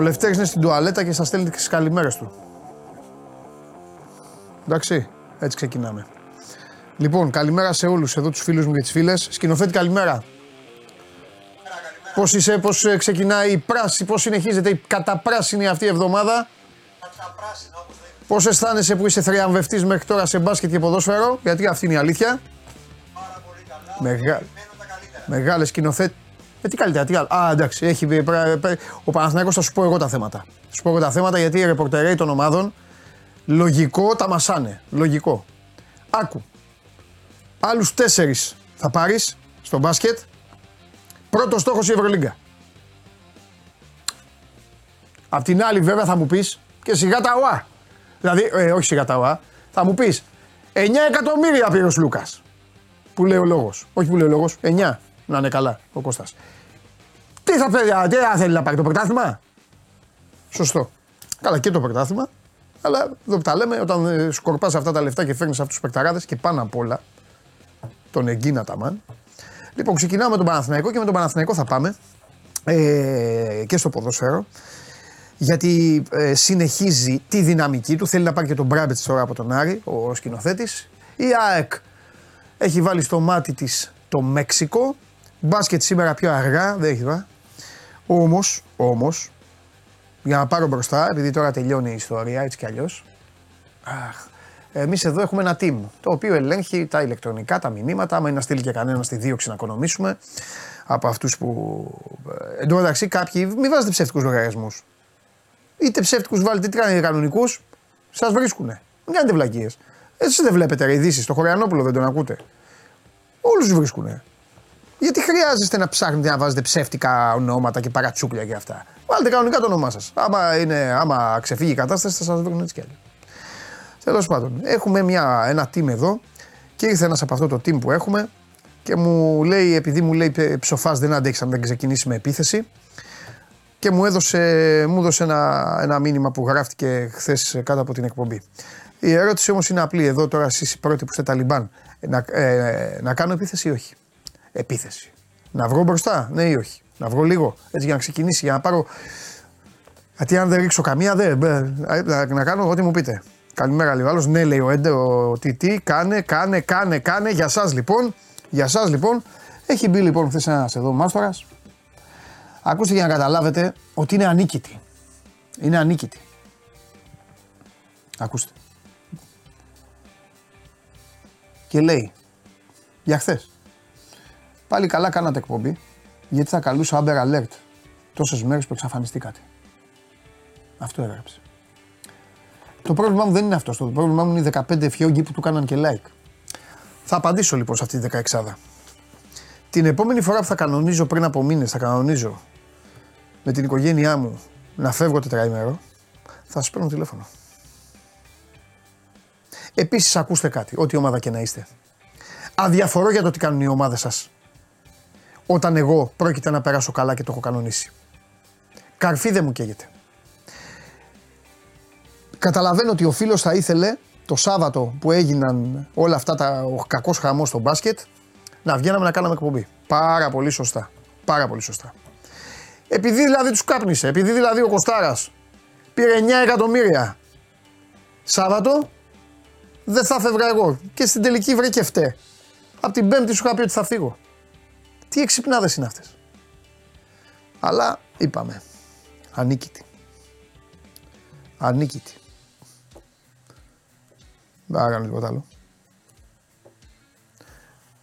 Ο Λευτέρης είναι στην τουαλέτα και σας στέλνει τις καλημέρες του. Εντάξει, έτσι ξεκινάμε. Λοιπόν, καλημέρα σε όλους εδώ τους φίλους μου και τις φίλες. Σκηνοθέτη καλημέρα. Πώς είσαι, πώς ε, ξεκινάει η πράσινη, πώς συνεχίζεται η καταπράσινη αυτή η εβδομάδα; Πώς αισθάνεσαι που είσαι θριαμβευτής μέχρι τώρα σε μπάσκετ και ποδόσφαιρο, γιατί αυτή είναι η αλήθεια. Πάρα πολύ καλά. Μεγα... καλύτερα. Μεγάλες σκηνοθέτε. Ε, τι καλύτερα, τι άλλο. Α, εντάξει, έχει, ο Παναθηναϊκός θα σου πω εγώ τα θέματα. Θα σου πω εγώ τα θέματα γιατί οι ρεπορτερέοι των ομάδων λογικό τα μασάνε. Λογικό. Άκου. Άλλους τέσσερις θα πάρεις στο μπάσκετ. Πρώτος στόχος η Ευρωλίγκα. Απ' την άλλη, βέβαια, θα μου πεις και σιγά τα ΟΑ. Δηλαδή, ε, όχι σιγά τα ΟΑ. Θα μου πεις 9 εκατομμύρια πήρε ο Λούκας. Που λέει ο λόγος. Όχι που λέει ο λόγος. 9. Να είναι καλά ο Κώστας. Τι θα θέλει, τι θα θέλει να πάρει το πρωτάθλημα; Σωστό. Καλά και το πρωτάθλημα. Αλλά εδώ που τα λέμε, όταν ε, σκορπάς αυτά τα λεφτά και φέρνεις αυτούς τους παικταράδες και πάνω απ' όλα τον Εγκίνα Ταμάν. Λοιπόν, ξεκινάμε με τον Παναθηναϊκό και με τον Παναθηναϊκό θα πάμε ε, και στο ποδόσφαιρο. Γιατί ε, συνεχίζει τη δυναμική του. Θέλει να πάρει και τον Μπράμπετς τώρα από τον Άρη, ο σκηνοθέτης. Η ΑΕΚ έχει βάλει στο μάτι της το Μέξικο. Μπάσκετ σήμερα πιο αργά, δεν έχει βά. Όμως, όμως, για να πάρω μπροστά, επειδή τώρα τελειώνει η ιστορία έτσι κι αλλιώς. Αχ, Εμείς εδώ έχουμε ένα team το οποίο ελέγχει τα ηλεκτρονικά, τα μηνύματα. Άμα είναι να στείλει και κανένας στη δίωξη να οικονομήσουμε από αυτούς που. Ε, εν τω μεταξύ, κάποιοι μην βάζετε ψεύτικους λογαριασμούς. Είτε ψεύτικους βάλετε είτε κανονικούς, σας βρίσκουνε. Μην κάνετε βλακίες. Έτσι δεν βλέπετε ειδήσεις. Το Χωριανόπουλο δεν τον ακούτε. Όλους τους βρίσκουνε. Γιατί χρειάζεστε να ψάχνετε να βάζετε ψεύτικα ονόματα και παρατσούκλια και αυτά. Βάλτε κανονικά το όνομά σας. Άμα, άμα ξεφύγει η κατάσταση, θα σας βρουν έτσι κι άλλοι. Τέλος πάντων, έχουμε μια, ένα team εδώ και ήρθε ένας από αυτό το team που έχουμε και μου λέει, επειδή μου λέει ψοφάς δεν αντέχεις αν δεν ξεκινήσει με επίθεση, και μου έδωσε, μου έδωσε ένα, ένα μήνυμα που γράφτηκε χθες κάτω από την εκπομπή. Η ερώτηση όμως είναι απλή. Εδώ τώρα εσείς οι πρώτοι που είστε Ταλιμπάν, να, ε, να κάνω επίθεση ή όχι; Επίθεση. Να βρω μπροστά, ναι ή όχι. Να βρω λίγο, έτσι για να ξεκινήσει, για να πάρω. Γιατί αν δεν ρίξω καμία, δεν. Να, να κάνω ό,τι μου πείτε. Καλημέρα λίγο. Άλλος ναι, λέει ο Έντε, ο τι, τι, κάνε, κάνε, κάνε, κάνε. Για εσά λοιπόν. Για εσά λοιπόν. Έχει μπει λοιπόν χθες ένας εδώ μάστορα. Ακούστε για να καταλάβετε ότι είναι ανίκητη. Είναι ανίκητη. Ακούστε. Και λέει, για χθες. Πάλι καλά κάνατε εκπομπή, γιατί θα καλούσα Amber Alert τόσες μέρες που εξαφανιστήκατε. Αυτό έγραψε. Το πρόβλημά μου δεν είναι αυτό. Το πρόβλημά μου είναι οι 15 φιόγγοι που του κάναν και like. Θα απαντήσω λοιπόν σε αυτή τη 16 Την επόμενη φορά που θα κανονίζω πριν από μήνες, θα κανονίζω με την οικογένειά μου να φεύγω τετραήμερο, θα σας παίρνω τηλέφωνο. Επίσης, ακούστε κάτι, ό,τι ομάδα και να είστε. Αδιαφορώ για το τι κάνουν οι ομάδες σας. Όταν εγώ πρόκειται να περάσω καλά και το έχω κανονίσει. Καρφί δεν μου καίγεται. Καταλαβαίνω ότι ο φίλος θα ήθελε το Σάββατο που έγιναν όλα αυτά τα ο κακός χαμός στο μπάσκετ να βγαίναμε να κάναμε εκπομπή. Πάρα πολύ σωστά. Πάρα πολύ σωστά. Επειδή δηλαδή τους κάπνισε, επειδή δηλαδή ο Κοστάρας πήρε 9 εκατομμύρια Σάββατο, δεν θα φεύγα εγώ. Και στην τελική βρήκε φταίει. Από την Πέμπτη σου είχα πει ότι θα φύγω. Τι εξυπνάδες είναι αυτές. Αλλά είπαμε. Ανίκητη. Ανίκητη. Δεν θα κάνω τίποτα άλλο.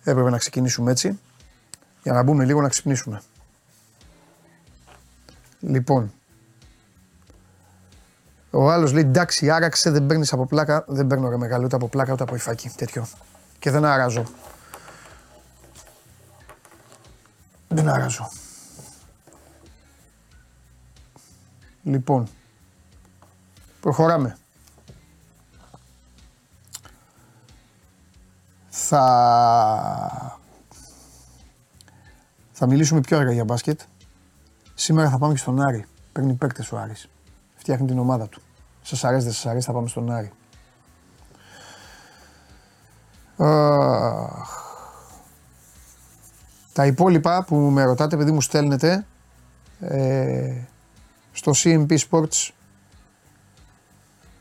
Έπρεπε να ξεκινήσουμε έτσι για να μπούμε λίγο να ξυπνήσουμε. Λοιπόν, ο άλλος λέει εντάξει, άραξε, δεν παίρνεις από πλάκα. Δεν παίρνω ρε μεγάλο ούτε από πλάκα ούτε από υφάκι. Τέτοιο. Και δεν αράζω. Δεν αράζω. Λοιπόν, προχωράμε. Θα... θα μιλήσουμε πιο αργά για μπάσκετ. Σήμερα θα πάμε και στον Άρη. Παίρνει παίκτες ο Άρης. Φτιάχνει την ομάδα του. Σας αρέσει, δεν σας αρέσει, θα πάμε στον Άρη. Τα υπόλοιπα που με ρωτάτε, επειδή μου στέλνετε, ε, στο CMP Sports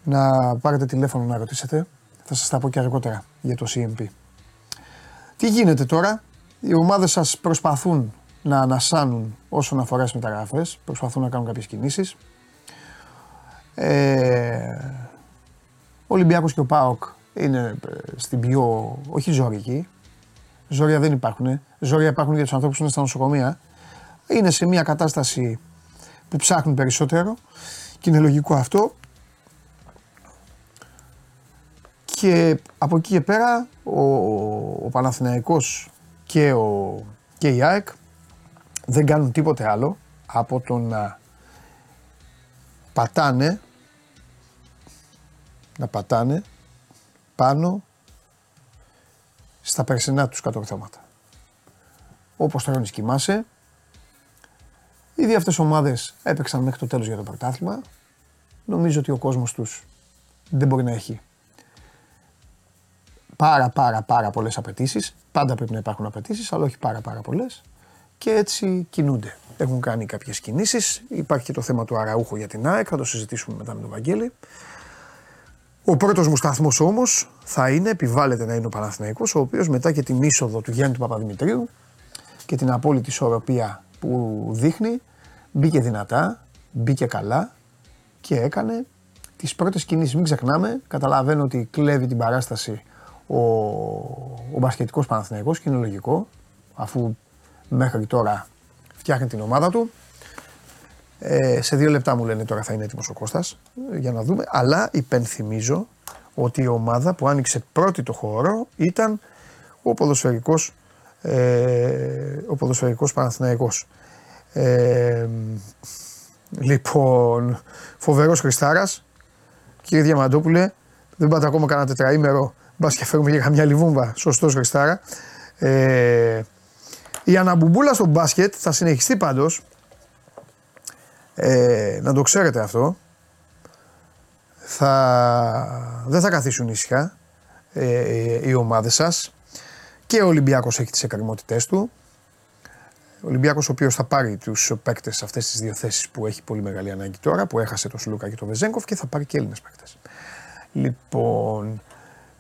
να πάρετε τηλέφωνο να ρωτήσετε. Θα σας τα πω και αργότερα για το CMP. Τι γίνεται τώρα, οι ομάδες σας προσπαθούν να ανασάνουν όσον αφορά τις μεταγραφές, προσπαθούν να κάνουν κάποιες κινήσεις. Ε, ο Ολυμπιάκος και ο ΠΑΟΚ είναι ε, στην πιο, όχι ζωρική, ζόρια δεν υπάρχουν, ζόρια υπάρχουν για τους ανθρώπους που είναι στα νοσοκομεία, είναι σε μια κατάσταση που ψάχνουν περισσότερο και είναι λογικό αυτό. Και από εκεί και πέρα ο, ο Παναθηναϊκός και, ο, και η ΑΕΚ δεν κάνουν τίποτε άλλο από το να πατάνε να πατάνε πάνω στα περσινά τους κατορθώματα. Όπως τώρα κοιμάσαι, οι δύο αυτές ομάδες έπαιξαν μέχρι το τέλος για το πρωτάθλημα. Νομίζω ότι ο κόσμος τους δεν μπορεί να έχει πάρα πάρα πάρα πολλές απαιτήσεις. Πάντα πρέπει να υπάρχουν απαιτήσεις, αλλά όχι πάρα πάρα πολλές. Και έτσι κινούνται. Έχουν κάνει κάποιες κινήσεις. Υπάρχει και το θέμα του Αραούχου για την ΑΕΚ, θα το συζητήσουμε μετά με τον Βαγγέλη. Ο πρώτος μου σταθμός όμως θα είναι, επιβάλλεται να είναι ο Παναθηναϊκός, ο οποίος μετά και την είσοδο του Γιάννη του Παπαδημητρίου και την απόλυτη ισορροπία που δείχνει, μπήκε δυνατά, μπήκε καλά και έκανε τις πρώτες κινήσεις. Μην ξεχνάμε, καταλαβαίνω ότι κλέβει την παράσταση ο, ο μπασκετικός Παναθηναϊκός και είναι λογικό, αφού μέχρι τώρα φτιάχνει την ομάδα του. Ε, σε δύο λεπτά μου λένε τώρα θα είναι έτοιμος ο Κώστας, ε, για να δούμε. Αλλά υπενθυμίζω ότι η ομάδα που άνοιξε πρώτη το χώρο ήταν ο ποδοσφαιρικός, ε, ο ποδοσφαιρικός Παναθηναϊκός. Ε, λοιπόν, φοβερός Χριστάρας, κύριε Διαμαντόπουλε, δεν πάτε ακόμα κανένα τετραήμερο, μπας και φέρουμε για καμιά λιβούμβα, σωστός Χριστάρα. Ε, η αναμπουμπούλα στο μπάσκετ θα συνεχιστεί πάντως, ε, να το ξέρετε αυτό. Θα, δεν θα καθίσουν ήσυχα ε, οι ομάδες σας. Και ο Ολυμπιάκος έχει τις εκκρεμότητές του. Ο Ολυμπιάκος ο οποίος θα πάρει τους παίκτες σε αυτές τις δύο θέσεις που έχει πολύ μεγάλη ανάγκη τώρα, που έχασε τον Σλούκα και τον Βεζέγκοφ και θα πάρει και Έλληνες παίκτες. Λοιπόν,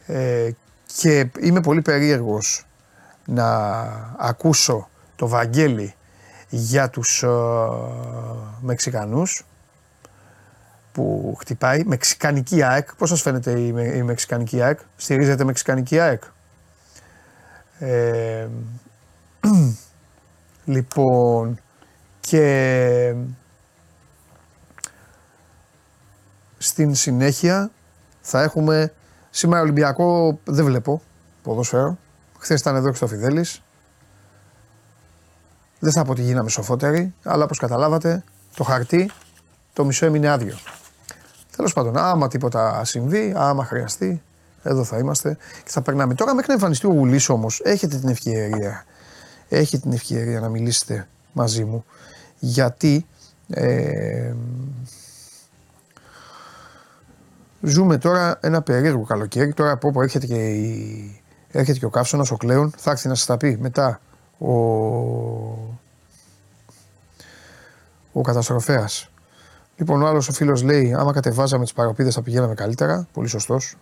ε, και είμαι πολύ περίεργος να ακούσω το Βαγγέλη για τους ε, Μεξικανούς που χτυπάει. Μεξικανική ΑΕΚ. Πώς σας φαίνεται η, η Μεξικανική ΑΕΚ; Στηρίζετε Μεξικανική ΑΕΚ; Ε, λοιπόν και στην συνέχεια θα έχουμε σήμερα Ολυμπιακό δεν βλέπω ποδόσφαιρο. Χθες ήταν εδώ και στο Φιδέλης. Δεν θα πω ότι γίναμε σοφότεροι, αλλά όπως καταλάβατε, το χαρτί το μισό έμεινε άδειο. Τέλος πάντων, άμα τίποτα συμβεί, άμα χρειαστεί, εδώ θα είμαστε και θα περνάμε. Τώρα, μέχρι να εμφανιστεί ο Γουλή όμως, έχετε την ευκαιρία. Έχετε την ευκαιρία να μιλήσετε μαζί μου γιατί ε, ζούμε τώρα ένα περίεργο καλοκαίρι. Τώρα από όπου έρχεται και, η, έρχεται και ο καύσωνας, ο Κλέον, θα έρθει να σας τα πει μετά ο, ο καταστροφέας. Λοιπόν, ο άλλος ο φίλος λέει: Άμα κατεβάζαμε τις παροπίδες θα πηγαίναμε καλύτερα. Πολύ σωστός.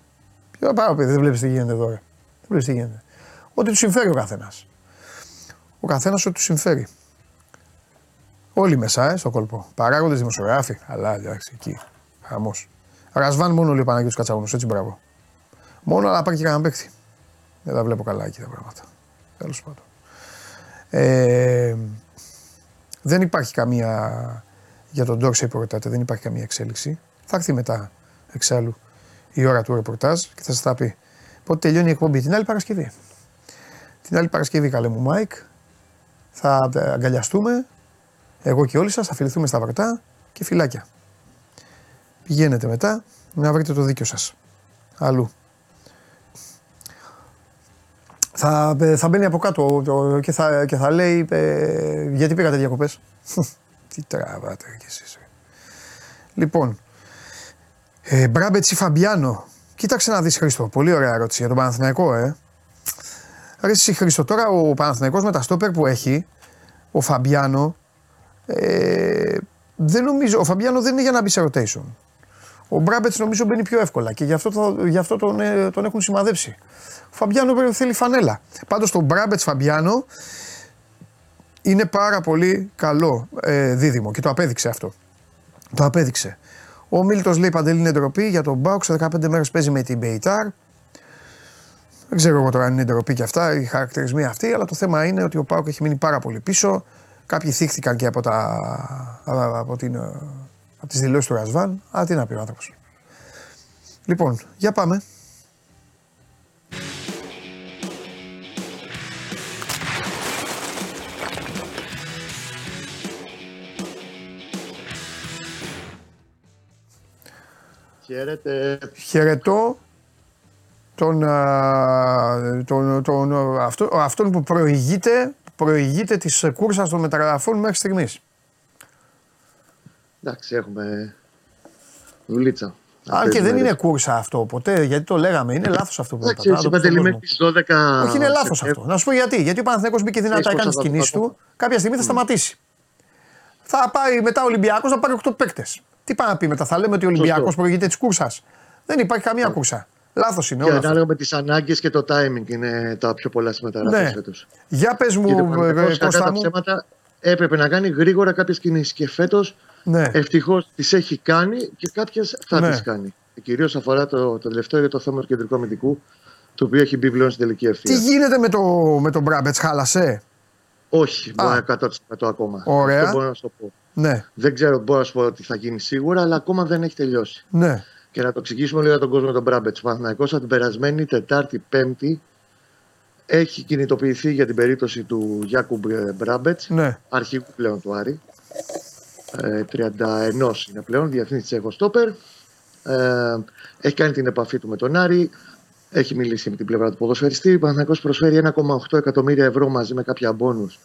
Ποιο παροπίδες, δεν βλέπεις τι γίνεται εδώ. Δεν βλέπεις τι γίνεται. Ό,τι του συμφέρει ο καθένας. Ο καθένας ό,τι του συμφέρει. Όλοι μέσα, ε, στο κόλπο. Παράγοντες, δημοσιογράφοι. Αλλά εντάξει, εκεί. Χαμός. Ρασβάν μόνο λέει ο Παναγιώτης Κατσαγόνο, έτσι μπράβο. Μόνο αλλά πάει και κανένα παίκτη. Δεν τα βλέπω καλά εκεί τα πράγματα. Τέλος πάντων. Ε, δεν υπάρχει καμία. Για τον Ντόρσεϊ που ρωτάτε, δεν υπάρχει καμία εξέλιξη. Θα έρθει μετά εξάλλου η ώρα του ρεπορτάζ και θα σας τα πει. Πότε τελειώνει η εκπομπή, την άλλη Παρασκευή. Την άλλη Παρασκευή, καλέ μου Μάικ, θα αγκαλιαστούμε. Εγώ και όλοι σας θα φιληθούμε στα βαρτά και φιλάκια. Πηγαίνετε μετά να βρείτε το δίκιο σας. Αλλού θα, ε, θα μπαίνει από κάτω και θα, και θα λέει ε, γιατί πήγατε διακοπές; Τι τραβάτε κι εσείς. Λοιπόν, ε, Μπράμπετσι Φαμπιάνο. Κοίταξε να δεις Χρήστο, πολύ ωραία ερώτηση για τον Παναθηναϊκό, ε. Ρε εσύ Χρήστο, τώρα ο Παναθηναϊκός με τα στόπερ που έχει, ο Φαμπιάνο, ε, δεν νομίζω, ο Φαμπιάνο δεν είναι για να μπει σε rotation. Ο Μπράμπετς νομίζω μπαίνει πιο εύκολα και γι' αυτό, το, γι αυτό τον, ε, τον έχουν σημαδέψει. Ο Φαμπιάνο θέλει φανέλα. Πάντως το Μπράμπετς Φαμπιάνο είναι πάρα πολύ καλό ε, δίδυμο και το απέδειξε αυτό. Το απέδειξε. Ο Μίλτος λέει παντελή είναι ντροπή για τον Μπάουξ. 15 μέρες παίζει με την Μπεϊτάρ. Δεν ξέρω εγώ τώρα αν είναι ντροπή και αυτά, οι χαρακτηρισμοί αυτοί, αλλά το θέμα είναι ότι ο Πάουκ έχει μείνει πάρα πολύ πίσω. Κάποιοι θύχτηκαν και από, τα, από, την, από τις δηλώσεις του Ρασβάν. Α, τι να πει ο άνθρωπος. Λοιπόν, για πάμε. Χαίρετε. Χαιρετώ τον, τον, τον, αυτό, αυτόν που προηγείται, προηγείται της κούρσας των μεταγραφών μέχρι στιγμής. Εντάξει, έχουμε δουλίτσα. Αν και δεν είναι κούρσα αυτό ποτέ, γιατί το λέγαμε, είναι λάθος αυτό που είπατε. Εντάξει, είπατε μέχρι τι 12. Όχι, είναι λάθος αυτό. Να σου πω γιατί. Γιατί ο Παναθηναίκος μπήκε δυνατά, έκανε τις κινήσεις του, κάποια στιγμή θα σταματήσει. Θα πάει μετά ο Ολυμπιακός να πάρει 8 παίκτες. Τι πάει να πει μετά, θα λέμε ότι ο Ολυμπιακός προηγείται της κούρσας. Δεν υπάρχει καμία κούρσα. Λάθος είναι. Και ανάλογα με τις ανάγκες και το timing είναι τα πιο πολλά συμμεταγραφές ναι. φέτος. Για πες μου, Κώστα μου. Ψέματα, έπρεπε να κάνει γρήγορα κάποιες κινήσεις. Και φέτος ναι. ευτυχώς τις έχει κάνει και κάποιες θα ναι. τις κάνει. Κυρίως αφορά το, το τελευταίο για το θέμα του κεντρικού αμυντικού, το οποίο έχει μπει πλέον στην τελική ευθεία. Τι γίνεται με το, με τον Μπράμπετς, χάλασε; Όχι, μπορεί να 100% ακόμα. Ωραία. Αυτό μπορώ να σου το πω. Ναι. Δεν ξέρω, μπορώ να σου πω ότι θα γίνει σίγουρα, αλλά ακόμα δεν έχει τελειώσει. Ναι. Και να το εξηγήσουμε λίγο για τον κόσμο τον Μπράμπετς. Ο Παναθηναϊκός από την περασμένη Τετάρτη Πέμπτη έχει κινητοποιηθεί για την περίπτωση του Γιάκου Μπράμπετς, ναι. αρχηγού πλέον του Άρη. Ε, 31 είναι πλέον, διευθύντη τη Στόπερ. Ε, έχει κάνει την επαφή του με τον Άρη. Έχει μιλήσει με την πλευρά του ποδοσφαιριστή. Ο Παναθηναϊκός προσφέρει 1,8 εκατομμύρια ευρώ μαζί με κάποια μπόνους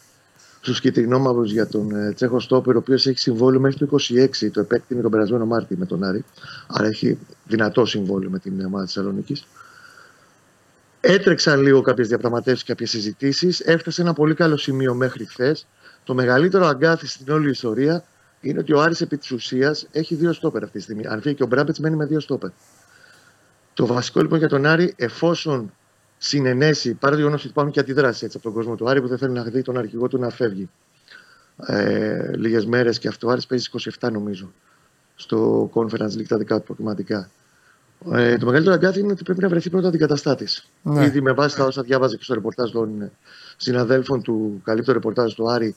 στους κυτρινόμαυρους για τον ε, Τσέχος Στόπερ, ο οποίος έχει συμβόλαιο μέχρι το 26, το επέκτηνε τον περασμένο Μάρτιο με τον Άρη. Άρα έχει δυνατό συμβόλαιο με την ομάδα της Θεσσαλονίκης. Έτρεξαν λίγο κάποιες διαπραγματεύσεις, κάποιες συζητήσεις. Έφτασε ένα πολύ καλό σημείο μέχρι χθες. Το μεγαλύτερο αγκάθι στην όλη ιστορία είναι ότι ο Άρης επί της ουσίας έχει δύο στόπερ αυτή τη στιγμή. Αν φύγει και ο Μπράμπετς, μένει με δύο στόπερ. Το βασικό λοιπόν για τον Άρη, εφόσον συνενέσει, παρά το γεγονός ότι υπάρχουν και αντιδράσεις από τον κόσμο του Άρη που δεν θέλει να δει τον αρχηγό του να φεύγει. Ε, Λίγες μέρες και αυτό. Ο Άρης παίζει 27 νομίζω στο Conference League τα δικά του προκριματικά. Ε, το μεγαλύτερο αγκάθι είναι ότι πρέπει να βρεθεί πρώτα αντικαταστάτης. Ναι. Ήδη με βάση τα όσα διάβαζε και στο ρεπορτάζ των συναδέλφων του, καλύπτω ρεπορτάζ του Άρη,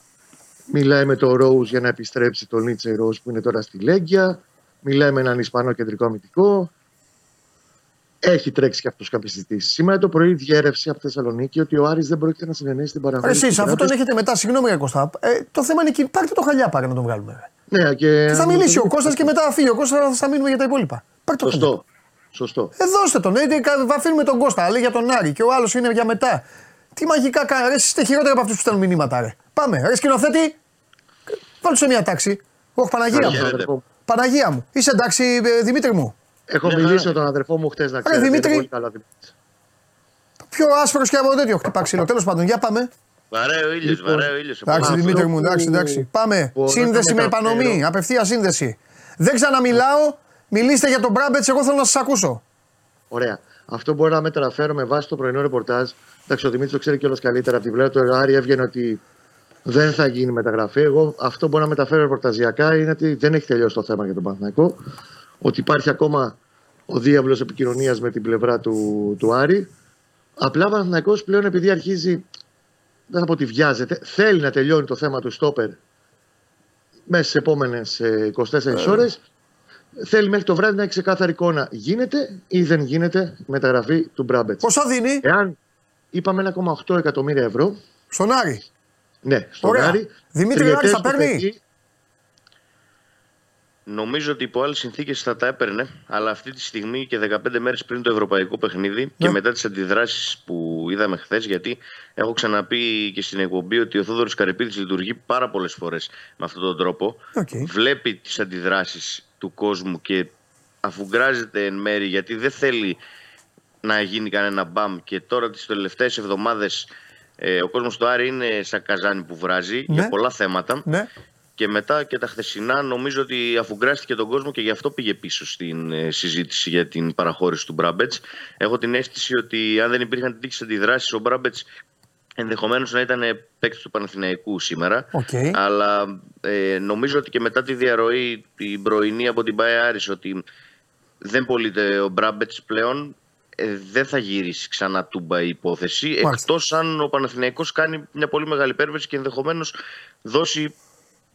μιλάει με τον Ρόου για να επιστρέψει τον Νίτσε Ρόου που είναι τώρα στη Λέγκια. Μιλάει με έναν Ισπανό κεντρικό αμυντικό. Έχει τρέξει και αυτό κάποιες συζητήσεις. Σήμερα το πρωί διέρευσε από Θεσσαλονίκη ότι ο Άρης δεν πρόκειται να συνενέσει την παραγωγή. Εσεί, αφού τον έχετε μετά, συγγνώμη, Κώστα, ε, το θέμα είναι εκεί. Πάρτε το χαλιά πάρε να τον βγάλουμε. Ναι, και... και θα μιλήσει ο Κώστας και μετά φύγει ο Κώστας, θα μείνουμε για τα υπόλοιπα. Πάρτε το Σωστό. Χαλιά. Σωστό. Ε, δώστε τον. Ε, αφήνουμε τον Κώστα, λέει για τον Άρη και ο άλλος είναι για μετά. Τι μαγικά κάνει. Ρε, είστε χειρότερα από αυτούς που στέλνουν μηνύματα, ρε. Πάμε. Ρε, σκηνοθέτη, βάλτε σε μια τάξη. Όχι, Παναγία μου. Παναγία μου. Είσαι εντάξει, ε, Δημήτρη μου. Έχω ναι, μιλήσει με τον αδερφό μου χτε να ξέρει. Δημήτρη. Πολύ καλά, Πιο άσπρο και από τέτοιο χτυπά ξύλο. Τέλος πάντων, για πάμε. Βαρέει ο ήλιος, λοιπόν, βαρέει ο ήλιος. Εντάξει, Δημήτρη μου, εντάξει, εντάξει. Πάμε. Σύνδεση με επανομή, απευθείας σύνδεση. Δεν ξαναμιλάω, μιλήστε για τον Μπράμπετς, εγώ θέλω να σας ακούσω. Ωραία. Αυτό μπορώ να μεταφέρω με βάση το πρωινό ρεπορτάζ. Εντάξει, ο Δημήτρης το ξέρει κιόλας καλύτερα από την πλευρά του Άρη έβγαινε ότι δεν θα γίνει μεταγραφή. Εγώ αυτό μπορώ να μεταφέρω ρεπορταζιακά είναι ότι δεν έχει τελειώσει το θέμα για τον Παναθηναϊκό ότι υπάρχει ακόμα ο διάβλος επικοινωνίας με την πλευρά του, του Άρη. Απλά ο Παναθηναϊκός πλέον επειδή αρχίζει, δεν θα πω ότι βιάζεται, θέλει να τελειώνει το θέμα του στόπερ μέσα στις επόμενες 24 ε. ώρες. Θέλει μέχρι το βράδυ να έχει ξεκάθαρη εικόνα. Γίνεται ή δεν γίνεται μεταγραφή του Μπράμπετς; Πόσα δίνει; Εάν είπαμε 1,8 εκατομμύρια ευρώ. Στον Άρη. Ναι, στον Ωραία. Άρη. Δημήτρη Άρη θα παίρνει. Νομίζω ότι υπό άλλες συνθήκες θα τα έπαιρνε, αλλά αυτή τη στιγμή και 15 μέρες πριν το ευρωπαϊκό παιχνίδι και ναι. μετά τις αντιδράσεις που είδαμε χθες, γιατί έχω ξαναπεί και στην εκπομπή ότι ο Θόδωρος Καρυπίδης λειτουργεί πάρα πολλές φορές με αυτόν τον τρόπο. Okay. Βλέπει τις αντιδράσεις του κόσμου και αφουγκράζεται εν μέρη γιατί δεν θέλει να γίνει κανένα μπαμ και τώρα τις τελευταίες εβδομάδες ε, ο κόσμος του Άρη είναι σαν καζάνι που βράζει ναι. για πολλά θέματα. Ναι και μετά και τα χθεσινά νομίζω ότι αφουγκράστηκε τον κόσμο και γι' αυτό πήγε πίσω στην ε, συζήτηση για την παραχώρηση του Μπράμπετς. Έχω την αίσθηση ότι αν δεν υπήρχαν τέτοιες αντιδράσεις, ο Μπράμπετς ενδεχομένως να ήταν παίκτης του Παναθηναϊκού σήμερα. Οκ. Αλλά ε, νομίζω ότι και μετά τη διαρροή την πρωινή από την ΠΑΕ Άρης ότι δεν πωλείται ο Μπράμπετς πλέον ε, δεν θα γυρίσει ξανά τούμπα η υπόθεση Μάλιστα. εκτός αν ο Παναθηναϊκός κάνει μια πολύ μεγάλη υπέρβαση και ενδεχομένως δώσει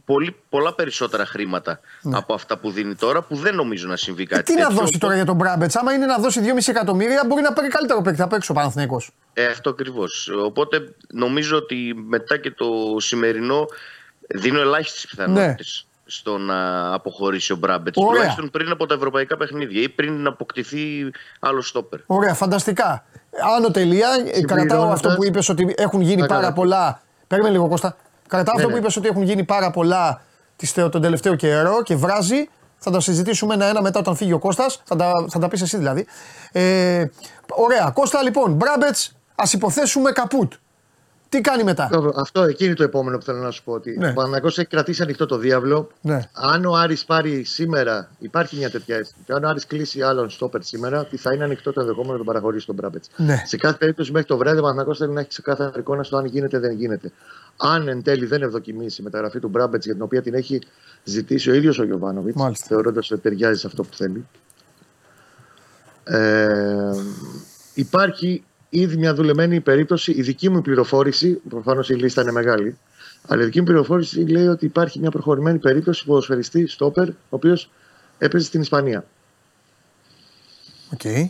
πολύ, πολλά περισσότερα χρήματα από αυτά που δίνει τώρα που δεν νομίζω να συμβεί Ναι. Ε, κάτι τι να τέτοιο. δώσει τώρα για τον Μπράμπετς; Άμα είναι να δώσει 2,5 εκατομμύρια, μπορεί να πάρει καλύτερο παίκτη απ' έξω ο Παναθηναϊκός. Ε, αυτό ακριβώς. Οπότε νομίζω ότι μετά και το σημερινό δίνω ελάχιστες πιθανότητες στο να αποχωρήσει ο Μπράμπετς. Ωραία. Τουλάχιστον πριν από τα ευρωπαϊκά παιχνίδια ή πριν να αποκτηθεί άλλο στόπερ. Ωραία, φανταστικά. Άνω τελεία, ε, κρατάω Συμπληρώνοντας- αυτό που είπες ότι έχουν γίνει Α, πάρα καλά. πολλά. Παίρνει λίγο Κώστα. Κρατάω Ναι, αυτό που ναι. είπες ότι έχουν γίνει πάρα πολλά τις- τον τελευταίο καιρό και βράζει. Θα τα συζητήσουμε ένα-ένα μετά όταν φύγει ο Κώστας. Θα τα, θα τα πεις εσύ δηλαδή. Ε, ωραία. Κώστα λοιπόν, Μπράμπετς, ας υποθέσουμε καπούτ. Τι κάνει μετά; Αυτό, αυτό εκεί είναι το επόμενο που θέλω να σου πω. Ότι Ναι. ο Παναγιώτης έχει κρατήσει ανοιχτό το διάβλο. Ναι. Αν ο Άρης πάρει σήμερα, υπάρχει μια τέτοια αίσθηση. Αν ο Άρης κλείσει άλλον στόπερ σήμερα, τι θα είναι ανοιχτό το ενδεχόμενο να τον παραχωρήσει τον Μπράμπετ. Ναι. Σε κάθε περίπτωση, μέχρι το βράδυ, ο Παναγιώτης θέλει να έχει ξεκάθαρη εικόνα στο αν γίνεται ή δεν γίνεται. Αν εν τέλει δεν ευδοκιμήσει η μεταγραφή του Μπράμπετ, για την οποία την έχει ζητήσει ο ίδιος ο Γιωβάνοβιτς, Μάλιστα. θεωρώντας ότι ταιριάζει σε αυτό που θέλει. Ε, υπάρχει ήδη μια δουλεμένη περίπτωση. Η δική μου πληροφόρηση, προφανώς η λίστα είναι μεγάλη, αλλά η δική μου πληροφόρηση λέει ότι υπάρχει μια προχωρημένη περίπτωση ποδοσφαιριστή στόπερ, ο οποίος έπαιζε στην Ισπανία. Οκ.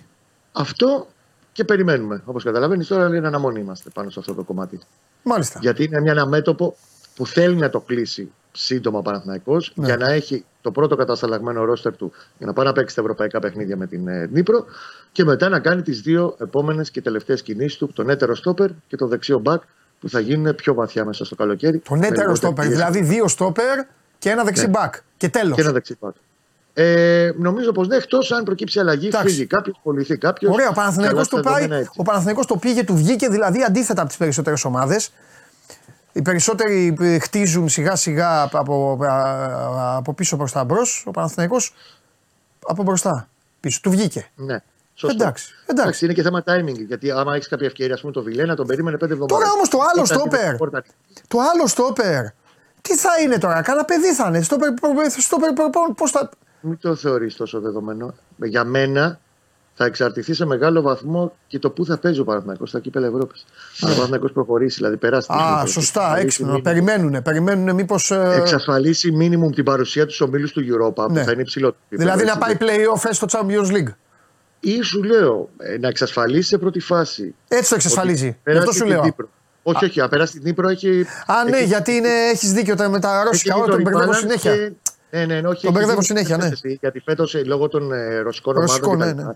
Αυτό και περιμένουμε. Όπως καταλαβαίνεις, τώρα είναι αναμονή είμαστε πάνω σε αυτό το κομμάτι. Μάλιστα. Γιατί είναι μια, ένα μέτωπο που θέλει να το κλείσει σύντομα ο Παναθηναϊκός Ναι. για να έχει το πρώτο κατασταλαγμένο ρόστερ του για να πάει να παίξει τα ευρωπαϊκά παιχνίδια με την ε, Νύπρο και μετά να κάνει τις δύο επόμενες και τελευταίες κινήσεις του, τον έτερο στόπερ και το δεξιό μπακ που θα γίνουν πιο βαθιά μέσα στο καλοκαίρι. Τον Με έτερο λιγότερη στόπερ. πίεση Δηλαδή δύο στόπερ και ένα δεξί Ναι. μπακ. Και τέλος. Και ένα δεξί μπακ. Ε, νομίζω πως ναι, εκτός αν προκύψει αλλαγή, Εντάξει. φύγει κάποιος, πολιθεί κάποιος. Ωραία, ο Παναθηναϊκός το, πάει, ο Παναθηναϊκός το πήγε, του βγήκε δηλαδή αντίθετα από τις περισσότερες ομάδες. Οι περισσότεροι ε, χτίζουν σιγά σιγά από, α, από πίσω προς τα μπρος. Ο Παναθηναϊκός από μπροστά πίσω. Του βγήκε. Ναι. Σωστό. Εντάξει, εντάξει. είναι και θέμα timing. Γιατί άμα έχεις κάποια ευκαιρία, ας πούμε, το Βιλένα, τον περίμενε πέντε εβδομάδες. Τώρα όμως το άλλο στόπερ. Το άλλο στόπερ. Τι θα είναι τώρα, κάνα παιδί θα είναι. Στόπερ, στόπερ, πώς θα. Μην το θεωρείς τόσο δεδομένο. Για μένα θα εξαρτηθεί σε μεγάλο βαθμό και το πού θα παίζει ο Παναθηναϊκός στα κύπελα Ευρώπης. Αν ο Παναθηναϊκός προχωρήσει, δηλαδή περάσει. την Ναι. Α, Ευρώπη, σωστά, εξασφαλίσει έξυπνο. μίνιμουμ- Περιμένουνε, περιμένουνε μήπως. Εξασφαλίσει μίνιμουμ την παρουσία τους ομίλους του Europa Ναι. που θα είναι υψηλό. Δηλαδή να πάει playoff στο Champions League. Ή σου λέω ε, να εξασφαλίσει σε πρώτη φάση. Έτσι το εξασφαλίζει. Γι' Περάσει αυτό σου την λέω. Νύπρο. Όχι, όχι, να περάσει την Νύπρο έχει. Α, ναι, έχει- γιατί είναι, έχεις δίκιο τα- με τα έχει ρώσικα. γίνει Όλα το τον μπερδεύω rebalance συνέχεια. και- Ναι, ναι, ναι, όχι, Τον έχει μπερδεύω γίνει συνέχεια, ναι. κατάσταση, Γιατί φέτος λόγω των ε, ρωσικών Ρωσικών, ομάδων.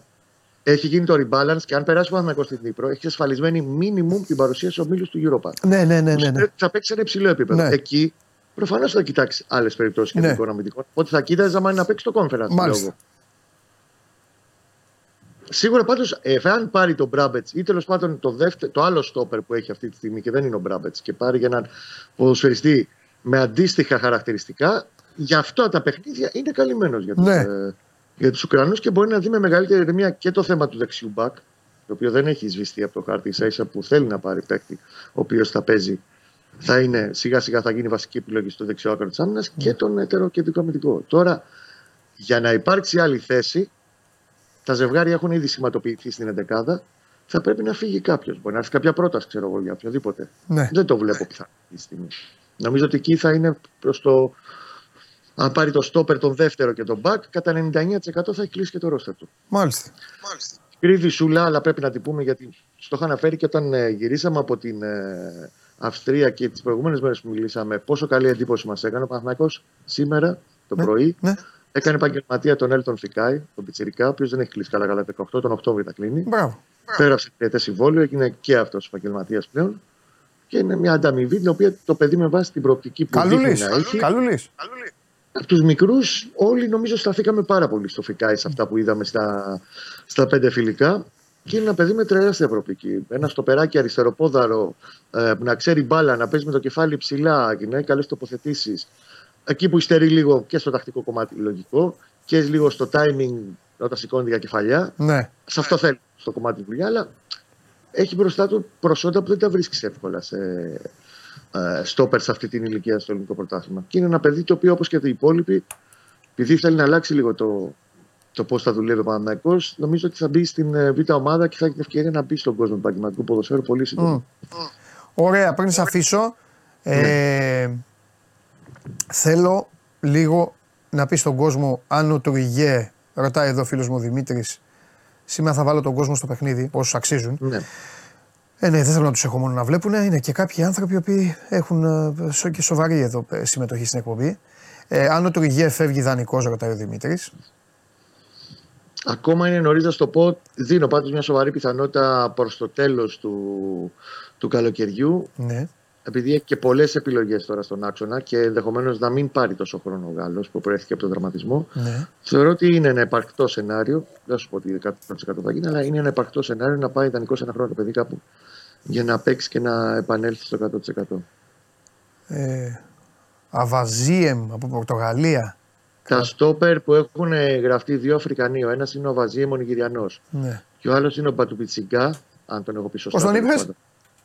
Ναι, κτλ. ναι. Έχει γίνει το rebalance και αν περάσει ο Παναθηναϊκός στην Νύπρο, έχει εξασφαλισμένη μίνιμουμ την παρουσία στους ομίλους του Europa. Ναι, ναι, ναι. ναι, ναι. Θα παίξει σε ένα υψηλό επίπεδο. Ναι. Εκεί προφανώς θα κοιτάξει άλλες περιπτώσεις και Ναι. των οικονομικών. Οπότε θα κοίταζε άμα είναι να παίξει το conference. Μάλιστα. λόγο. Σίγουρα πάντως, αν πάρει τον Μπράμπετς ή τέλος πάντων το, δεύτερο, το άλλο στόπερ που έχει αυτή τη στιγμή και δεν είναι ο Μπράμπετς και πάρει για έναν ποδοσφαιριστή με αντίστοιχα χαρακτηριστικά, γι' αυτό τα παιχνίδια είναι καλυμμένος για τους Ναι. ε, για τους Ουκρανούς και μπορεί να δει με μεγαλύτερη ηρεμία και το θέμα του δεξιού μπακ, το οποίο δεν έχει σβηστεί από το χάρτη ίσα ίσα που θέλει να πάρει παίκτη, ο οποίος θα παίζει. Θα είναι σιγά σιγά θα γίνει βασική επιλογή στο δεξιό άκρο της άμυνας και τον έτερο κεντρικό αμυντικό. Τώρα, για να υπάρξει άλλη θέση, τα ζευγάρια έχουν ήδη σηματοποιηθεί στην 11 θα πρέπει να φύγει κάποιος. Μπορεί να έρθει κάποια πρόταση, ξέρω εγώ, για οποιοδήποτε. Ναι. Δεν το βλέπω πιθανό αυτή τη στιγμή. Νομίζω ότι εκεί θα είναι προς το. Αν πάρει το στόπερ τον δεύτερο και τον μπακ, κατά 99% θα έχει κλείσει και το ρόστερ του. Μάλιστα. Κρύβει σούλα, αλλά πρέπει να την πούμε γιατί στο είχα αναφέρει και όταν ε, γυρίσαμε από την ε, Αυστρία και τις προηγούμενες μέρες που μιλήσαμε, πόσο καλή εντύπωση μας έκανε ο Παναθηναϊκός σήμερα το Ναι, πρωί. ναι. Έκανε επαγγελματία τον Έλτον Φικάη, τον Πιτσυρικά, ο οποίος δεν έχει κλείσει καλά καλά 18, τον Οκτώβριο θα κλείνει. Μπράβο. Πέρασε τριετέ συμβόλαιο, έγινε και αυτός επαγγελματίας πλέον. Και είναι μια ανταμοιβή την οποία το παιδί με βάση την προοπτική που Καλούλη. δείχνει να έχει. Καλούλη. Από τους μικρούς, όλοι νομίζω σταθήκαμε πάρα πολύ στο Φικάη σε αυτά που είδαμε στα, στα πέντε φιλικά. Και είναι ένα παιδί με τεράστια προοπτική. Ένα στοπεράκι αριστεροπόδαρο, ε, που να ξέρει μπάλα, να παίζει με το κεφάλι ψηλά και να έχει καλές τοποθετήσεις. εκεί που υστερεί λίγο και στο τακτικό κομμάτι λογικό και λίγο στο timing όταν σηκώνει για κεφαλιά. Ναι. Σε αυτό θέλει στο κομμάτι του δουλειά, αλλά έχει μπροστά του προσόντα που δεν τα βρίσκεις εύκολα σε ε, στόπερ σε αυτή την ηλικία στο ελληνικό πρωτάθλημα. Και είναι ένα παιδί το οποίο όπως και οι υπόλοιποι, επειδή θέλει να αλλάξει λίγο το, το πώς θα δουλεύει ο Παναναναϊκό, νομίζω ότι θα μπει στην ε, β' ομάδα και θα έχει την ευκαιρία να μπει στον κόσμο του επαγγελματικού ποδοσφαίρου πολύ σύντομα. Ωραία, πριν σε αφήσω, ε, θέλω λίγο να πεις στον κόσμο αν ο Τουριγέ, ρωτάει εδώ ο φίλος μου ο Δημήτρης, σήμερα θα βάλω τον κόσμο στο παιχνίδι, όσους αξίζουν. Ναι. Ε, ναι, δεν θέλω να τους έχω μόνο να βλέπουν. Είναι και κάποιοι άνθρωποι που έχουν ε, σο- και σοβαρή εδώ ε, συμμετοχή στην εκπομπή. Ε, αν ο Τουριγέ φεύγει δανεικός, ρωτάει ο Δημήτρης. Ακόμα είναι νωρίς να σου το πω. Δίνω πάντως μια σοβαρή πιθανότητα προς το τέλος του, του καλοκαιριού. Ναι. Επειδή έχει και πολλές επιλογές τώρα στον άξονα και ενδεχομένως να μην πάρει τόσο χρόνο ο Γάλλος που προέρχεται από τον δραματισμό. ναι. Θεωρώ ότι είναι ένα επαρκτό σενάριο. Δεν σου πω ότι 100% θα γίνει, αλλά είναι ένα επαρκτό σενάριο να πάει ιδανικό σε ένα χρόνο το παιδί κάπου για να παίξει και να επανέλθει στο 100%. Ε, Αβαζίεμ από Πορτογαλία. Τα στόπερ που έχουν γραφτεί δύο Αφρικανοί, ο ένας είναι ο Βαζίεμ ο Νιγηριανός Ναι. και ο άλλος είναι ο Μπατουμπιτσιγκά, αν τον έχω πει σωστά. Πώς τον τέλος είπες; πάντων.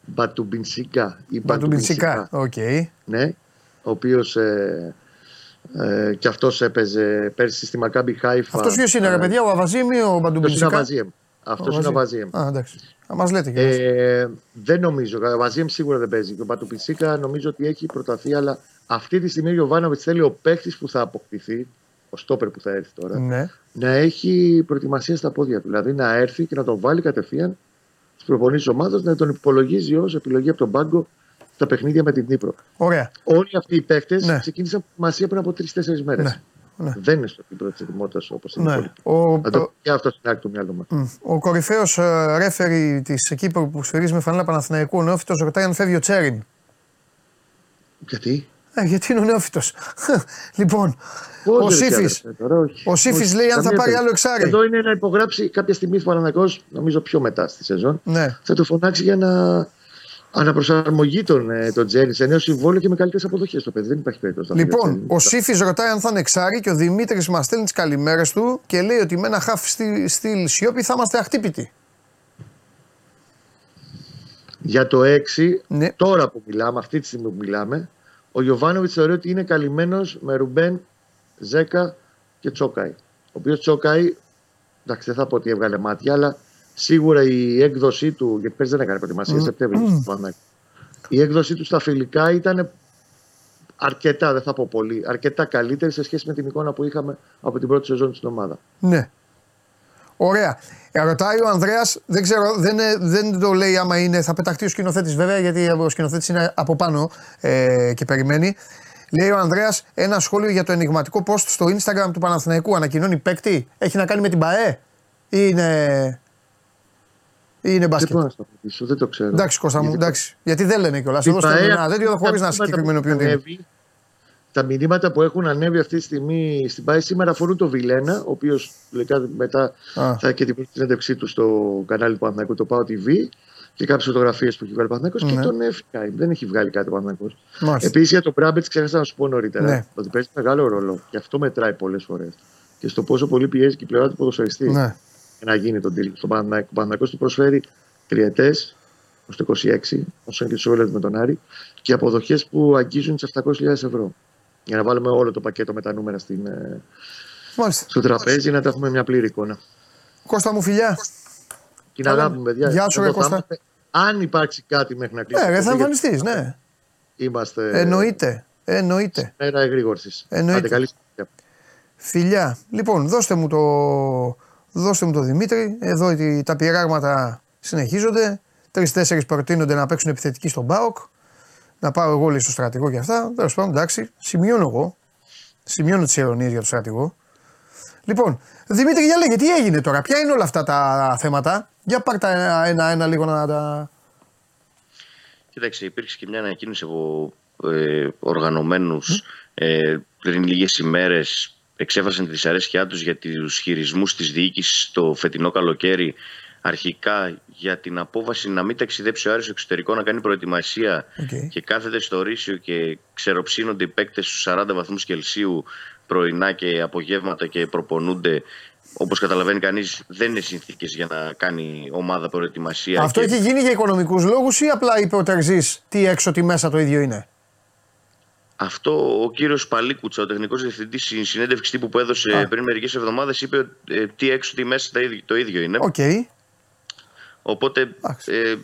Μπατουμπινσικά ή Μπατουμπινσικά. Οκ. Ναι, ο οποίος ε, ε, και αυτός έπαιζε πέρσι στη Μακάμπι Χάιφα. Αυτός ποιος είναι, ρε παιδιά, ο Αβαζίεμ ή ο Αυτός είναι ο Μπαντουμπινσικά. Βαζίεμ. Αυτός είναι ο Βαζίεμ. Α, εντάξει. Α, μας λέτε και Ε, δεν νομίζω. Ο Βαζίεμ σίγουρα δεν παίζει. Και ο Μπατουπιτσίκα νομίζω ότι έχει προταθεί, αλλά αυτή τη στιγμή ο Γιωβάνοβιτς θέλει ο παίκτης που θα αποκτηθεί, ο στόπερ που θα έρθει τώρα, Ναι. να έχει προετοιμασία στα πόδια του. Δηλαδή να έρθει και να τον βάλει κατευθείαν στι προπονήσει της ομάδας, να τον υπολογίζει ως επιλογή από τον πάγκο στα παιχνίδια με την Νύπρο. Ωραία. Όλοι αυτοί οι παίκτες Ναι. ξεκίνησαν προετοιμασία πριν από τρει-τέσσερι μέρες. Ναι. Ναι. Δεν είναι στο επίπεδο της ετοιμότητας όπως είναι. οι Ναι. υπόλοιποι. Ο, Να το και αυτό στην άκρη του μυαλού μα. Μμ. Ο κορυφαίος ρέφερη της Κύπρου που σφυρίζει με φανέλα Παναθηναϊκού, ο Νεόφυτος, ρωτάει αν φεύγει ο Τσέριν. Γιατί; Ε, γιατί είναι ο Νεόφυτος. λοιπόν, Πώς ο ρε, Σύφης. αδερφέ, τώρα, όχι. Ο Σύφης Όχι, λέει αν θα καμία πάρει περίπτωση. άλλο εξάρι. Εδώ είναι να υπογράψει κάποια στιγμή στο Παναγιακός, νομίζω πιο μετά στη σεζόν. Ναι. Θα το φωνάξει για να αναπροσαρμογή τον, ε, τον Τζέρις σε νέο συμβόλαιο και με καλύτερες αποδοχές το παιδί. Δεν υπάρχει περίπτωση. να φύγει Λοιπόν, Τζέρι. ο Σύφης ρωτάει αν θα είναι εξάρι και ο Δημήτρης μας στέλνει τις καλημέρες του και λέει ότι με ένα χάφ στη, στη Σιώπη θα είμαστε αχτύπητοι. Για το 6, Ναι. τώρα που μιλάμε, αυτή τη στιγμή που μιλάμε, ο Γιωβάνοβιτς θεωρεί ότι είναι καλυμμένος με Ρουμπέν, Ζέκα και Τσόκαη. Ο οποίος Τσόκαη, εντάξει, δεν θα πω ότι έβγαλε μάτια, αλλά σίγουρα η έκδοσή του, γιατί πέρσι δεν έκανε προετοιμασία, Σεπτέμβριο στο Παναθηναϊκό. Η έκδοσή του στα φιλικά ήταν αρκετά, δεν θα πω πολύ, αρκετά καλύτερη σε σχέση με την εικόνα που είχαμε από την πρώτη σεζόν στην ομάδα. Ναι. Ωραία. Ε, ρωτάει ο Ανδρέας, δεν ξέρω, δεν, ε, δεν το λέει άμα είναι. Θα πεταχτεί ο σκηνοθέτης βέβαια, γιατί ο σκηνοθέτης είναι από πάνω ε, και περιμένει. Λέει ο Ανδρέας ένα σχόλιο για το ενηγματικό post στο Instagram του Παναθηναϊκού. Ανακοινώνει παίκτη. Έχει να κάνει με την ΠαΕ; Ή είναι. Ή είναι Δεν μπάσκετ. μπορώ να στο απαντήσω, δεν το ξέρω. Εντάξει, Κώστα μου, Γιατί- εντάξει. Γιατί δεν λένε κιόλας. Η Εδώ ΠαΕ, στέλνουν ένα τέτοιο τα χωρίς να μηνύματα που συγκεκριμενοποιούν έχουν τι είναι. ανέβει, Τα μηνύματα που έχουν ανέβει αυτή τη στιγμή στην ΠΑΕ σήμερα αφορούν τον Βιλένα, ο οποίος μετά Α. θα έχει και την πρώτη συνέντευξή του στο κανάλι του Παναθηναϊκού, το ΠΑΟ TV, και κάποιες φωτογραφίες που έχει βγάλει ο Παναθηναϊκός Ναι. και τον FK. Δεν έχει βγάλει κάτι ο Παναθηναϊκός. Μάλιστα. Επίσης για τον Μπράμπετς, ξέχασα να σου πω νωρίτερα Ναι. ότι παίζει μεγάλο ρόλο και αυτό μετράει πολλές φορές. Και στο πόσο πολύ πιέζει και η πλευρά του ποδοσφαιριστής Ναι. για να γίνει τον deal. Στον Παναθηναϊκό, ο Παναθηναϊκός του προσφέρει τριετές ως το 26, όσο είναι και το Σόβελετ με τον Άρη, και αποδοχές που αγγίζουν τις 700.000 ευρώ. Για να βάλουμε όλο το πακέτο με τα νούμερα στην, ε, Μάλιστα. στο τραπέζι, να τα έχουμε μια πλήρη εικόνα. Κώστα μου, φιλιά. Και Καλά. να αγάπη, παιδιά. Γεια σου, εδώ ρε θα Κώστα. είμαστε. Αν υπάρξει κάτι μέχρι να κλείσει. Ναι, το ρε, θα εκπομπή, εμφανιστείς, ναι. Είμαστε. Εννοείται. Εννοείται. Μέρα εγρήγορσης. Εννοείται. καλή συνέχεια. Φιλιά. Λοιπόν, δώστε μου το, δώστε μου το Δημήτρη. Εδώ οι- τα πειράγματα συνεχίζονται. Τρει-τέσσερι προτείνονται να παίξουν επιθετική στον Μπάοκ. Να πάω εγώ λέει στο στρατηγό και αυτά. Τέλος πάντων, εντάξει, σημειώνω εγώ. Σημειώνω τις ειρωνίε για το στρατηγό. Λοιπόν, Δημήτρη, για λέγε, τι έγινε τώρα, ποια είναι όλα αυτά τα θέματα; Για πάρ' τα ένα-ένα λίγο να τα. Κοίταξε, υπήρξε και μια ανακοίνωση από ε, οργανωμένους ε, πριν λίγες ημέρες. Εξέφρασαν τη δυσαρέσκειά τους για τους χειρισμούς της διοίκησης το φετινό καλοκαίρι αρχικά για την απόβαση να μην ταξιδέψει ο Άρης στο εξωτερικό να κάνει προετοιμασία Οκ. και κάθεται στο Ρύσιο και ξεροψήνονται οι παίκτες στους 40 βαθμούς Κελσίου πρωινά και απογεύματα και προπονούνται όπως καταλαβαίνει κανείς δεν είναι συνθήκες για να κάνει ομάδα προετοιμασία Αυτό και έχει γίνει για οικονομικούς λόγους ή απλά είπε ο Τερζής τι έξω, τι μέσα το ίδιο είναι; Αυτό ο κύριος Παλίκουτσα, ο τεχνικός διευθυντής στη συνέντευξη τύπου που έδωσε Α. πριν μερικές εβδομάδες είπε ε, τι έξω τι μέσα τα ίδια- το ίδιο είναι. Οκ. Οπότε, Εντάξει. ε,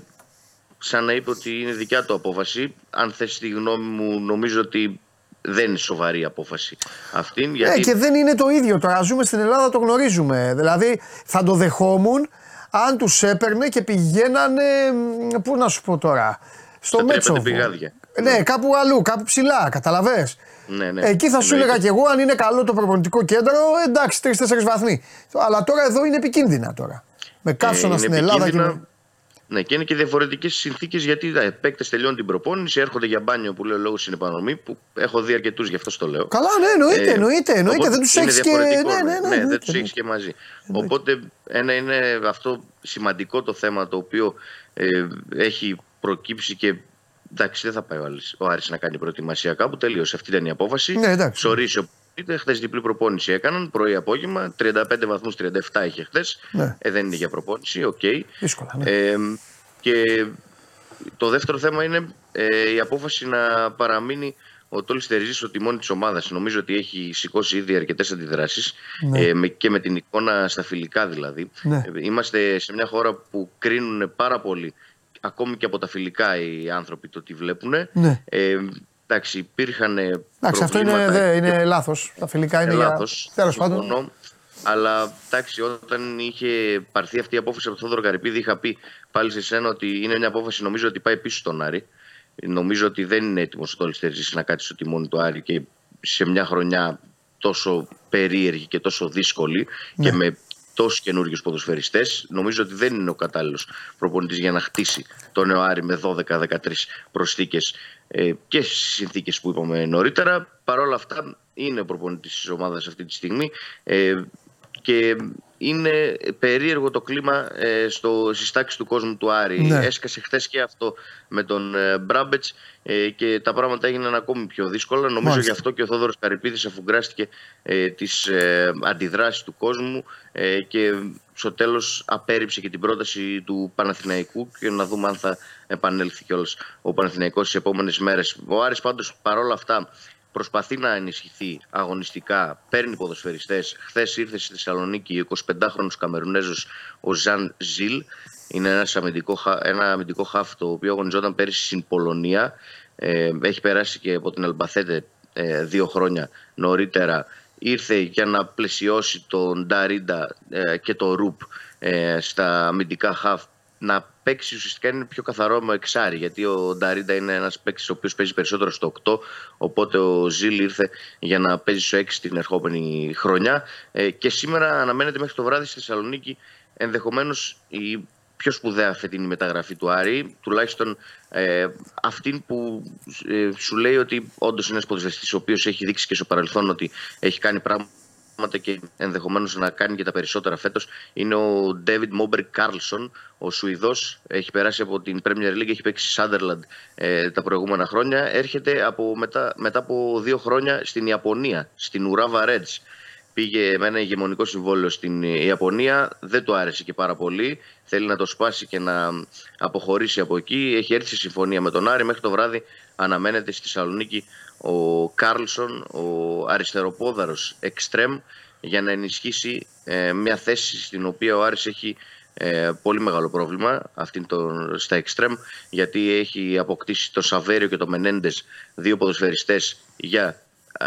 σαν να είπε ότι είναι δικιά του απόφαση, αν θες τη γνώμη μου, νομίζω ότι δεν είναι σοβαρή απόφαση αυτήν. Γιατί Ε, και δεν είναι το ίδιο τώρα. Ζούμε στην Ελλάδα, το γνωρίζουμε. Δηλαδή θα το δεχόμουν αν τους έπαιρνε και πηγαίνανε. μ, Πού να σου πω τώρα. Στο Στα τρία Μέτσοβο. πέντε πηγάδια. Ναι, κάπου αλλού, κάπου ψηλά, καταλαβέ. Ναι, ναι, Εκεί θα σου εννοείται. έλεγα κι εγώ αν είναι καλό το προπονητικό κέντρο, εντάξει, τρει-τέσσερι βαθμοί. Αλλά τώρα εδώ είναι επικίνδυνα τώρα. Με καύσωνα είναι στην Ελλάδα και. επικίνδυνα. με- Ναι, και είναι και διαφορετικές συνθήκες γιατί οι παίκτες τελειώνουν την προπόνηση, έρχονται για μπάνιο που λέει ο λόγο είναι επανομή, που έχω δει αρκετούς, γι' αυτό στο λέω. Καλά, ναι, εννοείται, Ε, εννοείται, εννοείται. οπότε Δεν τους είναι έχεις και. διαφορετικό, Ναι, ναι, ναι. δεν εννοείται, τους έχεις εννοείται. και μαζί. Οπότε ένα είναι αυτό σημαντικό το θέμα το οποίο ε, έχει προκύψει και εντάξει δεν θα πάει ο Άρης, ο Άρης να κάνει προετοιμασία κάπου, τελείωσε. Αυτή ήταν η απόφαση. Ναι, εντάξει. Ψωρίσει Είτε χθες διπλή προπόνηση έκαναν, πρωί-απόγευμα. 35 βαθμούς, 37 είχε χθες. Ναι. Ε, δεν είναι για προπόνηση, οκ. Δύσκολα, ναι. Ε, και το δεύτερο θέμα είναι ε, η απόφαση να παραμείνει ο Τόλι Τερζή στο τιμόνι της ομάδας. Νομίζω ότι έχει σηκώσει ήδη αρκετές αντιδράσεις Ναι. ε, με- και με την εικόνα στα φιλικά δηλαδή. Ναι. Ε, είμαστε σε μια χώρα που κρίνουν πάρα πολύ, ακόμη και από τα φιλικά οι άνθρωποι το τι βλέπουν. Ναι. Ε, εντάξει, υπήρχαν. Εντάξει, αυτό είναι, δε, είναι λάθος. Τα φιλικά είναι για. Λάθος, Τέλος πάντων. συμφωνώ. Αλλά εντάξει, όταν είχε πάρθει αυτή η απόφαση από τον Θόδωρο Καρυπίδη, είχα πει πάλι σε σένα ότι είναι μια απόφαση νομίζω ότι πάει πίσω στον Άρη. Νομίζω ότι δεν είναι έτοιμος ο Τόλι Τερζή να κάτσει στο τιμόνι του Άρη και σε μια χρονιά τόσο περίεργη και τόσο δύσκολη Ναι. και με τόσου καινούριου ποδοσφαιριστές, νομίζω ότι δεν είναι ο κατάλληλος προπονητής για να χτίσει τον νέο Άρη με 12-13 προσθήκες ε, και στις συνθήκες που είπαμε νωρίτερα. Παρ' όλα αυτά, είναι ο προπονητής της ομάδας αυτή τη στιγμή. Ε, και είναι περίεργο το κλίμα ε, στο, στις τάξεις του κόσμου του Άρη. Ναι. Έσκασε χθες και αυτό με τον ε, Μπράμπετς ε, και τα πράγματα έγιναν ακόμη πιο δύσκολα. Νομίζω Μάλιστα. γι' αυτό και ο Θόδωρος Καρυπίδης αφουγκράστηκε ε, τις ε, αντιδράσεις του κόσμου ε, και στο τέλος απέρριψε και την πρόταση του Παναθηναϊκού και να δούμε αν θα επανέλθει κιόλας ο Παναθηναϊκός στις επόμενες μέρες. Ο Άρης πάντως παρόλα αυτά προσπαθεί να ενισχυθεί αγωνιστικά, παίρνει ποδοσφαιριστές. Χθες ήρθε στη Θεσσαλονίκη ο 25χρονος Καμερουνέζος ο Ζαν Ζιλ. Είναι ένας αμυντικό, χα- ένα αμυντικό χάφ το οποίο αγωνιζόταν πέρυσι στην Πολωνία. Ε, έχει περάσει και από την Αλμπαθέτε ε, δύο χρόνια νωρίτερα. Ήρθε για να πλαισιώσει τον Νταρίντα ε, και το Ρουπ ε, στα αμυντικά χαφ να παίξει ουσιαστικά είναι πιο καθαρό με εξάρι. Γιατί ο Νταρίντα είναι ένας παίκτης ο οποίος παίζει περισσότερο στο 8. Οπότε ο Ζήλ ήρθε για να παίζει στο 6 την ερχόμενη χρονιά. Ε, και σήμερα αναμένεται μέχρι το βράδυ στη Θεσσαλονίκη ενδεχομένως η πιο σπουδαία φετινή μεταγραφή του Άρη, τουλάχιστον ε, αυτήν που ε, σου λέει ότι όντως είναι ένας ποδοσφαιριστής ο οποίος έχει δείξει και στο παρελθόν ότι έχει κάνει πράγματα και ενδεχομένως να κάνει και τα περισσότερα φέτος είναι ο David Μόμπερ Κάρλσον. Ο Σουηδός έχει περάσει από την Premier League, έχει παίξει Sunderland ε, τα προηγούμενα χρόνια. Έρχεται από μετά, μετά από δύο χρόνια στην Ιαπωνία, στην Urawa Reds. Πήγε με ένα ηγεμονικό συμβόλαιο στην Ιαπωνία, δεν του άρεσε και πάρα πολύ. Θέλει να το σπάσει και να αποχωρήσει από εκεί. Έχει έρθει σε συμφωνία με τον Άρη. Μέχρι το βράδυ αναμένεται στη Θεσσαλονίκη ο Κάρλσον, ο αριστεροπόδαρος εξτρέμ, για να ενισχύσει ε, μια θέση στην οποία ο Άρης έχει ε, πολύ μεγάλο πρόβλημα αυτήν τον, στα εξτρέμ γιατί έχει αποκτήσει τον Σαβέριο και τον Μενέντες δύο ποδοσφαιριστές για ε,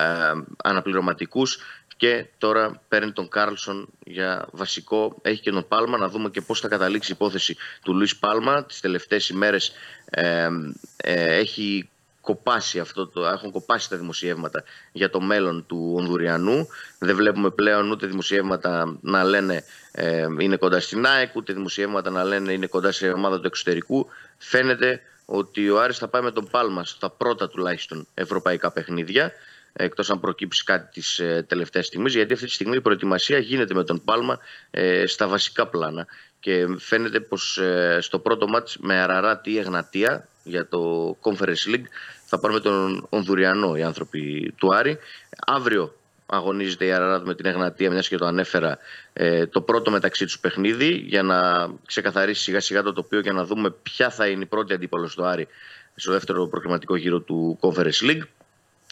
αναπληρωματικούς και τώρα παίρνει τον Κάρλσον για βασικό. Έχει και τον Πάλμα να δούμε και πώς θα καταλήξει η υπόθεση του Λουίς Πάλμα. Τις τελευταίες ημέρες ε, ε, έχει κοπάσει αυτό το, έχουν κοπάσει τα δημοσιεύματα για το μέλλον του Ονδουριανού. Δεν βλέπουμε πλέον ούτε δημοσιεύματα να λένε ε, είναι κοντά στην ΑΕΚ, ούτε δημοσιεύματα να λένε είναι κοντά σε ομάδα του εξωτερικού. Φαίνεται ότι ο Άρης θα πάει με τον Πάλμα στα πρώτα τουλάχιστον ευρωπαϊκά παιχνίδια εκτός αν προκύψει κάτι της ε, τελευταίας στιγμής, γιατί αυτή τη στιγμή η προετοιμασία γίνεται με τον Πάλμα ε, στα βασικά πλάνα. Και φαίνεται πως ε, στο πρώτο μάτς με Αραράτη ή Εγνατία για το Conference League θα πάρουμε τον Ονδουριανό οι άνθρωποι του Άρη. Αύριο αγωνίζεται η Αραράτ με την Εγνατία, μιας και το ανέφερα, ε, το πρώτο μεταξύ τους παιχνίδι για να ξεκαθαρίσει σιγά σιγά το τοπίο και να δούμε ποια θα είναι η πρώτη αντίπαλος στο Άρη στο δεύτερο προκριματικό γύρο του Conference League.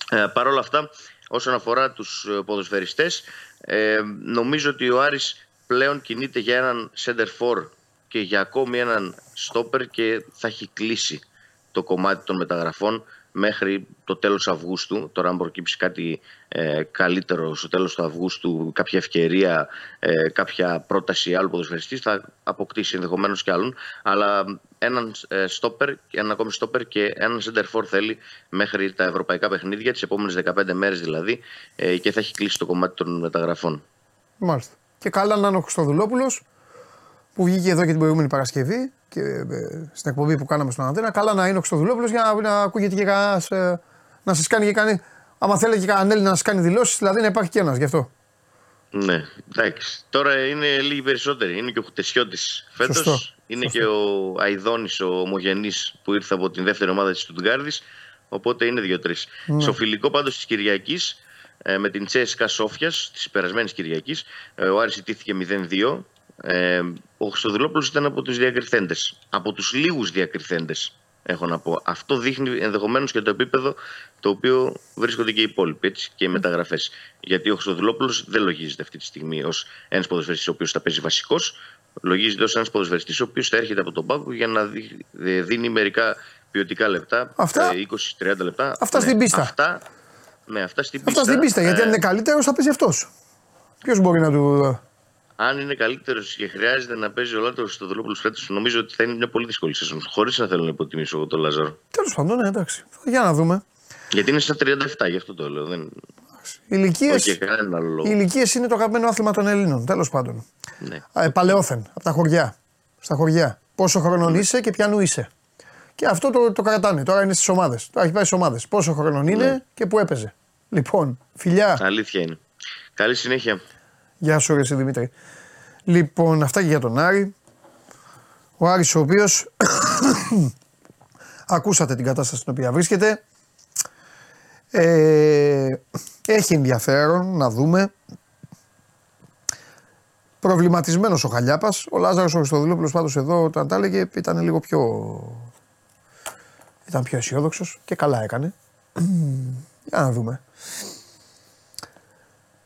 Ε, Παρ' όλα αυτά, όσον αφορά τους ε, ποδοσφαιριστές, ε, νομίζω ότι ο Άρης πλέον κινείται για έναν center for και για ακόμη έναν stopper και θα έχει κλείσει το κομμάτι των μεταγραφών μέχρι το τέλος Αυγούστου. Τώρα αν προκύψει κάτι ε, καλύτερο στο τέλος του Αυγούστου, κάποια ευκαιρία, ε, κάποια πρόταση άλλου ποδοσφαιριστή, θα αποκτήσει ενδεχομένως και άλλον. Αλλά έναν ε, στόπερ, έναν ακόμη στόπερ και έναν center for θέλει μέχρι τα ευρωπαϊκά παιχνίδια, τις επόμενες 15 μέρες δηλαδή, ε, και θα έχει κλείσει το κομμάτι των μεταγραφών. Μάλιστα. Και καλά να είναι ο Χρυστοδουλόπουλο που βγήκε εδώ και την προηγούμενη Παρασκευή και ε, στην εκπομπή που κάναμε στον Αντένα. Καλά να είναι ο Χρυστοδουλόπουλος για να, να ακούγεται και κανένας. Ε, να σας κάνει και κανεί. Άμα θέλει και κανέναν Έλληνα να σας κάνει δηλώσεις, δηλαδή να υπάρχει και ένας γι' αυτό. Ναι, εντάξει. Τώρα είναι λίγοι περισσότεροι. Είναι και ο Χουτεσιώτη φέτος. Σωστό. Είναι Σωστό. και ο Αϊδόνης, ο ομογενής που ήρθε από την δεύτερη ομάδα της Στουτγκάρδης. Οπότε είναι δύο-τρει. Ναι. Στο φιλικό πάντως της Κυριακής με την Τσέσκα Σόφιας της περασμένης Κυριακής, ο Άρης ιτήθηκε 0-2. Ε, ο Χρυστοδουλόπουλο ήταν από τους διακριθέντες. Από τους λίγους διακριθέντες, έχω να πω. Αυτό δείχνει ενδεχομένως και το επίπεδο το οποίο βρίσκονται και οι υπόλοιποι έτσι, και οι μεταγραφές. Γιατί ο Χρυστοδουλόπουλο δεν λογίζεται αυτή τη στιγμή ως ένας ποδοσφαιριστής ο οποίος θα παίζει βασικός. Λογίζεται ως ένας ποδοσφαιριστής ο οποίος θα έρχεται από τον πάγκο για να δι- ε, δίνει μερικά ποιοτικά λεπτά. Αυτά- ε, 20-30 λεπτά. αυτά στην πίστα. Αυτά, ναι, αυτά στην πίστα. Αυτά στην πίστα. Γιατί Ε, αν είναι καλύτερος θα παίζει αυτός. Ποιος μπορεί να του. Αν είναι καλύτερος και χρειάζεται να παίζει ο Λάτρος στο Δουλόπουλο φέτος, νομίζω ότι θα είναι μια πολύ δύσκολη σεζόν. Χωρίς να θέλω να υποτιμήσω εγώ τον Λάζαρο. Τέλος πάντων, ναι, εντάξει. Για να δούμε. Γιατί είναι στα 37, γι' αυτό το λέω. Δεν... Οι ηλικίε Όχι για κανέναν άλλο λόγο. οι ηλικίες είναι το αγαπημένο άθλημα των Ελλήνων. Τέλος πάντων. Ναι. Ε, παλαιόθεν, από τα χωριά. Στα χωριά. Πόσο χρονών είσαι και πιανού είσαι. Και αυτό το, το κρατάνε. Τώρα είναι στις ομάδες. Τώρα έχει πάει στις ομάδες. Πόσο χρονών είναι Ναι. και που έπαιζε. Λοιπόν, φιλιά. Αλήθεια είναι. Καλή συνέχεια. Γεια σου, ρε εσύ, Δημήτρη. Λοιπόν, αυτά και για τον Άρη. Ο Άρης ο οποίος ακούσατε την κατάσταση στην οποία βρίσκεται. Ε, έχει ενδιαφέρον να δούμε. Προβληματισμένος ο Χαλιάπας. Ο Λάζαρος ο Χριστοδουλόπουλος πάντως εδώ όταν τα έλεγε ήταν λίγο πιο. ήταν πιο αισιόδοξος και καλά έκανε. Για να δούμε.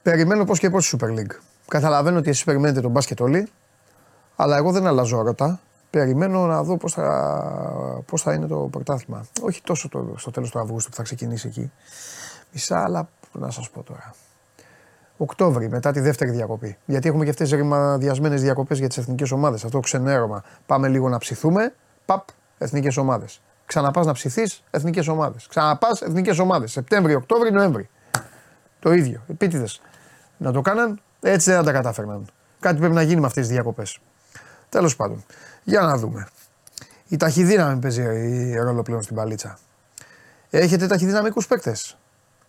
Περιμένω πώς και πώς τη Super League. Καταλαβαίνω ότι εσείς περιμένετε τον μπάσκετ όλοι, αλλά εγώ δεν αλλάζω αρωτά. Περιμένω να δω πώς θα, πώς θα είναι το πρωτάθλημα. Όχι τόσο το, στο τέλος του Αυγούστου που θα ξεκινήσει εκεί. Μισά, αλλά να σας πω τώρα. Οκτώβρη, μετά τη δεύτερη διακοπή. Γιατί έχουμε και αυτές τι ρημαδιασμένες διακοπές για τις εθνικές ομάδες. Αυτό το ξενέρωμα. Πάμε λίγο να ψηθούμε. Παπ, εθνικές ομάδες. Ξαναπάς να ψηθείς, εθνικές ομάδες. Ξαναπάς, εθνικές ομάδες. Σεπτέμβριο, Οκτώβρη, Νοέμβρη. Το ίδιο. Επίτηδες. Να το κάναν, έτσι δεν θα τα κατάφερναν. Κάτι πρέπει να γίνει με αυτές τις διακοπές. Τέλος πάντων, για να δούμε. Η ταχυδύναμη παίζει ρόλο πλέον στην παλίτσα. Έχετε ταχυδυναμικούς παίκτες.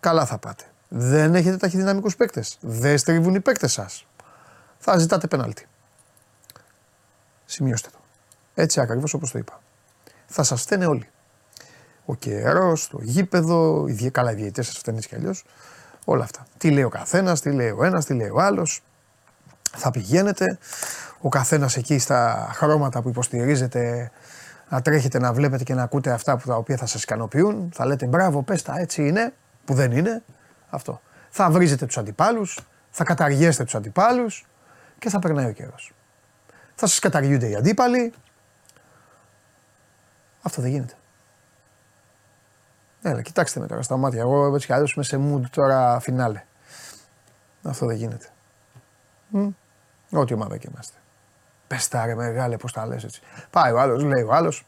Καλά θα πάτε. Δεν έχετε ταχυδυναμικούς παίκτες. Δεν στρίβουν οι παίκτες σας. Θα ζητάτε πέναλτι. Σημειώστε το. Έτσι ακριβώς όπως το είπα. Θα σας φταίνε όλοι. Ο καιρός, το γήπεδο, οι διε- καλά οι διαιτητές σας φταίνουν έτσι κι αλλιώς. Όλα αυτά. Τι λέει ο καθένας, τι λέει ο ένας, τι λέει ο άλλος. Θα πηγαίνετε. Ο καθένας εκεί στα χρώματα που υποστηρίζετε να τρέχετε να βλέπετε και να ακούτε αυτά που τα οποία θα σας ικανοποιούν. Θα λέτε μπράβο, πες τα έτσι είναι, που δεν είναι. Αυτό. Θα βρίζετε τους αντιπάλους, θα καταργέσετε τους αντιπάλους και θα περνάει ο καιρός. Θα σας καταργούνται οι αντίπαλοι. Αυτό δεν γίνεται. Έλα, κοιτάξτε με τώρα στα μάτια. Εγώ έτσι κι αλλιώς είμαι σε mood τώρα φινάλε. Αυτό δεν γίνεται. Μ, Ό,τι ομάδα και είμαστε. Πες τα ρε μεγάλε, πώς τα λες έτσι. Πάει ο άλλος, λέει ο άλλος.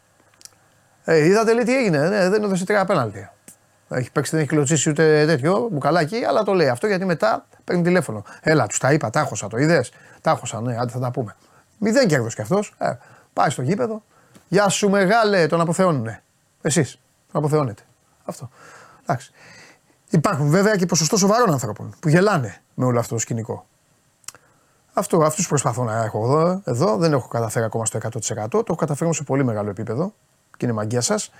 Ε, είδατε λέει τι έγινε, ναι, δεν έδωσε τρία πέναλτι. Έχει παίξει, δεν έχει κλωτσίσει ούτε τέτοιο μπουκαλάκι, αλλά το λέει αυτό γιατί μετά παίρνει τηλέφωνο. Έλα, τους τα είπα, τάχωσα, το είδες; Τάχωσα, ναι, άντε θα τα πούμε. Μηδέν κέρδος κι αυτός. Ε, πάει στο γήπεδο. Γεια σου μεγάλε, τον αποθεώνουνε. Εσείς τον αποθεώνετε. Αυτό. Εντάξει. Υπάρχουν βέβαια και ποσοστό σοβαρών ανθρώπων που γελάνε με όλο αυτό το σκηνικό. Αυτό, αυτούς προσπαθώ να έχω εδώ, εδώ. Δεν έχω καταφέρει ακόμα στο 100%. Το έχω καταφέρει σε πολύ μεγάλο επίπεδο και είναι μαγκιά σας.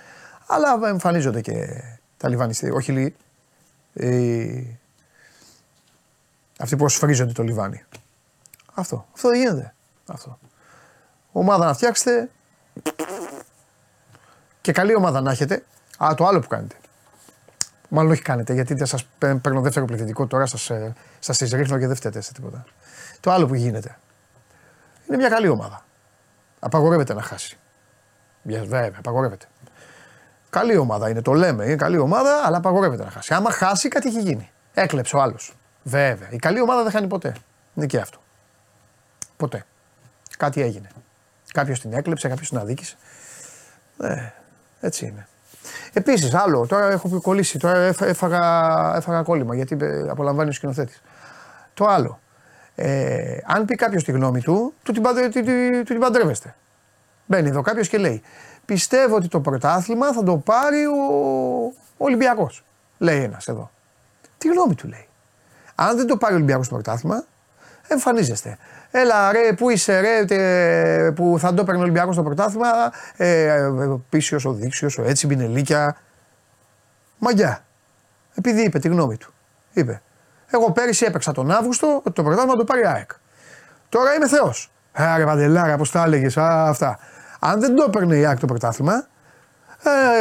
Αλλά εμφανίζονται και τα λιβανιστήρια. Όχι λι, ε, αυτοί που σφρίζονται το λιβάνι. Αυτό. Αυτό δεν γίνεται. Αυτό. Ομάδα να φτιάξετε και καλή ομάδα να έχετε. Α, το άλλο που κάνετε. Μάλλον όχι κάνετε, γιατί δεν σας παίρνω δεύτερο πληθυντικό τώρα, σας ε, σας ρίχνω και δεν φταίτε σε τίποτα. Το άλλο που γίνεται. Είναι μια καλή ομάδα. Απαγορεύεται να χάσει. Βέβαια, απαγορεύεται. Καλή ομάδα είναι, το λέμε. Είναι καλή ομάδα, αλλά απαγορεύεται να χάσει. Άμα χάσει, κάτι έχει γίνει. Έκλεψε ο άλλος. Βέβαια. Η καλή ομάδα δεν χάνει ποτέ. Είναι και αυτό. Ποτέ. Κάτι έγινε. Κάποιος την έκλεψε, κάποιος την αδίκησε. Ε, έτσι είναι. Επίσης, άλλο, τώρα έχω κολλήσει, τώρα έφαγα, έφαγα κόλλημα γιατί ε, απολαμβάνει ο σκηνοθέτης. Το άλλο. Ε, αν πει κάποιος τη γνώμη του, του την, του, του, την παντρεύεστε. Μπαίνει εδώ κάποιος και λέει: Πιστεύω ότι το πρωτάθλημα θα το πάρει ο, ο Ολυμπιακός. Λέει ένας εδώ. Τι γνώμη του λέει. Αν δεν το πάρει ο Ολυμπιακός το πρωτάθλημα, εμφανίζεστε. Έλα ρε, πού είσαι ρε, τε, που θα το παίρνει ο Ολυμπιακός στο πρωτάθλημα. Ε, ε, πίσιος, ο δίξιο, ο έτσι, μπινελίκια. Μαγιά. Επειδή είπε τη γνώμη του. Είπε. Εγώ πέρυσι έπαιξα τον Αύγουστο ότι το πρωτάθλημα το πάρει ΑΕΚ. Τώρα είμαι Θεός. Άρε Παντελάρα, πώς τα έλεγες, αυτά. Αν δεν το έπαιρνε η ΑΕΚ το πρωτάθλημα,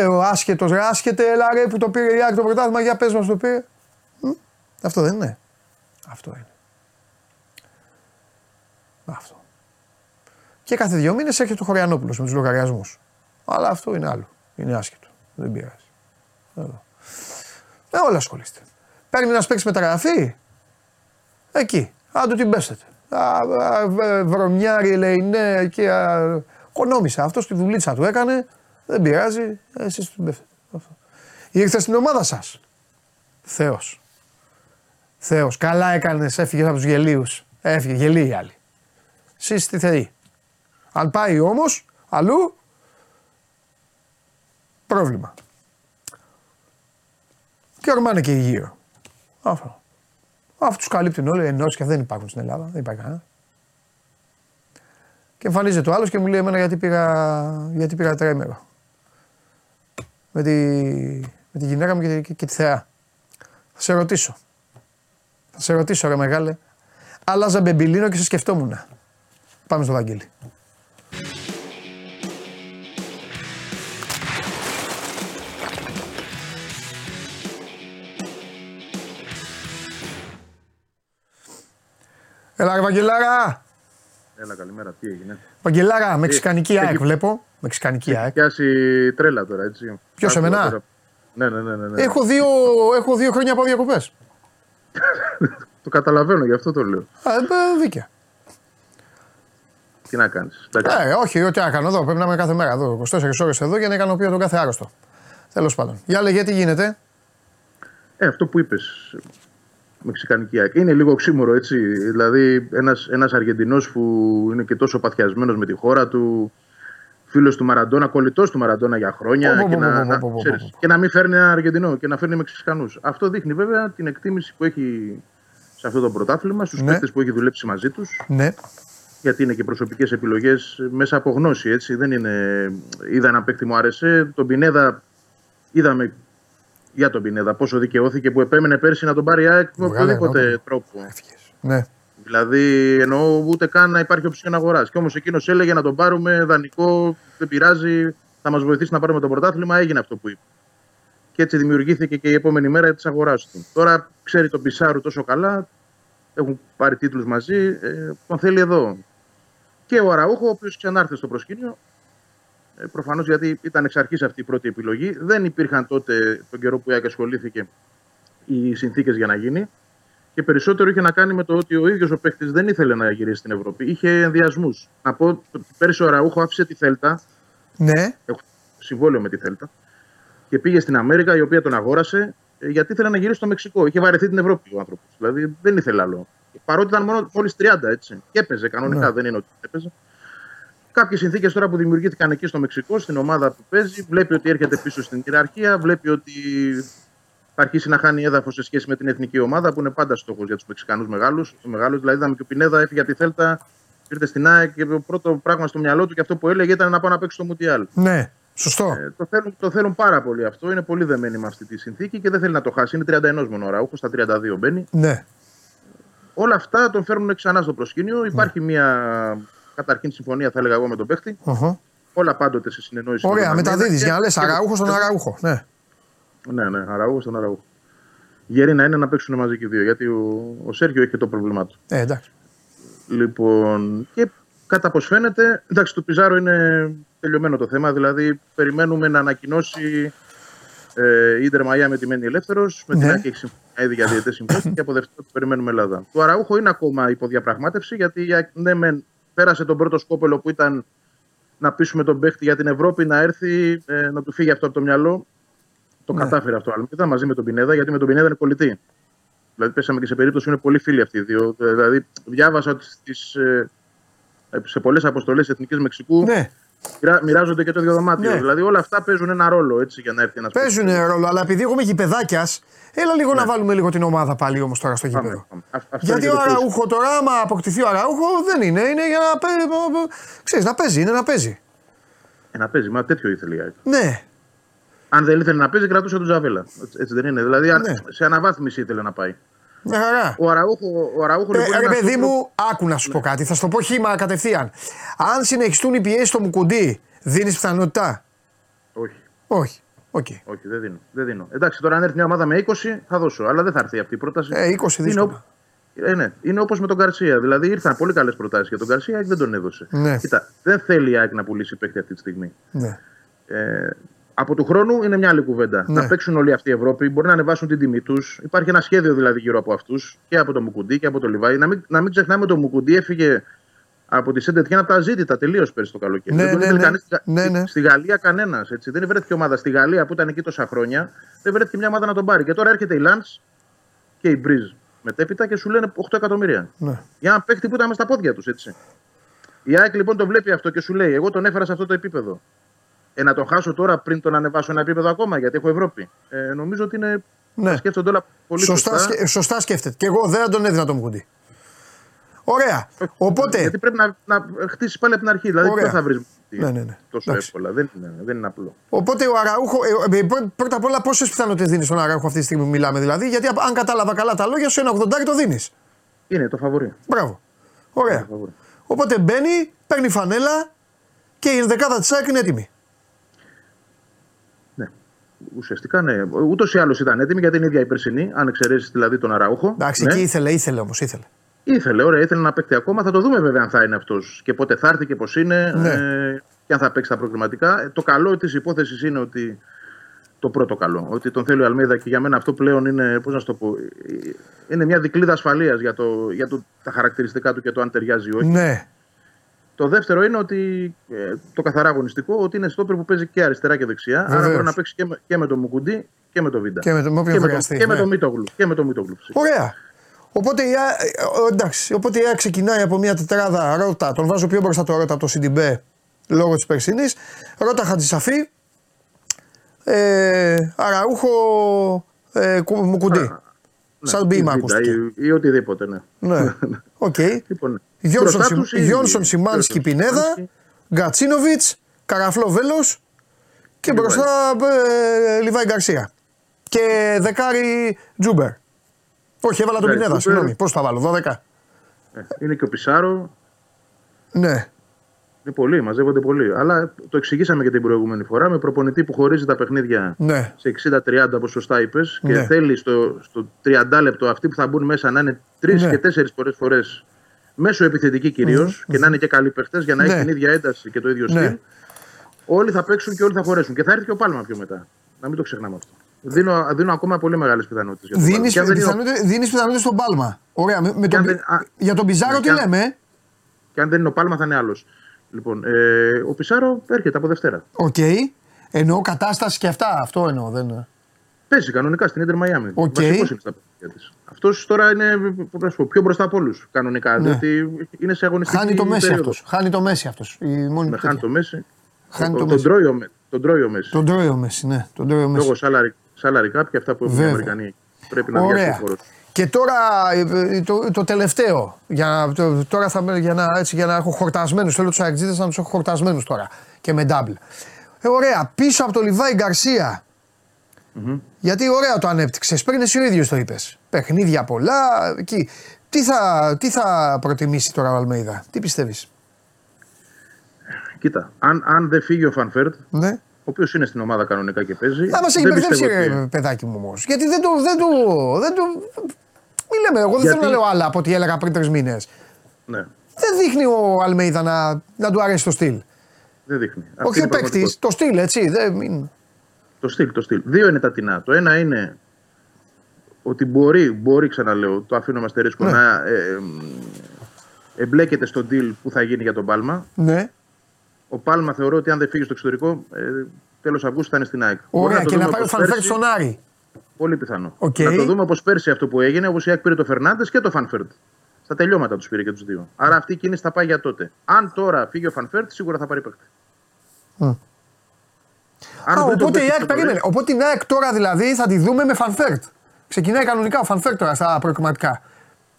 ε, ο άσχετος, ρε, άσχετε, έλα ρε που το πήρε η ΑΕΚ το πρωτάθλημα, για πες μας το πήρε. Αυτό δεν είναι. Αυτό είναι. Αυτό. Και κάθε δύο μήνες έρχεται ο Χωριανόπουλος με τους λογαριασμούς. Αλλά αυτό είναι άλλο. Είναι άσχετο. Δεν πειράζει. Εδώ. Με όλα ασχολείστε. Παίρνει να παίξει μεταγραφή. Εκεί. Αν του την πέσετε. Βρωμιάρι λέει ναι, εκεί. Κονόμησε. Αυτό τη δουλίτσα του έκανε. Δεν πειράζει. Εσείς του την πέφτετε. Ήρθε στην ομάδα σας. Θεός. Θεός. Καλά έκανες. Έφυγες από τους γελίους. Έφυγε. Γελοί οι άλλοι. Εσύ τι θέλει. Αν πάει όμως αλλού, πρόβλημα. Και ορμάνε και γύρω. Αυτό. Αυτού τους καλύπτουν όλοι. Ενώσια δεν υπάρχουν στην Ελλάδα. Δεν υπάρχει κανένα. Και εμφανίζεται ο άλλος και μου λέει: Εμένα γιατί πήγα, γιατί πήγα τρέμερο; Με τη, με τη γυναίκα μου και, και, και τη θεά. Θα σε ρωτήσω. Θα σε ρωτήσω, ρε μεγάλε. Άλλαζα μπεμπιλίνο και σε σκεφτόμουν. Πάμε στο Βαγγέλη. Έλα ρε Βαγγελάρα. Έλα καλημέρα, τι έγινε; Βαγγελάρα, μεξικανική ΑΕΚ βλέπω. Μεξικανική ΑΕΚ. Έχει πιάσει τρέλα τώρα, έτσι. Ποιος, εμένα; Τώρα... Ναι, ναι, ναι, ναι, ναι. Έχω, δύο, έχω δύο χρόνια από διακοπές. το καταλαβαίνω, γι' αυτό το λέω. Α, ε, δίκαια. Τι να κάνεις. Ε, όχι, ό,τι να κάνω εδώ. Πρέπει να είμαι κάθε μέρα εδώ. 24 ώρες εδώ για να ικανοποιώ τον κάθε άρρωστο. Τέλος πάντων. Για λέγε τι γίνεται; Ε, αυτό που είπες. Μεξικανική ΑΕΚ. Είναι λίγο οξύμορο έτσι. Δηλαδή, ένας ένας Αργεντινός που είναι και τόσο παθιασμένος με τη χώρα του, φίλος του Μαραντόνα, κολλητός του Μαραντόνα για χρόνια. Και να μην φέρνει ένα Αργεντινό και να φέρνει Μεξικανούς. Αυτό δείχνει βέβαια την εκτίμηση που έχει σε αυτό το πρωτάθλημα, στους ναι. που έχει δουλέψει μαζί τους. Ναι γιατί είναι και προσωπικές επιλογές μέσα από γνώση. Έτσι. Δεν είναι... Είδα ένα παίκτη μου άρεσε. Τον Πινέδα είδαμε για τον Πινέδα πόσο δικαιώθηκε που επέμενε πέρσι να τον πάρει ΑΕΚ με οποιοδήποτε τρόπο. Ναι. Δηλαδή εννοώ ούτε καν να υπάρχει οψιόν αγορά. Και όμως εκείνος έλεγε να τον πάρουμε δανεικό, δεν πειράζει, θα μας βοηθήσει να πάρουμε το πρωτάθλημα. Έγινε αυτό που είπε. Και έτσι δημιουργήθηκε και η επόμενη μέρα της αγοράς του. Τώρα ξέρει τον Πισάρου τόσο καλά, έχουν πάρει τίτλους μαζί, ε, τον θέλει εδώ και ο Αραούχο, ο οποίος ξανάρθε στο προσκήνιο. Ε, Προφανώς γιατί ήταν εξ αρχής αυτή η πρώτη επιλογή. Δεν υπήρχαν τότε, τον καιρό που η ασχολήθηκε, οι συνθήκες για να γίνει. Και περισσότερο είχε να κάνει με το ότι ο ίδιος ο παίκτης δεν ήθελε να γυρίσει στην Ευρώπη. Είχε ενδιασμούς. Να πω ότι πέρυσι ο Αραούχο άφησε τη Θέλτα. Ναι. Έχω συμβόλαιο με τη Θέλτα. Και πήγε στην Αμέρικα, η οποία τον αγόρασε, ε, γιατί ήθελε να γυρίσει στο Μεξικό. Είχε βαρεθεί την Ευρώπη ο άνθρωπος. Δηλαδή δεν ήθελε άλλο. Παρότι ήταν μόνο μόλι 30 έτσι. Και έπαιζε κανονικά, ναι. δεν είναι ότι έπαιζε. Κάποιες συνθήκες τώρα που δημιουργήθηκαν εκεί στο Μεξικό, στην ομάδα που παίζει, βλέπει ότι έρχεται πίσω στην κυριαρχία, βλέπει ότι θα αρχίσει να χάνει έδαφος σε σχέση με την εθνική ομάδα που είναι πάντα στόχος για τους Μεξικανούς μεγάλους. Μεγάλους, δηλαδή, είδαμε και ο Πινέδα έφυγε από τη Θέλτα, ήρθε στην ΑΕΚ και το πρώτο πράγμα στο μυαλό του και αυτό που έλεγε ήταν να πάω να παίξει στο Μουτιάλ. Ναι, σωστό. Ε, το, θέλουν, το θέλουν πάρα πολύ αυτό. Είναι πολύ δεμένοι με αυτή τη συνθήκη και δεν θέλει να το χάσει. Είναι 31 μόνο ώρα. Ούχος στα 32 μπαίνει. Ναι. Όλα αυτά τον φέρνουν ξανά στο προσκήνιο. Υπάρχει μια καταρχήν συμφωνία, θα έλεγα εγώ, με τον παίχτη. Αχα. Όλα πάντοτε σε συνεννόηση. με Ωραία, τον Αλμέιδα. μεταδίδει για να λες Και- αραούχο στον και- αραούχο. Ναι. Ναι, ναι, αραούχο στον αραούχο. Γέροι να είναι να παίξουν μαζί και οι δύο. Γιατί ο, ο Σέργιο έχει και το πρόβλημά του. Ε, εντάξει. Λοιπόν, και κατά πώ φαίνεται, εντάξει, το Πιζάρο είναι τελειωμένο το θέμα. Δηλαδή, περιμένουμε να ανακοινώσει ε, η Ιντερ Μαϊάμι ότι μένει ελεύθερος. Με την Ναι. ΑΕΚ έχει συμφωνία ήδη για διαιτές συμφωνία και από Δευτέρα το περιμένουμε Ελλάδα. Το Αραούχο είναι ακόμα υποδιαπραγμάτευση γιατί η ΑΕΚ, ναι, μεν, πέρασε τον πρώτο σκόπελο που ήταν να πείσουμε τον παίχτη για την Ευρώπη να έρθει, ε, να του φύγει αυτό από το μυαλό. Το Ναι. κατάφερε αυτό ο Αλμίδα μαζί με τον Πινέδα, γιατί με τον Πινέδα είναι κολλητή. Δηλαδή, πέσαμε και σε περίπτωση που είναι πολύ φίλοι αυτοί οι δύο. Ε, Δηλαδή, διάβασα ότι στις, ε, σε πολλές αποστολές Εθνικής Μεξικού Ναι, μοιρα- μοιράζονται και το ίδιο δωμάτιο. Ναι. Δηλαδή, όλα αυτά παίζουν ένα ρόλο έτσι, για να έρθει ένας παίζουν ρόλο, αλλά επειδή έχουμε γηπεδάκιας, έλα λίγο να βάλουμε λίγο την ομάδα πάλι όμως τώρα στο γήπεδο. Γιατί ο Αραούχο τώρα, άμα αποκτηθεί ο Αραούχο, δεν είναι. Είναι για να παίζει. Ξέρεις, να παίζει, είναι να παίζει. Ε, να παίζει, μα τέτοιο ήθελε η ΑΕΚ. Ναι, Αν δεν ήθελε να παίζει, κρατούσε τον Τζαβέλα. Έτσι, έτσι δεν είναι. Δηλαδή, αν- Ναι. σε αναβάθμιση ήθελε να πάει. Μια χαρά. Ο Αραούχο, ο Αραούχο Ε, λοιπόν. ρε είναι παιδί αυτός μου, άκου να σου πω κάτι. Θα σου το πω χύμα κατευθείαν. Αν συνεχιστούν οι πιέσεις στο Μουκουντί, δίνεις πιθανότητα; που- Όχι. Όχι. Οκ. Όχι, δεν δίνω. δεν δίνω. Εντάξει, τώρα αν έρθει μια ομάδα με 20 θα δώσω, αλλά δεν θα έρθει αυτή η πρόταση. Ε, 20 είναι, δύσκολα. ο- ε, ναι. είναι όπως με τον Καρσία. Δηλαδή ήρθαν πολύ καλές προτάσεις για τον Καρσία, η ΑΕΚ δεν τον έδωσε. Ναι. Κοίτα, δεν θέλει η ΑΕΚ να πουλήσει παίκτη αυτή τη στιγμή. Ναι. Ε, από του χρόνου είναι μια άλλη κουβέντα. Ναι. Να παίξουν όλοι αυτοί οι Ευρώπη, μπορεί να ανεβάσουν την τιμή τους. Υπάρχει ένα σχέδιο δηλαδή γύρω από αυτούς και από το Μουκουντί και από το Λιβάη. Να μην, να μην ξεχνάμε ότι το Μουκουντί έφυγε από τη Σέντετ από τα ζήτητα τελείως πέρσι το καλοκαίρι. Ναι, δεν τον ναι, ήθελε ναι. κανείς στη- Ναι, ναι. Στη Γαλλία κανένας. Δεν βρέθηκε ομάδα στη Γαλλία που ήταν εκεί τόσα χρόνια. Δεν βρέθηκε μια ομάδα να τον πάρει. Και τώρα έρχεται η Λαντ και η Μπριζ μετέπειτα και σου λένε 8 εκατομμύρια. ναι. Για ένα παίχτη που ήταν μες στα πόδια τους, έτσι. Η ΑΕΚ λοιπόν το βλέπει αυτό και σου λέει: Εγώ τον έφερα σε αυτό το επίπεδο. Ε, να τον χάσω τώρα πριν τον ανεβάσω ένα επίπεδο ακόμα, γιατί έχω Ευρώπη. Ε, νομίζω ότι είναι. Ναι. τα σκέφτονται όλα πολύ Σωστά, σωστά. σκε- σωστά σκέφτεται. Και εγώ δεν θα τον έδινα το Μουκουντί. Ωραία. Οπότε. Γιατί πρέπει να, να χτίσει πάλι από την αρχή. Δηλαδή, Ωραία. δεν θα βρεις Ναι, ναι, ναι. τόσο Εντάξει. εύκολα. Δεν είναι, δεν είναι απλό. Οπότε ο Αραούχο. ε, ε, πρω- πρώτα απ' όλα, πόσες πιθανότητες δίνεις στον Αραούχο αυτή τη στιγμή που μιλάμε. Δηλαδή, γιατί αν κατάλαβα καλά τα λόγια σου, ένα 80 το δίνεις. Είναι το φαβορή. Μπράβο. Ωραία. Το φαβορί. Οπότε μπαίνει, παίρνει φανέλα και η ενδεκάδα της ΑΕΚ είναι έτοιμη. Ναι. Ουσιαστικά ναι. Ούτως ή άλλως ήταν έτοιμη γιατί είναι η ίδια η περσινή, αν εξαιρέσεις δηλαδή τον Αραούχο. Εντάξει, Ναι. εκεί ήθελε, ήθελε όμως, ήθελε. Ήθελε, ωραία, ήθελε να παίξει ακόμα. Θα το δούμε βέβαια αν θα είναι αυτός και πότε θα έρθει και πώς είναι Ναι. ε, και αν θα παίξει τα προκριματικά. Ε, Το καλό της υπόθεσης είναι ότι. Το πρώτο καλό. Ότι τον θέλει ο Αλμίδα και για μένα αυτό πλέον είναι, πώς να σου το πω, ε, είναι μια δικλίδα ασφαλείας για, το, για το, τα χαρακτηριστικά του και το αν ταιριάζει ή όχι. Ναι. Το δεύτερο είναι ότι ε, το καθαρά αγωνιστικό, ότι είναι στόπερ που παίζει και αριστερά και δεξιά. Άρα Βεβαίως. μπορεί να παίξει και με, και με το Μουκουντί και με το Βίντα. Και με το- με όποιον και με, χρειαστεί, το, και με ναι. το Μίτογλου. Και με το Μίτογλου. φυσικά. Ωραία. Οπότε η, Α- ε, ε, εντάξει, οπότε η ΑΕΚ ξεκινάει από μια τετράδα Ρότα. Τον βάζω πιο μπροστά το Ρότα από το Σιντιμπέ λόγω της περσινή. Ρότα Χατζησαφή. Ε, αραούχο ε, κου- Μουκουντί. Ναι, Σαν ή ποίημα Βίντα ακούστηκε. Ή, ή οτιδήποτε, ναι. Ναι. Οκ. Λοιπόν, Γιόνσον, μπροστά Σιμ- τους η- Γιόνσον Σιμάνσκι Γιόνσον Πινέδα. Σιμάνσκι. Γκατσίνοβιτ. Καραφλό Βέλο. Και Λιβάη. μπροστά ε, Λιβάη Γκαρσία. Και δεκάρι Τζούμπερ. Όχι, έβαλα τον Τζούμπερ. Πινέδα, συγγνώμη. Πώς θα βάλω, 12. Ε, Είναι και ο Πισάρο. Ναι. Είναι πολλοί, μαζεύονται πολλοί. Αλλά το εξηγήσαμε και την προηγούμενη φορά με προπονητή που χωρίζει τα παιχνίδια Ναι. σε 60-30 όπως σωστά είπες και Ναι. θέλει στο, στο 30 λεπτό αυτοί που θα μπουν μέσα να είναι τρεις Ναι. και τέσσερις φορές φορές μέσω επιθετική κυρίως και να είναι και καλοί παίχτες για να Ναι. έχει την ίδια ένταση και το ίδιο Ναι. στυλ. Όλοι θα παίξουν και όλοι θα χωρέσουν. Και θα έρθει και ο Πάλμα πιο μετά. Να μην το ξεχνάμε αυτό. Δίνω, δίνω ακόμα πολύ μεγάλες πιθανότητες. Δίνεις πιθανότητες στον Πάλμα. Ωραία. Με, με Και τον, αν δεν- α, για τον Πιζάρο ναι, τι και αν- λέμε; ε; Και αν δεν είναι ο Πάλμα θα είναι άλλος. Λοιπόν, ε, ο Πισάρο έρχεται από Δευτέρα. Οκ. Εννοώ κατάσταση και αυτά. Αυτό εννοώ. Δεν... Παίζει κανονικά στην Ιντερ Μαϊάμι. Οκ. Βασικός είναι στα παιχνίδια της. Αυτός τώρα είναι πώς να σου πω, πιο μπροστά από όλους κανονικά. Ναι. Διότι είναι σε αγωνιστική Χάνει το Μέση περίοδος. αυτός. Χάνει το Μέση αυτός. Η μόνη Ναι, του χάνει τέτοια. το Μέση. Χάνει Ο- το τον Μέση. τρώει ο Μέ- Τον τρώει ο Μέση. Τον τρώει ο Μέση, ναι. Τον τρώει ο Μέση. Λόγω salary, Salary cap και αυτά που έχουν οι Βέβαια. Αμερικανοί. Πρέπει να διάσει ο Ωραία. χώρο. Και τώρα ε, ε, το, το τελευταίο. Για να, το- τώρα θα, για, να, έτσι, για να έχω χορτασμένους. Θέλω τους αεξίδες να τους έχω χορτασμένους τώρα. Και με double. Ε, ωραία. Πίσω από το Λιβάη Γκαρσία. Γιατί ωραία το ανέπτυξες. Πριν εσύ ο ίδιο το είπες. Παιχνίδια πολλά. Εκεί. Τι θα, τι θα προτιμήσει τώρα ο Αλμέιδα, τι πιστεύεις; Κοίτα, αν, αν δεν φύγει ο Φανφέρτ, Ναι. Ο οποίος είναι στην ομάδα κανονικά και παίζει. Θα μας έχει δεν μπερδέψει, πιστεύω ρε, ότι- παιδάκι μου όμως. Γιατί δεν το. Δεν το, δεν το μην λέμε, εγώ δεν Γιατί- θέλω να λέω άλλα από ό,τι έλεγα πριν τρεις μήνες. Ναι, Δεν δείχνει ο Αλμέιδα να, να του αρέσει το στυλ. δεν δείχνει. Αυτή Όχι είναι ο η παίκτης, πραγματικότητα. το στυλ, έτσι. Δεν, μην... Το στυλ, το στυλ. Δύο είναι τα τινά. Το ένα είναι ότι μπορεί, μπορεί ξαναλέω, το αφήνω με αστερίσκο, Ναι. να ε, ε, εμπλέκεται στο deal που θα γίνει για τον Πάλμα. Ναι. Ο Πάλμα θεωρώ ότι αν δεν φύγει στο εξωτερικό, ε, τέλος Αυγούστου θα είναι στην ΑΕΚ. Μπορεί Ωραία, να το και να δούμε πάει ο όπως Φανφέρτ πέρσι. στον Άρη. Πολύ πιθανό. Οκ. Να το δούμε όπως πέρσι αυτό που έγινε, όπως η ΑΕΚ πήρε το Φερνάντες και το Φανφέρτ. Στα τελειώματα τους πήρε και τους δύο. Άρα αυτή η κίνηση θα πάει για τότε. Αν τώρα φύγει ο Φανφέρτ, σίγουρα θα πάρει παίκτη. Μμ. Αν Α, βρει τον οπότε η παίκτη ΑΕΚ πιο περίμενε. νωρίς, Οπότε την ΑΕΚ τώρα δηλαδή θα τη δούμε με Φανφέρτ. Ξεκινάει κανονικά ο Φανφέρτ τώρα στα προκριματικά.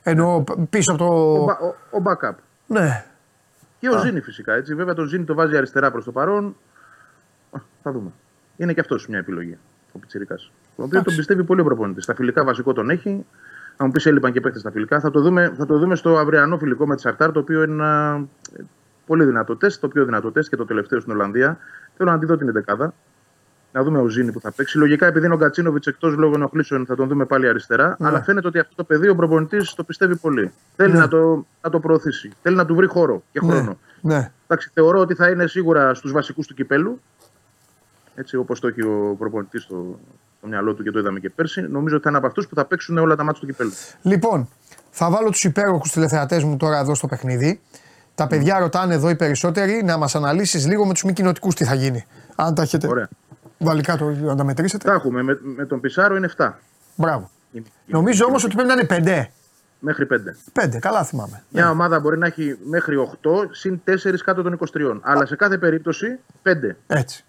Ενώ π- πίσω από ο, το. μπα- ο, ο backup. Ναι. Και ο Ζήνη φυσικά. Έτσι. Βέβαια τον Ζήνη το βάζει αριστερά προς το παρόν. Α, Θα δούμε. Είναι και αυτός μια επιλογή. Ο πιτσιρικάς. Τον οποίος τον Εντάξει. πιστεύει πολύ ο προπονητής. Στα φιλικά βασικό τον έχει. Αν μου πεις έλειπαν και παίχτες στα φιλικά, θα το δούμε, θα το δούμε στο αυριανό φιλικό με τη Σαχτάρ, το οποίο είναι ένα ε, πολύ δυνατό τεστ. Το πιο δυνατό τεστ και το τελευταίο στην Ολλανδία. Θέλω να τη δω την δεκάδα. Να δούμε ο Ζήνη που θα παίξει. Λογικά, επειδή είναι ο Γκατσίνοβιτς εκτός λόγω ενοχλήσεων, θα τον δούμε πάλι αριστερά. Ναι. Αλλά φαίνεται ότι αυτό το παιδί ο προπονητής το πιστεύει πολύ. Θέλει Ναι. να, το, να το προωθήσει. Θέλει να του βρει χώρο και χρόνο. Ναι. ναι. Εντάξει, θεωρώ ότι θα είναι σίγουρα στους βασικούς του κυπέλου. Έτσι, όπως το έχει ο προπονητής στο, στο μυαλό του και το είδαμε και πέρσι. Νομίζω ότι θα είναι από αυτούς που θα παίξουν όλα τα μάτια του κυπέλου. Λοιπόν, θα βάλω τους υπέροχους τηλεθεατές μου τώρα εδώ στο παιχνίδι. Τα παιδιά ρωτάνε εδώ οι περισσότεροι να μας αναλύσεις λίγο με τους μη κοινοτικούς τι θα γίνει. Αν τα έχετε Ωραία. Βάλει κάτω, να τα μετρήσετε. Τα έχουμε. Με, με τον Πισάρο είναι 7. Μπράβο. Είναι- Νομίζω όμως ότι πρέπει να είναι πέντε. Μέχρι 5. Πέντε, καλά θυμάμαι. Μια ομάδα μπορεί να έχει μέχρι 8 συν 4 κάτω των 23. Αλλά σε κάθε περίπτωση 5. Έτσι.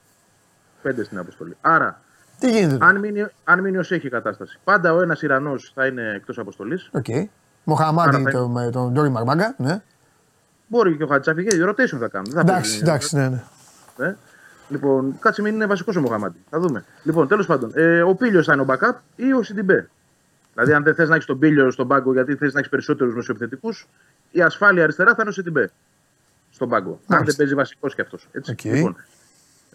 5 στην αποστολή. Άρα, Τι γίνεται. τώρα; αν μείνει, αν μείνει ως έχει η κατάσταση, πάντα ο ένας Ιρανός θα είναι εκτός αποστολής. Οκ. Μοχαμάντι Άρα θα- το, με τον Ντόρι Μαρμάγκα. Ναι. Μπορεί και ο Χατζησαφή γιατί rotation θα κάνουν. Δεν θα Εντάξει, παίζει- εντάξει, ναι, ναι. Ε. Λοιπόν, κάτσε μην είναι βασικός ο Μοχαμάντι. Θα δούμε. Λοιπόν, τέλος πάντων, ε, ο Πήλιο θα είναι ο backup ή ο Σιντιμπέ; Δηλαδή, αν δεν θες να έχεις τον Πήλιο στον πάγκο γιατί θες να έχεις περισσότερους μεσοεπιθετικούς, η ασφάλεια αριστερά θα είναι ο Σιντιμπέ στον πάγκο. Αν Μάλιστα. δεν παίζει βασικός κι αυτός. Οκ. Λοιπόν,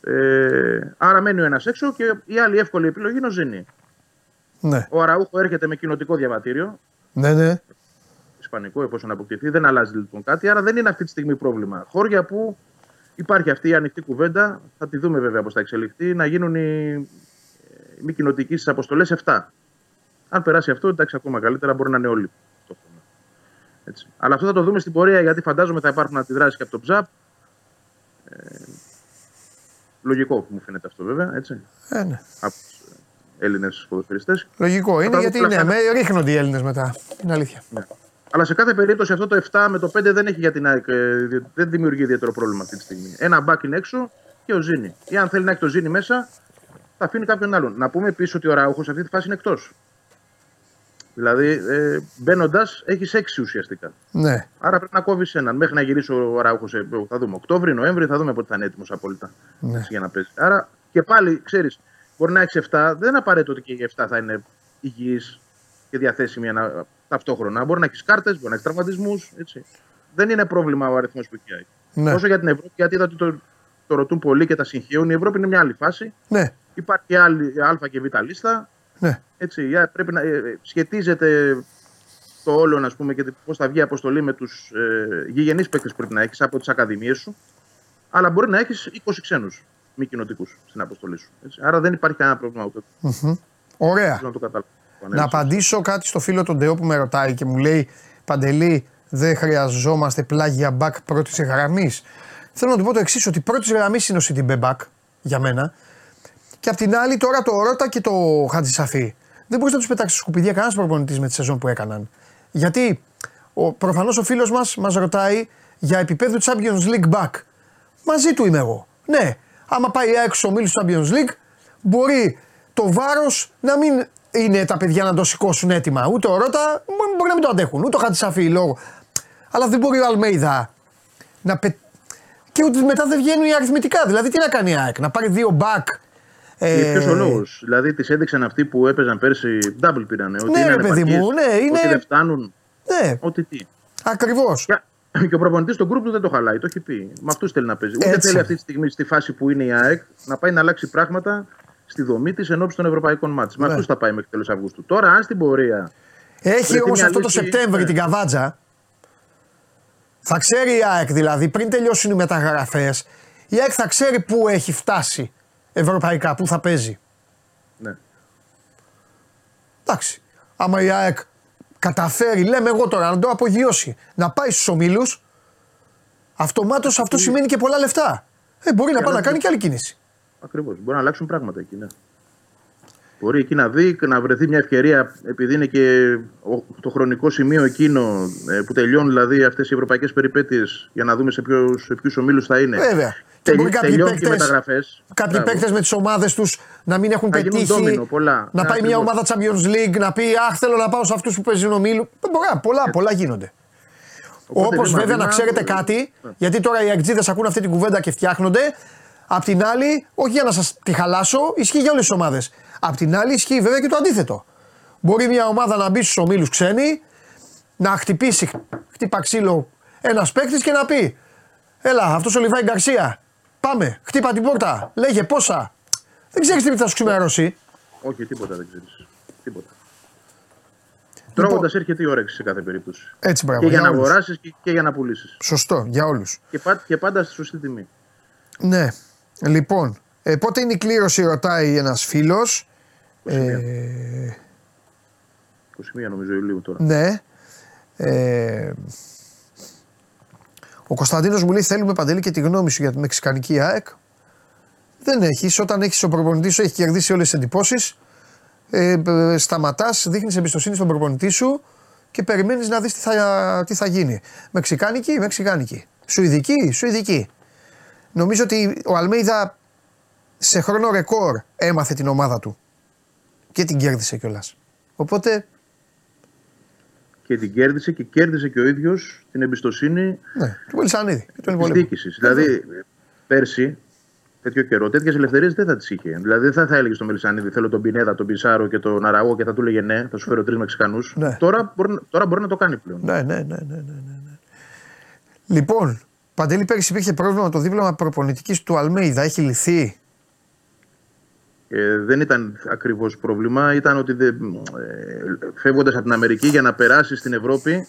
ε, άρα μένει ο ένας έξω και η άλλη εύκολη επιλογή είναι ο Ζήνη. ναι. Ο Αραούχο έρχεται με κοινοτικό διαβατήριο, Ναι, ναι. ισπανικό εφόσον αποκτηθεί, δεν αλλάζει λοιπόν κάτι, άρα δεν είναι αυτή τη στιγμή πρόβλημα. Χώρια που υπάρχει αυτή η ανοιχτή κουβέντα, θα τη δούμε βέβαια πώς θα εξελιχθεί, να γίνουν οι, οι μη κοινοτικοί στις αποστολές 7. Αν περάσει αυτό, εντάξει, ακόμα καλύτερα μπορεί να είναι όλοι. ταυτόχρονα. Έτσι. Αλλά αυτό θα το δούμε στην πορεία γιατί φαντάζομαι θα υπάρχουν αντιδράσεις και από το ΨΑΠ. Ε, λογικό μου φαίνεται αυτό βέβαια, έτσι. Ε, ναι. Από τους Έλληνες ποδοσφαιριστές. Λογικό είναι τα γιατί δούμε ναι, όλα με ρίχνονται οι Έλληνες μετά. Είναι αλήθεια. Ναι. Αλλά σε κάθε περίπτωση αυτό το 7 με το 5 δεν έχει για την ΑΕΚ, ε, δι- δεν δημιουργεί ιδιαίτερο πρόβλημα αυτή τη στιγμή. Ένα μπακ είναι έξω και ο Ζήνη. Ή αν θέλει να έχει το Ζήνη μέσα, θα αφήνει κάποιον άλλον. Να πούμε επίσης ότι ο Ράουχο σε αυτή τη φάση είναι εκτός. Δηλαδή ε, μπαίνοντας έχεις 6 ουσιαστικά. Ναι. Άρα πρέπει να κόβεις έναν μέχρι να γυρίσει ο Ράουχο. Θα δούμε Οκτώβρη, Νοέμβρη, θα δούμε πότε θα είναι έτοιμος απόλυτα Ναι. έτσι, για να παίζει. Άρα και πάλι ξέρεις, μπορεί να έχεις 7, δεν είναι απαραίτητο ότι και οι 7 θα είναι υγιεί και διαθέσιμοι ένα, ταυτόχρονα. Μπορεί να έχεις κάρτες, μπορεί να έχεις τραυματισμούς. Δεν είναι πρόβλημα ο αριθμός που έχει. η ΑΕΚ. Ναι. Όσο για την Ευρώπη, γιατί είδα ότι το, το ρωτούν πολύ και τα συγχαίουν. Η Ευρώπη είναι μια άλλη φάση. Ναι. Υπάρχει άλλη Α και Β λίστα. Ναι. Έτσι, η ΑΕΚ πρέπει να ε, ε, σχετίζεται το όλο ας πούμε, και πώς θα βγει η αποστολή με τους ε, γηγενείς παίκτες που πρέπει να έχεις από τις ακαδημίες σου. Αλλά μπορεί να έχεις 20 ξένους μη κοινοτικούς στην αποστολή σου. Έτσι. Άρα δεν υπάρχει κανένα πρόβλημα ούτε. Μμμ. Ωραία. Να το καταλάβω. Να απαντήσω κάτι στο φίλο τον Ντεό που με ρωτάει και μου λέει Παντελή, δεν χρειαζόμαστε πλάγια μπακ πρώτης γραμμής. Θέλω να του πω το εξής: Ότι πρώτης γραμμής είναι ο Σιντιμπέ μπακ για μένα. Και απ' την άλλη τώρα το Ρότα και το Χατζησαφή. Δεν μπορείς να τους πετάξεις σκουπιδιά κανένας προπονητής με τη σεζόν που έκαναν. Γιατί προφανώς ο φίλος μας μας ρωτάει για επίπεδο Champions League back. Μαζί του είμαι εγώ. Ναι, άμα πάει η ΑΕΚ στου ομίλου Champions League, μπορεί το βάρος να μην είναι τα παιδιά να το σηκώσουν έτοιμα. Ούτε ο Ρότα μπορεί μπορεί να μην το αντέχουν, ούτε ο Χατσαφή λόγω. Αλλά δεν μπορεί ο Αλμέιδα να πε... Και ούτε μετά δεν βγαίνουν οι αριθμητικά. Δηλαδή τι να κάνει η ΑΕΚ, να πάρει δύο μπακ. Ε, Ποιος ο λόγος; Δηλαδή τις έδειξαν αυτοί που έπαιζαν πέρσι, double πήρανε. Ότι Ναι, είναι ρε παιδί ανεπαρκείς, μου, ναι, είναι- Ότι δεν φτάνουν. Ναι, Ότι τι; ακριβώς. Και- Και ο προπονητής στον γκρουπ του δεν το χαλάει, το έχει πει. Με αυτούς θέλει να παίζει. Ούτε Έτσι. θέλει αυτή τη στιγμή στη φάση που είναι η ΑΕΚ να πάει να αλλάξει πράγματα στη δομή της ενώπισης των ευρωπαϊκών μάτς. Με Ναι. αυτούς θα πάει μέχρι τέλος Αυγούστου. Τώρα, αν στην πορεία. Έχει Βρεθεί όμως μια αυτό το λύση, Σεπτέμβρη ναι. την καβάτζα. Θα ξέρει η ΑΕΚ δηλαδή πριν τελειώσουν οι μεταγραφές, η ΑΕΚ θα ξέρει πού έχει φτάσει ευρωπαϊκά, πού θα παίζει. Ναι. Εντάξει. Άμα η ΑΕΚ καταφέρει, λέμε εγώ τώρα, να το απογειώσει, να πάει στους ομίλους, αυτομάτως αυτό σημαίνει και πολλά λεφτά. Ε, μπορεί να πάει να κάνει και άλλη κίνηση. Ακριβώς. Μπορεί να αλλάξουν πράγματα εκεί. Ναι. Μπορεί εκεί να δει, να βρεθεί μια ευκαιρία, επειδή είναι και ο- το χρονικό σημείο εκείνο ε, που τελειώνουν δηλαδή αυτές οι ευρωπαϊκές περιπέτειες για να δούμε σε ποιους ομίλους θα είναι. Βέβαια. Και Τελει- μπορεί κάποιοι τελειώνουν και οι παίκτες- μεταγραφές. Κάποιοι Μπράβο. παίκτες με τις ομάδες τους να μην έχουν Να γίνουν πετύχει. ντόμινο, πολλά. Να Ναι, πάει μια ακριβώς. ομάδα Champions League να πει Αχ, θέλω να πάω σε αυτούς που παίζουν ομίλου. Πολλά, πολλά, πολλά γίνονται. Οπότε Όπως βήμα, βέβαια να βήμα, ξέρετε ε, κάτι, γιατί τώρα οι αεκτζίδε ακούν αυτή την κουβέντα και φτιάχνονται. Απ' την άλλη, όχι για να σας τη χαλάσω, ισχύει για όλες τις ομάδες. Απ' την άλλη, ισχύει βέβαια και το αντίθετο. Μπορεί μια ομάδα να μπει στους ομίλους ξένοι, να χτυπήσει, χτύπα ξύλο ένας παίκτης και να πει: Έλα, αυτός ο Λιβάη Γκαρσία. Πάμε, χτύπα την πόρτα. Λέγε πόσα. Δεν ξέρεις τι θα σου ξημερώσει. Όχι, τίποτα δεν ξέρεις. Τίποτα. Λοιπόν- Τρώγοντα έρχεται η όρεξη σε κάθε περίπτωση. Έτσι, μπράβο. Και για να όλους. αγοράσεις και, και για να πουλήσεις. Σωστό, για όλους. Και, πά- και πάντα στη σωστή τιμή. Ναι. Λοιπόν, ε, πότε είναι η κλήρωση, ρωτάει ένας φίλος. Ε, 21 νομίζω Ιουλίου τώρα. ναι. Ε, ο Κωνσταντίνος μου λέει: Θέλουμε παντελή και τη γνώμη σου για τη Μεξικανική ΑΕΚ. Δεν έχεις. Όταν έχεις ο προπονητή σου, έχει κερδίσει όλες τις εντυπώσεις. Ε, ε, Σταματάς, δείχνεις εμπιστοσύνη στον προπονητή σου και περιμένεις να δεις τι θα, τι θα γίνει. Μεξικάνικη, Μεξικάνικη. Σουηδική, Σουηδική. Νομίζω ότι ο Αλμέιδα σε χρόνο ρεκόρ έμαθε την ομάδα του και την κέρδισε κιόλας. Οπότε, Και την κέρδισε και κέρδισε και ο ίδιος την εμπιστοσύνη ναι, του Μελισανίδη και τον της υπολείπου. διοίκησης. Δηλαδή, πέρσι, τέτοιο καιρό, τέτοιες ελευθερίες δεν θα τις είχε. Δηλαδή, δεν θα, θα έλεγε στον Μελισανίδη: Θέλω τον Πινέδα, τον Πισάρο και τον Αραγό και θα του έλεγε ναι, θα σου φέρω τρεις Μεξικανούς. Ναι. Τώρα, μπορεί, τώρα μπορεί να το κάνει πλέον. Ναι, ναι, ναι, ναι, ναι, ναι, ναι. Λοιπόν, Παντελή, πέρυσι υπήρχε πρόβλημα με το δίπλωμα προπονητικής του Αλμέιδα. Έχει λυθεί; Ε, δεν ήταν ακριβώς πρόβλημα. Ήταν ότι ε, φεύγοντας από την Αμερική για να περάσει στην Ευρώπη,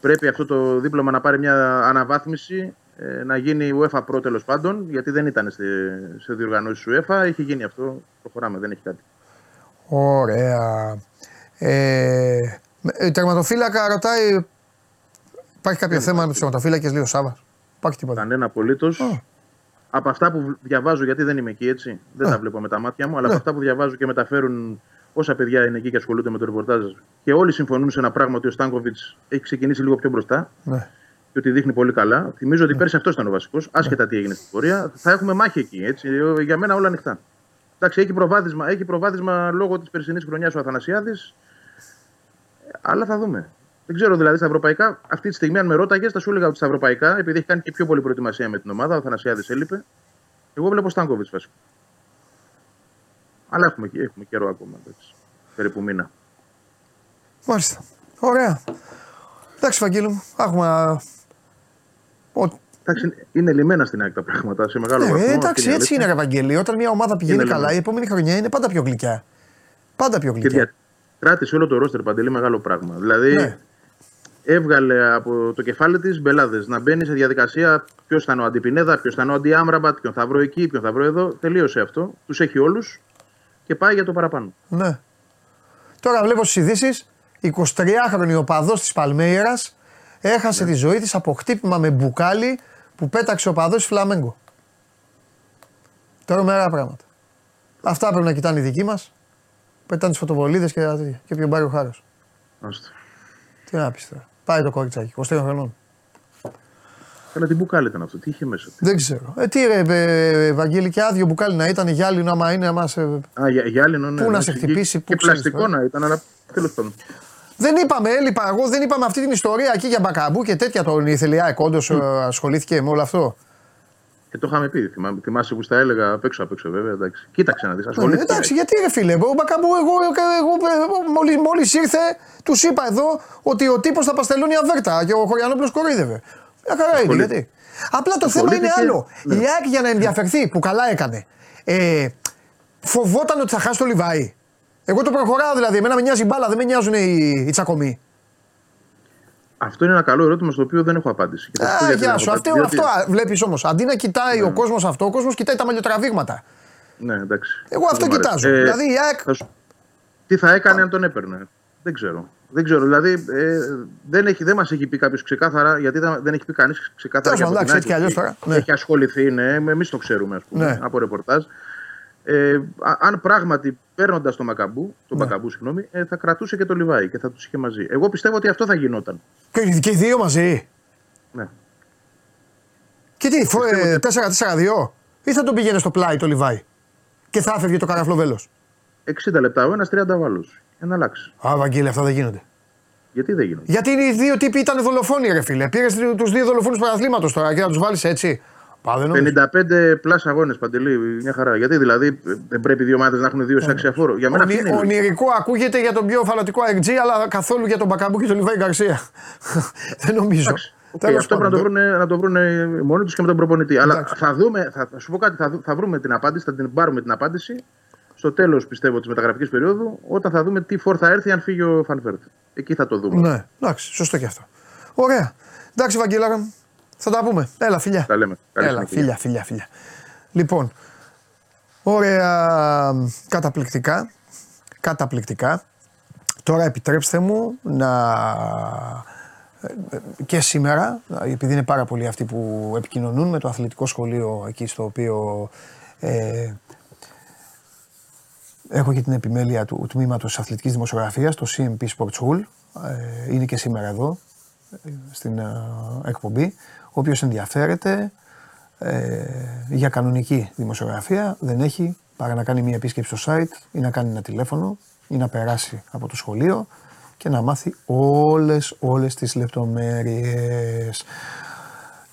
πρέπει αυτό το δίπλωμα να πάρει μια αναβάθμιση, ε, να γίνει UEFA Pro τέλος πάντων, γιατί δεν ήταν σε, σε διοργανώσεις UEFA. Έχει γίνει αυτό. Προχωράμε, δεν έχει κάτι. Ωραία. Ε, ε, τερματοφύλακα ρωτάει. Υπάρχει κάποιο θέμα με τους τερματοφύλακες, λέει ο Σάβα. Υπάρχει τίποτα. Κανένα απολύτως. Α. Από αυτά που διαβάζω, γιατί δεν είμαι εκεί έτσι, δεν Α. τα βλέπω με τα μάτια μου, αλλά Ναι. από αυτά που διαβάζω και μεταφέρουν όσα παιδιά είναι εκεί και ασχολούνται με το ρεπορτάζ και όλοι συμφωνούν σε ένα πράγμα ότι ο Στάνκοβιτς έχει ξεκινήσει λίγο πιο μπροστά Ναι. και ότι δείχνει πολύ καλά. Θυμίζω ότι πέρσι αυτός ήταν ο βασικός, άσχετα τι έγινε στην πορεία. Θα έχουμε μάχη εκεί. Έτσι. Για μένα όλα ανοιχτά. Εντάξει, έχει προβάδισμα, έχει προβάδισμα λόγω της περσινής χρονιάς ο Αθανασιάδης, αλλά θα δούμε. Δεν ξέρω δηλαδή στα ευρωπαϊκά, αυτή τη στιγμή, αν με ρώταγες, θα σου έλεγα ότι στα ευρωπαϊκά, επειδή έχει κάνει και πιο πολύ προετοιμασία με την ομάδα, ο Αθανασιάδη έλειπε. Εγώ βλέπω Στάνκοβιτς βασικό. Αλλά έχουμε, έχουμε καιρό ακόμα. Εντάξει. Περίπου μήνα. Μάλιστα. Ωραία. Εντάξει, Βαγγέλη μου. Έχουμε. Ο... Εντάξει, είναι λιμένα στην άκρη τα πράγματα σε μεγάλο Ναι, βαθμό. ε, αυτή εντάξει, η έτσι είναι, αλήθεια. ρε Βαγγέλη. Όταν μια ομάδα πηγαίνει Είναι καλά, λίγο. η επόμενη χρονιά είναι πάντα πιο γλυκιά. Πάντα πιο Και γλυκιά. δια... κράτησε όλο το ρόστερ παντελή μεγάλο πράγμα. Δηλαδή Ναι. Έβγαλε από το κεφάλι της μπελάδες να μπαίνει σε διαδικασία ποιος θα είναι ο Αντιπινέδα, ποιος θα είναι ο Αντιάμραμπατ, ποιον θα βρω εκεί, ποιον θα βρω εδώ. Τελείωσε αυτό. Τους έχει όλους και πάει για το παραπάνω. Ναι. Τώρα βλέπω στις ειδήσεις 23χρονη οπαδός της Παλμέιρα έχασε Ναι. τη ζωή της από χτύπημα με μπουκάλι που πέταξε ο οπαδός της Φλαμέγκο. Τρομερά πράγματα. Αυτά πρέπει να κοιτάνε οι δικοί μας. Πετάνε τις φωτοβολίδες και, τα τέτοια. και ποιον πάρει ο χάρος. Άστο. Τι να πεις τώρα. Πάει το κοριτσάκι, 23 χρονών. Καλά, τι μπουκάλι ήταν αυτό, τι είχε μέσα; Δεν ξέρω. Ε, τι ρε, ε, Βαγγέλη, και άδειο μπουκάλι να ήταν γυάλινο, άμα είναι, άμα σε... Α, για, γυάλινο, ναι. Πού να ναι, σε και- χτυπήσει, πού Και ξέρεις πλαστικό τώρα. να ήταν, αλλά τέλος πάντων. Δεν είπαμε, έλειπα εγώ, δεν είπαμε αυτή την ιστορία εκεί για μπακαμπού και τέτοια. Τον ήθελε η ΑΕΚ, όντως, ε, ασχολήθηκε με όλο αυτό. Και το είχαμε πει. Θυμάμαι, θυμάσαι που στα έλεγα απ' έξω απ' έξω, βέβαια. Εντάξει. Κοίταξε να δεις. Ε, Ασχολήθηκα. εντάξει, γιατί ρε φίλε, ο Μπακαμπού, εγώ, εγώ, εγώ μόλις μόλις ήρθε, τους είπα εδώ ότι ο τύπος θα παστελώνει αβέρτα και ο Χωριανόπουλος κοροϊδεύε. Μια χαρά είναι, Ασχολεί- γιατί. Απλά το θέμα είναι Ασχολήθηκε- άλλο. ναι. Η ΑΕΚ για να ενδιαφερθεί, που καλά έκανε, ε, φοβόταν ότι θα χάσει το Λιβάη. Εγώ το προχωράω δηλαδή. Εμένα με νοιάζει η μπάλα, δεν με νοιάζουν οι, οι τσακωμοί. Αυτό είναι ένα καλό ερώτημα στο οποίο δεν έχω απάντηση. Και θα σου πω Α, γιατί δεν γεια έχω σου. Αυτό, απάντηση. Διότι- αυτό βλέπεις όμως. Αντί να κοιτάει ο κόσμος αυτό, ο κόσμος κοιτάει τα μαλλιοτραβήγματα. Ναι, εντάξει. Εγώ αυτό Δεν μ' αρέσει. κοιτάζω. Ε, δηλαδή η ΑΕΚ. θα σου- Τι θα έκανε αν τον έπαιρνε; Δεν ξέρω. Δεν ξέρω. Δηλαδή ε, δεν, έχει, δεν μας έχει πει κάποιος ξεκάθαρα, γιατί δεν, δεν έχει πει κανείς ξεκάθαρα. Τέλος για πάντων, από την εντάξει, έτσι κι ΑΕΚ αλλιώς τώρα, ναι. Έχει ασχοληθεί, ναι, εμείς το ξέρουμε, ας πούμε, Ναι. από ρεπορτάζ. Ε, α- αν πράγματι παίρνοντας τον Μακαμπού, τον Ναι. Μακαμπού, συγγνώμη, ε, θα κρατούσε και το Λιβάη και θα τους είχε μαζί. Εγώ πιστεύω ότι αυτό θα γινόταν. Και, και οι δύο μαζί. Ναι. Και τι, φο- ε, 4-4-2 ή θα τον πήγαινε στο πλάι το Λιβάη και θα έφευγε το καραφλοβέλο. 60 λεπτά ο ένας, 30 βάλος. Για να αλλάξει. Α, Βαγγέλη, αυτά δεν γίνονται. Γιατί δεν γίνονται; Γιατί οι δύο τύποι ήταν δολοφόνοι, ρε φίλε. Πήρες τους δύο δολοφόνους παραθλήματος τώρα και να τους βάλεις έτσι. Πα, δεν νομίζω. 55 πλάς αγώνες παντελή, μια χαρά. Γιατί δηλαδή ε, δεν πρέπει οι δύο ομάδε να έχουν δύο σε αξιαφόρο. Για μένα αυτή Ονει- είναι η λογική. Ονειρικό ακούγεται για τον πιο φανατικό ΑΕΚτζή, αλλά καθόλου για τον Μπακαμπού και τον Λιβάη Γκαρσία. δεν νομίζω. Εντάξει. Οκ, Τέλος αυτό πρέπει να το, πάντων. βρουνε, να το βρουνε μόνοι τους και με τον προπονητή. Αλλά Εντάξει. θα δούμε, θα, θα σου πω κάτι, θα, δου- θα βρούμε την απάντηση, θα την πάρουμε την απάντηση στο τέλος πιστεύω της μεταγραφικής περίοδου, όταν θα δούμε τι φορ θα έρθει αν φύγει ο Φανφέρτ. Εκεί θα το δούμε. Ναι, εντάξει, σωστό και αυτό. Ωραία. Εντάξει, Βαγγέλαρα, μου, θα τα πούμε. Έλα, φιλιά. Τα λέμε. Καλή Έλα, συνέχεια. φιλιά, φιλιά, φιλιά. Λοιπόν, ωραία, καταπληκτικά, καταπληκτικά. Τώρα επιτρέψτε μου να ε, και σήμερα, επειδή είναι πάρα πολλοί αυτοί που επικοινωνούν με το αθλητικό σχολείο εκεί στο οποίο ε, έχω και την επιμέλεια του τμήματος αθλητικής δημοσιογραφίας, το CMP Sports School. Ε, είναι και σήμερα εδώ, ε, στην ε, εκπομπή. Ο οποίος ενδιαφέρεται ε, για κανονική δημοσιογραφία δεν έχει παρά να κάνει μια επίσκεψη στο site ή να κάνει ένα τηλέφωνο ή να περάσει από το σχολείο και να μάθει όλες, όλες τις λεπτομέρειες.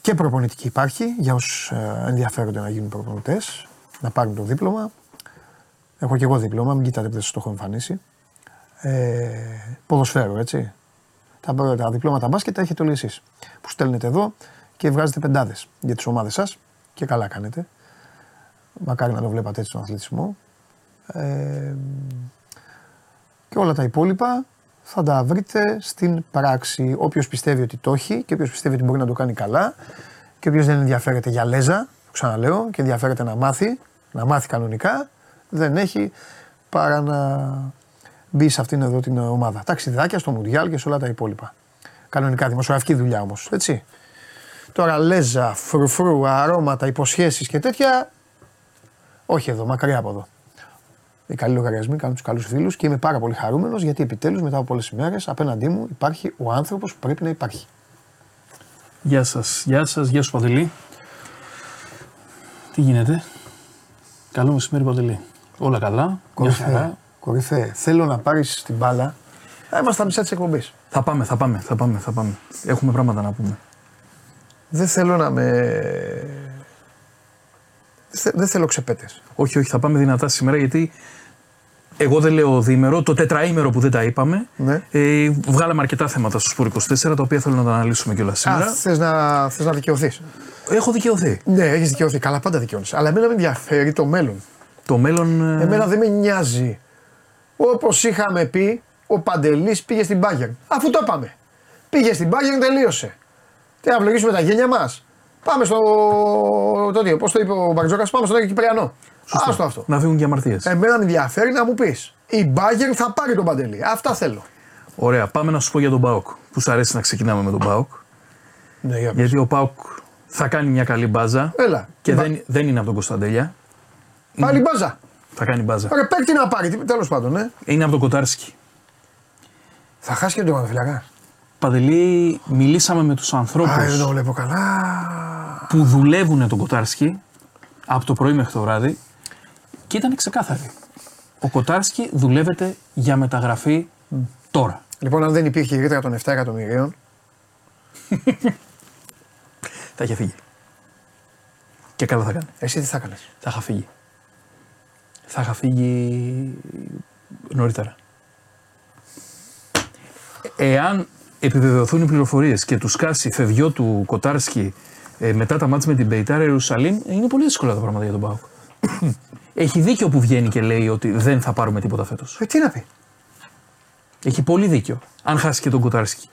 Και προπονητική υπάρχει για όσους ε, ενδιαφέρονται να γίνουν προπονητές, να πάρουν το δίπλωμα. Έχω και εγώ δίπλωμα, μην κοιτάτε που δεν σας το έχω εμφανίσει. Ε, ποδοσφαίρο, έτσι. Τα, τα διπλώματα μπάσκετ τα έχετε όλοι εσείς. Που στέλνετε εδώ και βγάζετε πεντάδες για τις ομάδες σας και καλά κάνετε. Μακάρι να το βλέπατε έτσι στον αθλητισμό. Ε, και όλα τα υπόλοιπα θα τα βρείτε στην πράξη. Όποιος πιστεύει ότι το έχει και όποιος πιστεύει ότι μπορεί να το κάνει καλά και όποιος δεν ενδιαφέρεται για λέζα, το ξαναλέω, και ενδιαφέρεται να μάθει, να μάθει κανονικά, δεν έχει παρά να μπει σε αυτήν εδώ την ομάδα. Ταξιδάκια στο Μουντιάλ και σε όλα τα υπόλοιπα. Κανονικά δημοσιογραφική δουλειά όμως, έτσι. Τώρα λέζα, φρουφρού, αρώματα, υποσχέσεις και τέτοια. Όχι εδώ, μακριά από εδώ. Οι καλοί λογαριασμοί κάνουν τους καλούς φίλους και είμαι πάρα πολύ χαρούμενος γιατί επιτέλους μετά από πολλές ημέρες απέναντί μου υπάρχει ο άνθρωπος που πρέπει να υπάρχει. Γεια σας, γεια σας, γεια σου Παντελή. Τι γίνεται; Καλό μεσημέρι Παντελή. Όλα καλά, μια Κορυφαία. χαρά. Κορυφαία. Θέλω να πάρεις την μπάλα. Θα είμαστε στα μισά τη εκπομπή. Θα πάμε, θα πάμε, θα πάμε, θα πάμε. Έχουμε πράγματα να πούμε. Δεν θέλω να με. Δεν θε- Δεν θέλω ξεπέτες. Όχι, όχι, θα πάμε δυνατά σήμερα γιατί εγώ δεν λέω διήμερο, το τετραήμερο που δεν τα είπαμε. Ναι. Ε, βγάλαμε αρκετά θέματα στο Σπορ 24 τα οποία θέλω να τα αναλύσουμε κιόλας σήμερα. Θες να, θες να δικαιωθείς. Έχω δικαιωθεί. Ναι, έχεις δικαιωθεί. Καλά, πάντα δικαιώνει. Αλλά εμένα με ενδιαφέρει το μέλλον. Το μέλλον. ε, Εμένα δεν με νοιάζει. Όπως είχαμε πει, ο Παντελής πήγε στην Bayern. Αφού το είπαμε. Πήγε στην Bayern, τελείωσε. Τι να βλογίσουμε τα γένια μας. Πάμε στο. Το τι, πώς το είπε ο Μπαρτζόκα, πάμε στον Άγιο Κυπριανό. σωστό. Άστο αυτό. Να φύγουν και αμαρτίες. Εμένα με ενδιαφέρει να μου πεις. Η Bayern θα πάρει τον Παντελή. Αυτά θέλω. Ωραία, πάμε να σου πω για τον Μπάουκ. Που σου αρέσει να ξεκινάμε με τον Μπάουκ. Ναι, για Γιατί ο Πάουκ θα κάνει μια καλή μπάζα. Έλα. Και Μπα- δεν, δεν είναι από τον Κωνσταντέλια. Πάλι μπάζα. Θα κάνει μπάζα. Ρε, παίκτη να πάρει. Τέλος πάντων, ναι. Είναι από τον Κοτάρσκι. Θα χάσει και τον Παναφυλακά. Παντελή, μιλήσαμε με τους ανθρώπους Α, δεν το βλέπω καλά. που δουλεύουν τον Κοτάρσκι από το πρωί μέχρι το βράδυ και ήταν ξεκάθαροι. Ο Κοτάρσκι δουλεύεται για μεταγραφή τώρα. Λοιπόν, αν δεν υπήρχε η ρήτρα των 7 εκατομμυρίων, Θα είχε φύγει. Και καλά θα κάνει. εσύ τι θα έκανες; Θα είχα φύγει. Θα είχα φύγει νωρίτερα. Εάν επιβεβαιωθούν οι πληροφορίες και τους σκάσει φευγιό του Κοτάρσκι ε, μετά τα μάτια με την Πεϊτάρα Ιερουσαλήμ, ε, είναι πολύ δύσκολα τα πράγματα για τον Πάοκ. Έχει δίκιο που βγαίνει και λέει ότι δεν θα πάρουμε τίποτα φέτος. Ε, τι να πει. Έχει πολύ δίκιο. Αν χάσει και τον Κοτάρσκι.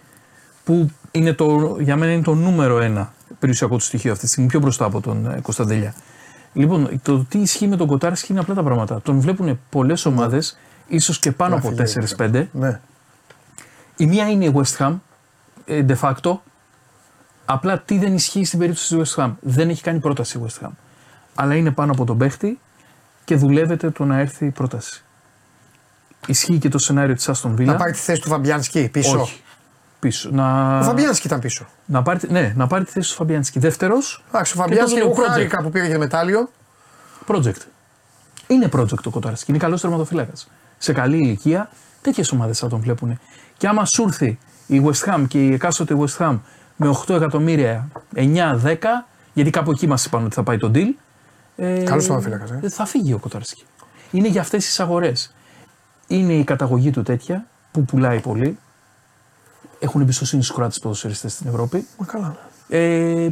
Που είναι το, για μένα είναι το νούμερο ένα περιουσιακό του στοιχείο αυτή τη στιγμή, πιο μπροστά από τον ε, Κωνσταντέλια. Λοιπόν, το τι ισχύει με τον Κοτάρσκι είναι απλά τα πράγματα. Τον βλέπουν πολλές ομάδες, ίσως και πάνω Να από φύγει, 4-5. Ναι. Η μία είναι η West Ham, ε, de facto. Απλά τι δεν ισχύει στην περίπτωση της West Ham. Δεν έχει κάνει πρόταση η West Ham. Αλλά είναι πάνω από τον παίκτη και δουλεύεται το να έρθει η πρόταση. Ισχύει και το σενάριο της Aston Villa. Να πάρει τη θέση του Φαμπιάνσκι πίσω. Όχι. Πίσω. Να... Ο Φαμπιάνσκι ήταν πίσω. Να πάρει, ναι, να πάρει τη θέση του Φαμπιάνσκι. Δεύτερος, Εντάξει, ο Φαμπιάνσκι, το εγώ project. χάρηκα που πήρε για μετάλλιο. project. Είναι project ο Κοτάρσκι. Είναι καλός τερματοφύλακας. Σε καλή ηλικία, τέτοιες ομάδες θα τον βλέπουν. Και άμα σου έρθει η West Ham και η εκάστοτε West Ham με 8 εκατομμύρια, 9-10, γιατί κάπου εκεί μας είπαν ότι θα πάει το deal. Ε, Καλός τερματοφύλακας, ε. Θα φύγει ο Κοτάρσκι. Είναι για αυτές τις αγορές. Είναι η καταγωγή του τέτοια που πουλάει πολύ. Έχουν εμπιστοσύνη στους κράτε ποδοσφαιριστές στην Ευρώπη. Μα καλά. Ε,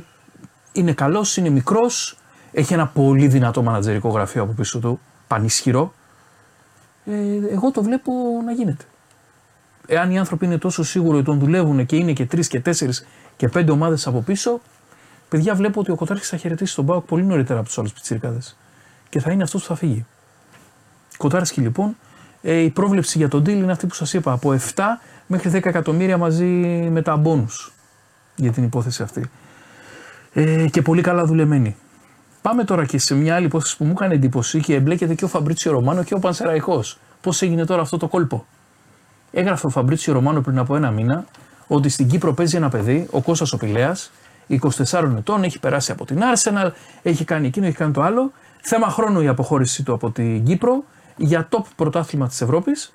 είναι καλός, είναι μικρός. Έχει ένα πολύ δυνατό μανατζερικό γραφείο από πίσω του. Πανίσχυρο. Ε, εγώ το βλέπω να γίνεται. Εάν οι άνθρωποι είναι τόσο σίγουροι ότι τον δουλεύουν και είναι και τρεις και τέσσερις και πέντε ομάδες από πίσω, παιδιά βλέπω ότι ο Κοτάρχης θα χαιρετήσει τον Πάοκ πολύ νωρίτερα από τους άλλους πιτσιρικάδες. Και θα είναι αυτός που θα φύγει. Κοτάρσκι λοιπόν, ε, η πρόβλεψη για τον deal είναι αυτή που σας είπα. Από 7 μέχρι 10 εκατομμύρια μαζί με τα bonus για την υπόθεση αυτή. Ε, και πολύ καλά δουλεμένη. Πάμε τώρα και σε μια άλλη υπόθεση που μου έκανε εντύπωση και εμπλέκεται και ο Φαμπρίτσιο Ρωμάνο και ο Πανσεραϊκός. Πώς έγινε τώρα αυτό το κόλπο; Έγραφε ο Φαμπρίτσιο Ρωμάνο πριν από ένα μήνα ότι στην Κύπρο παίζει ένα παιδί, ο Κώστας ο Πηλέας, 24 ετών, έχει περάσει από την Arsenal, έχει κάνει εκείνο, έχει κάνει το άλλο. Θέμα χρόνου η αποχώρησή του από την Κύπρο για top πρωτάθλημα της Ευρώπης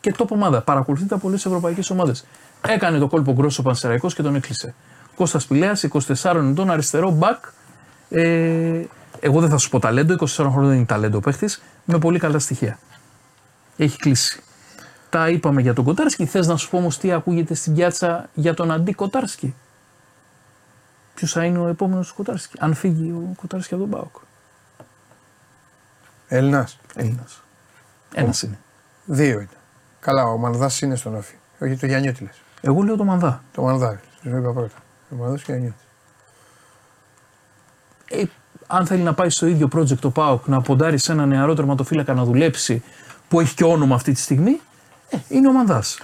και top ομάδα. Παρακολουθείται από πολλές ευρωπαϊκές ομάδες. Έκανε το κόλπο γκρόσο ο Πανσεραϊκός και τον έκλεισε. Κώστας Πηλέα, 24 ετών, αριστερό μπακ. Ε, εγώ δεν θα σου πω ταλέντο, 24 χρόνια δεν είναι ταλέντο ο παίχτης, με πολύ καλά στοιχεία. Έχει κλείσει. Τα είπαμε για τον Κοτάρσκι. Θες να σου πω όμως τι ακούγεται στην πιάτσα για τον αντί Κοτάρσκι; Ποιος θα είναι ο επόμενος Κοτάρσκι, αν φύγει ο Κοτάρσκι από τον Πάοκ. Έλληνας. Έλληνας. Ένας είναι. Δύο είναι. Καλά, ο Μανδάς είναι στον όφη. Όχι το Γιάννιώτη λες. Εγώ λέω το Μανδά. Το Μανδά. Το είπα πρώτα. Ο Μανδάς και ο Γιάννιώτης. Ε, αν θέλει να πάει στο ίδιο project το ΠΑΟΚ, να ποντάρει σε ένα νεαρό τερματοφύλακα να δουλέψει, που έχει και όνομα αυτή τη στιγμή, ε, είναι ο Μανδάς.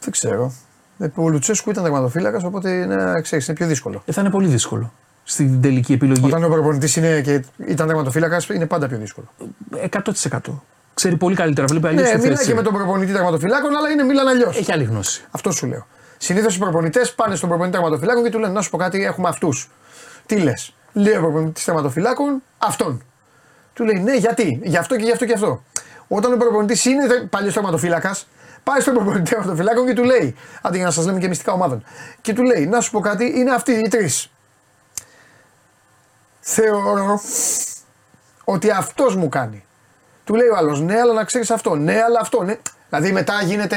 Δεν ξέρω. Ε, Ο Λουτσέσκου ήταν τερματοφύλακας, οπότε είναι, ξέρεις, είναι πιο δύσκολο. Ε, θα είναι πολύ δύσκολο στην τελική επιλογή. Όταν ο προπονητής και ήταν τερματοφύλακας, είναι πάντα πιο δύσκολο. 100%. Ξέρει πολύ καλύτερα, βλέπει αλλιώς Ναι, τη μιλάει θέση. και με τον προπονητή τερματοφυλάκων, αλλά είναι μίλαν αλλιώς. Έχει άλλη γνώση. Αυτό σου λέω. Συνήθως οι προπονητές πάνε στον προπονητή τερματοφυλάκων και του λένε: Να σου πω κάτι, έχουμε αυτούς. Τι λες; Λέει ο προπονητής τερματοφυλάκων αυτόν. Του λέει: Ναι, γιατί, γι' αυτό και γι' αυτό και γι' αυτό. Όταν ο προπονητής είναι παλιό τερματοφύλακα, πάει στον προπονητή τερματοφυλάκων και του λέει: Αντί για να σας λέμε και μυστικά ομάδων. Και του λέει: Να σου πω κάτι, είναι αυτοί οι τρεις. Θεωρώ ότι αυτός μου κάνει. Του λέει ο άλλος: Ναι, αλλά να ξέρεις αυτό. Ναι, αλλά αυτό. Ναι. Δηλαδή μετά γίνεται.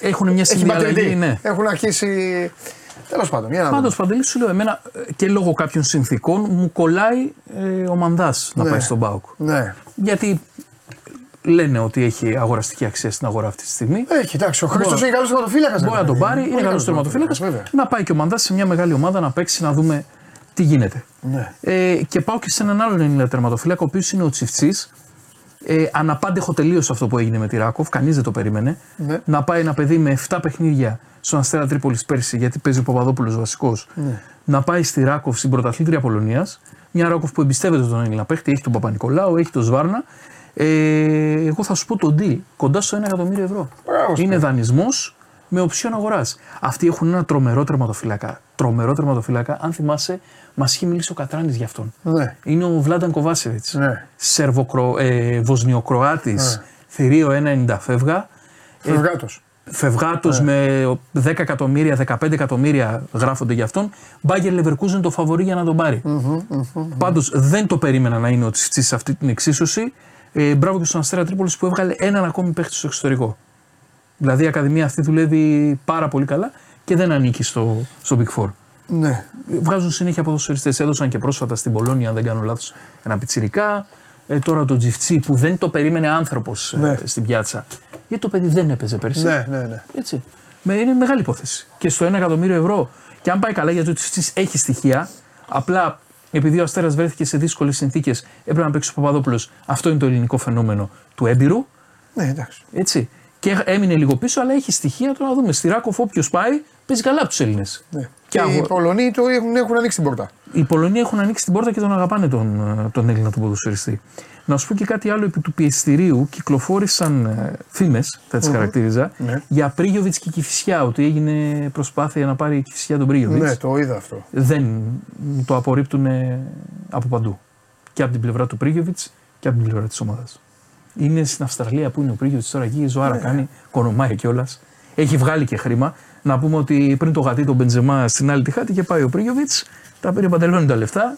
Έχουν μια Έχει συνδιαλλαγή, ματριδί. ναι. Έχουν αρχίσει. Τέλος πάντων, για να Πάντως, δούμε. Παντελής, σου λέω, εμένα ε, και λόγω κάποιων συνθήκων μου κολλάει ε, ο Μανδάς να Ναι. πάει στον Μπάουκ. Ναι. Γιατί λένε ότι έχει αγοραστική αξία στην αγορά αυτή τη στιγμή. Έχει, εντάξει, ο Χρήστος Μπορεί- είναι καλός τερματοφύλακα. Μπορεί να τον πάρει, είναι καλός τερματοφύλακα. Βέβαια. Να πάει και ο Μανδάς σε μια μεγάλη ομάδα να παίξει να δούμε τι γίνεται. Ναι. Ε, και πάω και σε έναν άλλον Έλληνα τερματοφύλακα, ο οποίος είναι ο Τσιφτσής. Ε, αναπάντεχο τελείω αυτό που έγινε με τη Ράκοφ, κανείς δεν το περίμενε. Ναι. Να πάει ένα παιδί με 7 παιχνίδια στον Αστέρα Τρίπολης πέρσι, γιατί παίζει ο Παπαδόπουλος βασικός. Ναι. Να πάει στη Ράκοφ, στην πρωταθλήτρια Πολωνίας. Μια Ράκοφ που εμπιστεύεται τον Έλληνα παίχτη, έχει τον Παπα-Νικολάου, έχει τον Σβάρνα. Ε, εγώ θα σου πω τον deal, κοντά στο 1 εκατομμύριο ευρώ. Μπράβο, είναι σπίτι. δανεισμός με οψιόν αγοράς. Αυτοί έχουν ένα τρομερό τερματοφύλακα. Τρομερό τερματοφύλακα. Αν θυμάσαι, μας είχε μιλήσει ο Κατράνης γι' αυτόν. Ναι. Είναι ο Βλάνταν Κοβάσεβιτς. Ναι. Σερβοκρο... Ε, Βοσνιοκροάτης. Θηρίο 1,90 φεύγα. Φευγάτος. Φευγάτος Ναι. με 10 εκατομμύρια, 15 εκατομμύρια γράφονται για αυτόν. Μπάγκερ Λεβερκούζεν το φαβορεί για να τον πάρει. Πάντως δεν το περίμενα να είναι ότι σε αυτή την εξίσωση. Ε, μπράβο και στον Αστέρα Τρίπολης που έβγαλε έναν ακόμη παίχτη στο εξωτερικό. Δηλαδή η Ακαδημία αυτή δουλεύει πάρα πολύ καλά και δεν ανήκει στο, στο Big Four. Ναι. Βγάζουν συνέχεια ποδοσφαιριστές. Έδωσαν και πρόσφατα στην Πολώνια, αν δεν κάνω λάθος, ένα πιτσιρικά. Ε, τώρα τον Τζιφτσί που δεν το περίμενε άνθρωπος Ναι. στην πιάτσα. Γιατί το παιδί δεν έπαιζε πέρσι. Ναι, ναι, ναι. Έτσι. Με, είναι μεγάλη υπόθεση. Και στο 1 εκατομμύριο ευρώ, και αν πάει καλά, γιατί ο Τσιτσί έχει στοιχεία, απλά επειδή ο Αστέρας βρέθηκε σε δύσκολες συνθήκες, έπρεπε να παίξει ο Παπαδόπουλος. Αυτό είναι το ελληνικό φαινόμενο του έμπειρου. Ναι, εντάξει. Έτσι. Και έμεινε λίγο πίσω, αλλά έχει στοιχεία. Τώρα να δούμε. Στη Ράκοφ, όποιος πάει, παίζει καλά από τους Έλληνες. Ναι. Και οι Πολωνοί το έχουν, έχουν ανοίξει την πόρτα. Οι Πολωνοί έχουν ανοίξει την πόρτα και τον αγαπάνε τον, ε, τον Έλληνα του ποδοσφαιριστή. Να σου πω και κάτι άλλο επί του πιεστηρίου. Κυκλοφόρησαν φήμες, θα τις χαρακτήριζα, Ναι. για Πρίγιοβιτς και Κυφυσιά. Ότι έγινε προσπάθεια να πάρει η Κυφυσιά τον Πρίγιοβιτς. Ναι, το είδα αυτό. Δεν μου το απορρίπτουν από παντού. Και από την πλευρά του Πρίγιοβιτς και από την πλευρά της ομάδας. Είναι στην Αυστραλία που είναι ο Πρίγιοβιτς τώρα εκεί, η ζωάρα κάνει, κονομάει κιόλας. Έχει βγάλει και χρήμα. Να πούμε ότι πριν το γατί τον Μπεντζεμά στην άλλη τη χάτη και πάει ο Πρίγιοβιτς, τα πήρε παντελόνι τα λεφτά.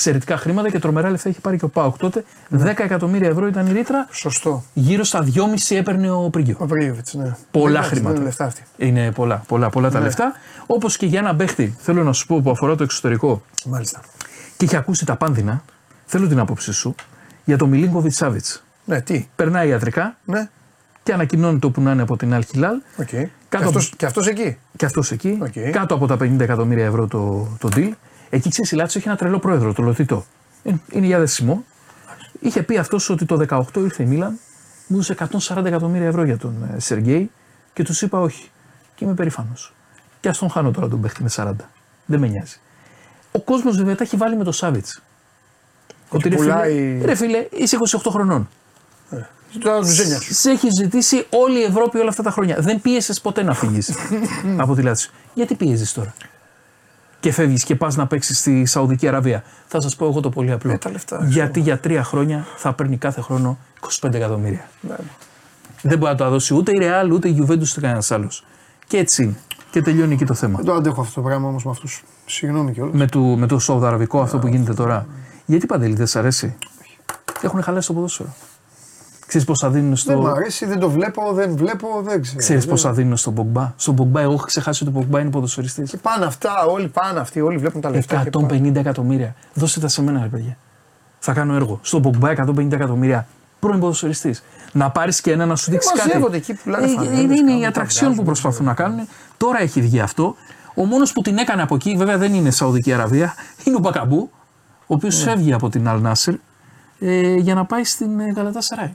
Εξαιρετικά χρήματα και τρομερά λεφτά είχε πάρει και ο Πάοκ τότε. 10 εκατομμύρια ευρώ ήταν η ρήτρα, Σωστό. γύρω στα 2,5 έπαιρνε ο Πρίγιο. Ο Πρίγκοβιτ, ναι. Πολλά Εντάξει, χρήματα. Είναι λεφτά αυτή. Είναι πολλά, πολλά, πολλά τα λεφτά. Όπως και για ένα παίχτη, θέλω να σου πω που αφορά το εξωτερικό Μάλιστα. και έχει ακούσει τα πάνδεινα, θέλω την άποψή σου για το Μιλίνκοβιτ Σάβιτ. Ναι, τι; Περνάει ιατρικά Ναι, και ανακοινώνει το που να είναι από την Al Hilal ok. Και Κάτω αυτός, και αυτός εκεί; και αυτός εκεί, Οκ. κάτω από τα 50 εκατομμύρια ευρώ το, το deal. Εκεί ξέρεις, η Λάτσο έχει ένα τρελό πρόεδρο, το Λωτίτο. Ε, Είναι για δεσιμό. Είχε πει αυτός ότι το 18 ήρθε η Μίλαν, μου έδωσε 140 εκατομμύρια ευρώ για τον ε, Σεργέη και τους είπα όχι. Και είμαι περήφανος. Και ας τον χάνω τώρα τον παίχτη με 40. Δεν με νοιάζει. Ο κόσμος βέβαια τα έχει βάλει με το Σάβιτς. Ότι ρε φίλε, πουλάει- ρε φίλε, είσαι 28 χρονών. Τώρα τους ζένια σου. Σε έχει ζητήσει όλη η Ευρώπη όλα αυτά τα χρόνια. Δεν πίεσες ποτέ να φύγεις από τη Λάτσιο. Γιατί πιέζει τώρα; Και φεύγεις και πας να παίξεις στη Σαουδική Αραβία. Θα σας πω εγώ το πολύ απλό. Ε, τα λεφτά, Γιατί για τρία χρόνια θα παίρνει κάθε χρόνο 25 εκατομμύρια. Ναι. Δεν μπορεί να το δώσει ούτε η Real ούτε η Juventus ούτε κανένας άλλος. Και έτσι είναι. Και τελειώνει εκεί το θέμα. Δεν το αντέχω αυτό το πράγμα όμως με αυτούς. Συγγνώμη κιόλας. Με, το, με το Σαουδαραβικό αυτό που γίνεται τώρα. Γιατί παντελή δεν σ' αρέσει; Έχουν χαλάσει το ποδόσφαιρο. Ξέρεις πόσα δίνουν στο. Δεν μ' αρέσει, δεν το βλέπω, δεν βλέπω, δεν ξέρω. Ξέρεις Δεν- πόσα δίνουν στον Πογκμπά. Στον Πογκμπά, εγώ έχω ξεχάσει ότι ο Πογκμπά είναι ποδοσφαιριστής. Και πάνε αυτά, όλοι πάνε αυτοί, όλοι βλέπουν τα λεφτά. και πάνε. 150 εκατομμύρια. Δώστε τα σε μένα, ρε παιδιά. Θα κάνω έργο. Στον Πογκμπά 150 εκατομμύρια. Πρώην ποδοσφαιριστής. Να πάρεις και ένα να σου δείξει κάτι. μαζεύονται εκεί, πουλάνε Ε, φανέλες, Είναι, είναι κάνουν η τα ατραξιόν που βγάζουν, προσπαθούν να κάνουν. Τώρα έχει βγει αυτό. Ο μόνος που την έκανε από εκεί, βέβαια δεν είναι Σαουδική Αραβία, είναι ο Μπακαμπού, ο οποίος Ναι. φεύγει από την Αλ Νάσερ ε, για να πάει στην ε, Γαλατά Σαράι.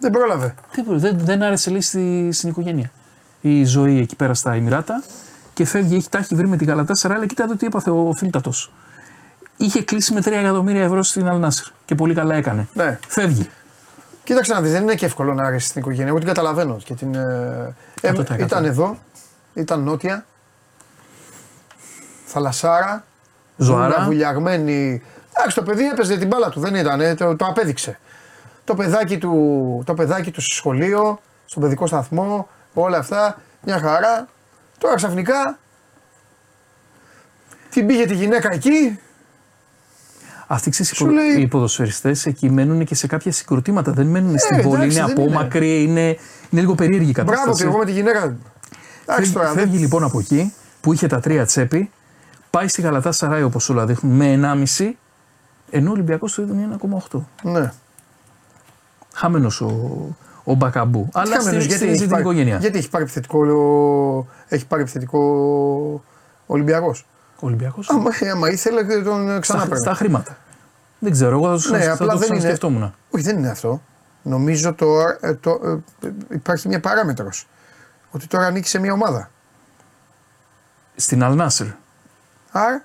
Δεν πρόλαβε. Τίποτα, δεν, δεν άρεσε λέει στη, στην οικογένεια. Η ζωή εκεί πέρα στα Εμμυράτα και φεύγει, έχει, τα έχει βρει με την Γαλατά Σαράι, αλλά κοιτάτε τι έπαθε ο Φίλτατος. Είχε κλείσει με 3 εκατομμύρια ευρώ στην Αλνάσερ και πολύ καλά έκανε. Ναι. Φεύγει. Κοίταξε να δεις, δεν είναι και εύκολο να αρέσει στην οικογένεια. Εγώ την καταλαβαίνω. Και την, ε, ε, 100%. ήταν εδώ, ήταν νότια, θαλασσάρα, Ζωάρα. βουλιαγμένη. Εντάξει, το παιδί έπαιζε την μπάλα του, δεν ήταν, ε, το, το απέδειξε. Το παιδάκι, του, το παιδάκι του στο σχολείο, στον παιδικό σταθμό, όλα αυτά, μια χαρά. Τώρα ξαφνικά την πήγε τη γυναίκα εκεί, Αυτοί ξέρεις, οι Σου ποδο- λέει- οι ποδοσφαιριστές εκεί μένουν και σε κάποια συγκροτήματα. Δεν μένουν στην πόλη, εντάξει, είναι δεν είναι. απόμακροι, είναι, είναι λίγο περίεργη η Μπράβο κατάσταση. και εγώ με τη γυναίκα. Εντάξει Φεύγει, τώρα, φεύγει δεν- λοιπόν από εκεί που είχε τα τρία τσέπη, πάει στη Γαλατά Σαράι όπως όλα δείχνουν με 1,5 ενώ ο Ολυμπιακός το είδε 1,8. Ναι. Χαμένος ο, ο Μπακαμπού. Αλλά Χαμένος, στηρίζει στηρίζει την πάρει, οικογένεια. γιατί έχει πάρει επιθετικό, ο- έχει πάρει επιθετικό Ολυμπιακός. Ο Ολυμπιακός; Άμα, άμα ήθελε και τον Στα, ξανά στα χρήματα. Δεν ξέρω, εγώ θα, Ναι, θα απλά το δεν είναι. ξανασκεφτόμουν. Όχι, δεν είναι αυτό. Νομίζω τώρα ε, το, ε, υπάρχει μια παράμετρος. Ότι τώρα ανήκει σε μια ομάδα. Στην Αλνάσερ. Άρα;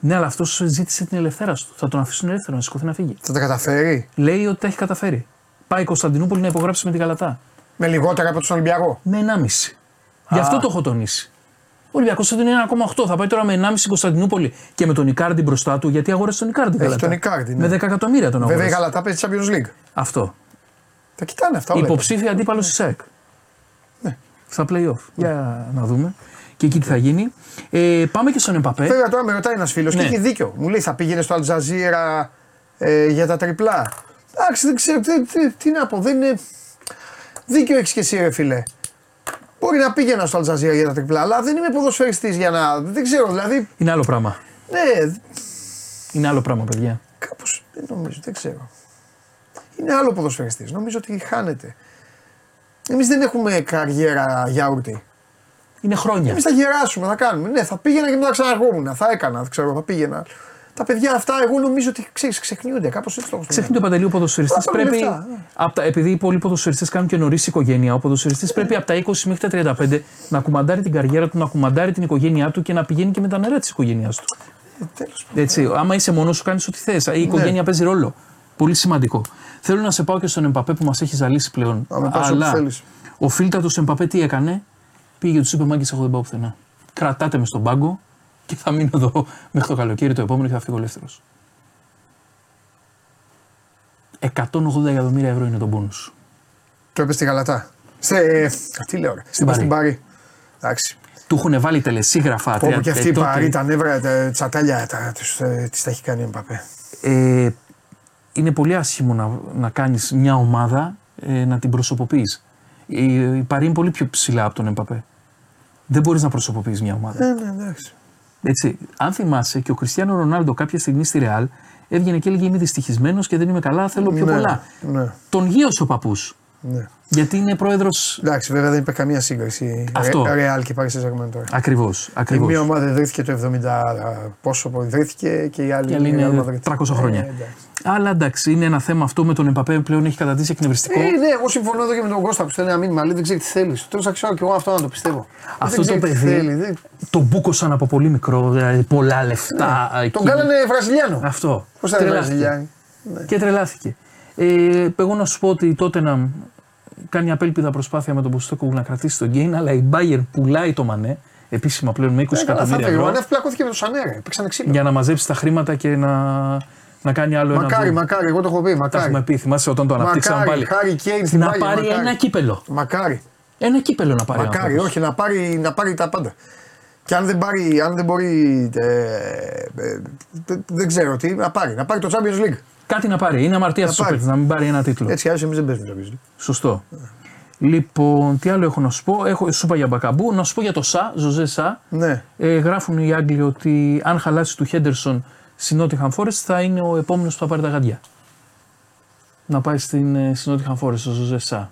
Ναι, αλλά αυτός ζήτησε την ελευθέρα του. Θα τον αφήσουν ελεύθερο να σηκωθεί να φύγει. θα τα καταφέρει; Λέει ότι τα έχει καταφέρει. Πάει η Κωνσταντινούπολη να υπογράψει με την Γαλατά. με λιγότερα από τον Ολυμπιακό. Με 1,5. Γι' αυτό το έχω τονίσει. Ο Ολυμπιακός θα είναι 1,8. Θα πάει τώρα με 1,5 στην Κωνσταντινούπολη και με τον Ικάρντι μπροστά του, γιατί αγόρασε τον Ικάρντι. Έχει Γαλατά. τον Ικάρντι, ναι. Με 10 εκατομμύρια τον Βέβαια η αγόρασε. Γαλατά παίζει Champions League. Αυτό. Τα κοιτάνε αυτά. όλα. Υποψήφια αντίπαλος της ΣΑΕΚ. Ναι. Στα playoff. Για να δούμε. Και εκεί τι θα γίνει. Ε, πάμε και στον Εμπαπέ. Βέβαια τώρα με ρωτάει ένας φίλος Ναι. και έχει δίκιο. Μου λέει θα πήγαινε στο Αλτζαζίρα ε, για τα τριπλά. Εντάξει, δεν ξέρω τι, τι, τι να πω. Δεν είναι. Δίκιο έχεις και εσύ, ρε φίλε. Μπορεί να πήγαινα στο Αλτζαζίρα για τα τριπλά, αλλά δεν είμαι ποδοσφαιριστής για να. Δεν ξέρω, δηλαδή. Είναι άλλο πράγμα. Ναι, Είναι άλλο πράγμα, παιδιά. κάπως δεν νομίζω, δεν ξέρω. Είναι άλλο ποδοσφαιριστής. Νομίζω ότι χάνεται. Εμείς δεν έχουμε καριέρα γιαούρτι. Είναι χρόνια. Εμείς θα γεράσουμε, θα κάνουμε. Ναι, θα πήγαινα και μετά ξαναρχόμουν. Θα έκανα, δεν ξέρω, θα πήγαινα. Τα παιδιά αυτά, εγώ νομίζω ότι ξέρεις, ξεχνιούνται. Κάπως έτσι το έχω στο Ξεχνιούνται ο παντελή ο ποδοσφαιριστής. Θα πάρουν Πρέπει. λεφτά, ναι. απ' τα, επειδή οι πολλοί ποδοσφαιριστές κάνουν και νωρίς οικογένεια, ο ποδοσφαιριστής πρέπει από τα 20 μέχρι τα 35 να κουμαντάρει την καριέρα του, να κουμαντάρει την οικογένειά του και να πηγαίνει και με τα νερά της οικογένειάς του. μυαλό. Τέλος πάντων. Έτσι, άμα είσαι μόνος σου, κάνεις ό,τι θες. Ναι. Η οικογένεια παίζει ρόλο. Πολύ σημαντικό. Θέλω να σε πάω και στον Εμπαπέ που μας έχει ζαλίσει πλέον. Α, με πας όπου θέλεις. ο φίλτα του Εμπαπέ τι έκανε, πήγε του είπε: Μάγκε, εγώ δεν πάω πουθενά. Κρατάτε με στον πάγκο και θα μείνω εδώ μέχρι το καλοκαίρι το επόμενο και θα φύγω ελεύθερος. 180 εκατομμύρια ευρώ είναι το πόνο σου. Το είπες στη Γαλατά. Σε, ε, τι λέω, ρε. Στην Πάρη. στην Πάρη. Εντάξει. Του έχουν βάλει τελεσίγραφα. Πω, τρία- πω και αυτή ε, η τότε. Πάρη, τα νεύρα, τα τσατάλια, τα, τους, ε, τις τα έχει κάνει ο Μπαπέ. ε, είναι πολύ άσχημο να, να κάνεις μια ομάδα ε, να την προσωποποιείς. Η, η Παρή είναι πολύ πιο ψηλά από τον Εμπαπέ. Δεν μπορείς να προσωποποιείς μια ομάδα. Ναι, ναι, εντάξει. Έτσι, αν θυμάσαι και ο Κριστιανό Ρονάλντο κάποια στιγμή στη Ρεάλ έβγαινε και έλεγε Είμαι δυστυχισμένος και δεν είμαι καλά, θέλω πιο ναι, πολλά. Ναι, Τον γύρωσε ο παππούς. ναι. Γιατί είναι πρόεδρο. Εντάξει, βέβαια δεν υπάρχει καμία σύγκριση. Αυτό. Ρε- Ρεάλ και Πάρη Σεζαγμέν τώρα. Ακριβώς. Η Ακριβώς. μία ομάδα ιδρύθηκε το 70 πόσο ιδρύθηκε και η άλλη, Η άλλη η Real είναι Madrid. 300 χρόνια. Ε, εντάξει. Αλλά εντάξει, είναι ένα θέμα αυτό με τον Εμπαπέ πλέον έχει καταντήσει εκνευριστικό. Ε, ναι, εγώ συμφωνώ εδώ και με τον Κώστα που στέλνει ένα μήνυμα. Λέει δεν ξέρει τι θέλεις. Τέλο θα ξέρω και εγώ αυτό να το πιστεύω. Αυτό δεν το ξέρει τι παιδί θέλει. Δεν... τον μπούκοσαν από πολύ μικρό, δηλαδή πολλά λεφτά. εκεί. Ναι. Τον κάνανε Βραζιλιάνο. Αυτό. Πώς θα είναι Τρελάθηκε. Βραζιλιάνοι; Και τρελάθηκε. Ε, εγώ να σου πω ότι τότε να κάνει απέλπιδα προσπάθεια με τον Ποστέκο να κρατήσει τον Γκέιν, αλλά η Bayern πουλάει το Μανέ, επίσημα πλέον με 20 Ε, καλά, θα εκατομμύρια φύγει. Ο ευρώ, Μανέφ πλακώθηκε με το Σανέρε. Παίξανε ξύλο. για να μαζέψει τα χρήματα και να, να κάνει άλλο Μακάρι, ένα. μακάρι, εγώ το έχω πει. Τα Μακάρι. έχουμε πει, θυμάσαι όταν το αναπτύξαμε Μακάρι, πάλι. Χάρη Κέιν στην Να Bayern, πάρει μακάρι. ένα κύπελο. Μακάρι. Ένα κύπελο να πάρει. ο Μακάρι, άνθρωπος. όχι, να πάρει, να πάρει τα πάντα. Και αν δεν, πάρει, αν δεν μπορεί. Ε, ε, ε, δεν ξέρω τι, να πάρει. Να πάρει το Champions League. Κάτι να πάρει. Είναι αμαρτία Να στους πάρει. παίκτες να μην πάρει ένα τίτλο. Έτσι κι αλλιώ εμείς δεν παίζουμε Champions League. Σωστό. Λοιπόν, τι άλλο έχω να σου πω; Έχω, σου είπα για Μπακαμπού. Να σου πω για το Σα, Ζωζέ Σα. Ναι. Ε, γράφουν οι Άγγλοι ότι αν χαλάσει του Χέντερσον στην Nottingham Forest θα είναι ο επόμενος που θα πάρει τα γαντιά. Να πάει στην ε, στην Nottingham Forest, ο Ζωζέ Σα.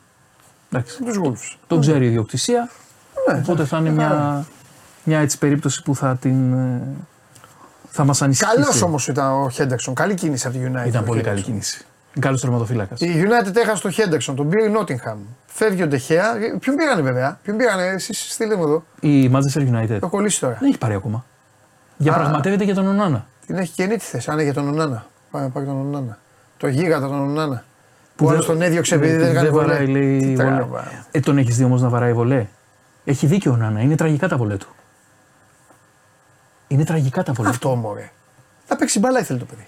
Εντάξει. Τους Wolves. Το ξέρει η ιδιοκτησία. Ναι, οπότε θα είναι μια, μια έτσι περίπτωση που θα την. ε, θα μας ανησυχήσει. Καλός όμως ήταν ο Χέντερσον. Καλή κίνηση από τη United. Ήταν ο πολύ Henderson. καλή κίνηση. Καλός τερματοφύλακας. Η United έχασε τον Χέντερσον, τον πήρε η Nottingham. Φεύγει ο Ντεχέα. Ποιον πήρανε βέβαια; Ποιον πήρανε, εσείς στείλτε μου εδώ. Η Manchester United Το έχω κολλήσει τώρα. δεν έχει πάρει ακόμα. Διαπραγματεύεται για τον Ονάνα. Την έχει καινή τη θέση. Αν είναι για τον Ονάνα. Πάει να πάρει τον Ονάνα. Το γίγαντα τον Ονάνα. Που άλλο τον έδιωξε επειδή δεν έκανε βολέ. βαράει, λέει, Τι βολέ. τράβα. Ε, τον έχεις δει όμως να βαράει βολέ. Έχει δίκιο ο Νάνα. Είναι τραγικά τα βολέ του. Είναι τραγικά τα βολέ. του. Αυτό μωρέ. Να παίξει μπάλα ήθελε το παιδί.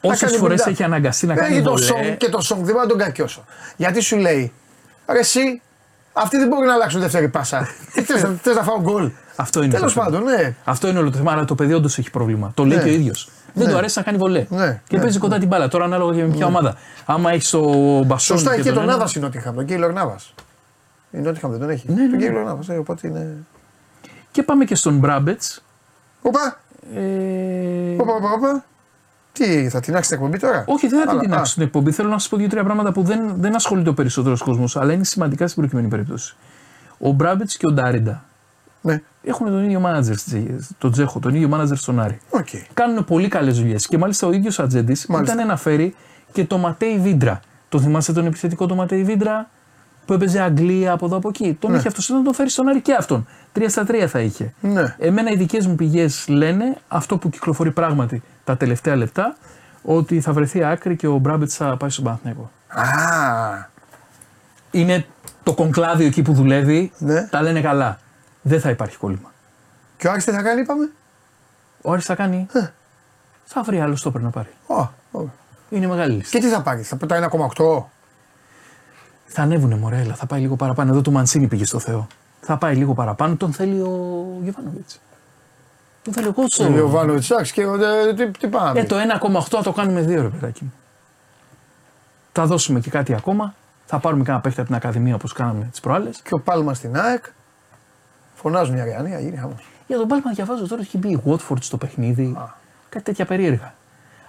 Όσες κάνει φορές build-up. έχει αναγκαστεί να κάνει Έχει το βολέ. Σονγκ και το Σονγκ, δεν μπορώ να τον κακιώσω. Γιατί σου λέει, ρε εσύ, αυτοί δεν μπορούν να αλλάξουν δεύτερη πάσα. Τι θες, να- θες να φάω γκολ. Αυτό είναι. Τέλος το θέμα. πάντων, ναι. Αυτό είναι όλο το θέμα. Αλλά το παιδί όντως έχει πρόβλημα. Το λέει Ναι. και ο ίδιος. Δεν Ναι. του αρέσει να κάνει βολέ. Ναι. Και Ναι. παίζει κοντά την μπάλα. Τώρα ανάλογα και με ποια ομάδα. Άμα έχεις το μπασόν. Σωστά, έχει και τον ένα- Νάβας η Νότιγχαμ, τον Κέιλορ Νάβας. Η Νότιγχαμ δεν τον έχει. Ναι, ναι, Τον ναι. Κέιλορ Νάβας, οπότε είναι. Και πάμε και στον Μπράμπετς. Οπα, Ε... οπα, οπα, οπα. Τι, θα τινάξει την εκπομπή τώρα; Όχι, δεν θα Αλλά, την α, τεινάξω την εκπομπή. Θέλω να σας πω δύο-τρία πράγματα που δεν, δεν ασχολείται ο περισσότερος κόσμος, αλλά είναι σημαντικά στην προκειμένη περίπτωση. Ο Μπράμπετ και ο Ντάριντα Ναι, έχουν τον ίδιο μάνατζερ, τον Τζέχο, τον ίδιο μάνατζερ στον Άρη. οκ. Κάνουν πολύ καλές δουλειές. Και μάλιστα ο ίδιος Ατζέντης Μάλιστα. ήταν να φέρει και το Ματέι Βίντρα. Το θυμάστε τον επιθετικό το Ματέι Βίντρα; Που έπαιζε Αγγλία από εδώ από εκεί. Τον Ναι. είχε αυτός να τον φέρει στον Άρη και αυτόν. Τρία στα τρία θα είχε. Ναι. Εμένα οι δικές μου πηγές λένε αυτό που κυκλοφορεί πράγματι τα τελευταία λεπτά ότι θα βρεθεί άκρη και ο Μπράμπετς θα πάει στον Παναθηναϊκό. Α, Είναι το κονκλάδιο εκεί που δουλεύει, Ναι. τα λένε καλά. Δεν θα υπάρχει κόλλημα. Και ο Άρης τι θα κάνει, είπαμε; Ο Άρης θα κάνει. Ε. Θα βρει άλλο στόπερ να πάρει. Ω, ω. Είναι μεγάλη λίστα. Και τι θα πάρεις, θα πετάει 1,8. Θα ανέβουνε Μορέλα, θα πάει λίγο παραπάνω. Εδώ το Μανσίνη πήγε στο Θεό. Θα πάει λίγο παραπάνω. Τον θέλει ο Γιωβάνοβιτς. Τον θέλει ο Κότσο. Λέει ο Βάνοβιτ, εντάξει, και ε, τι, τι πάμε. Ε, το 1,8 θα το κάνουμε δύο ρε παιδάκι μου. Θα δώσουμε και κάτι ακόμα. Θα πάρουμε κάνα παίχτη από την Ακαδημία όπως κάναμε τις προάλλες. Και ο Πάλμας στην ΑΕΚ. Φωνάζουν οι Αριανοί, γίνει χαμός. Για τον Πάλμα διαβάζω τώρα έχει μπει η Watford στο παιχνίδι. Κάτι τέτοια περίεργα.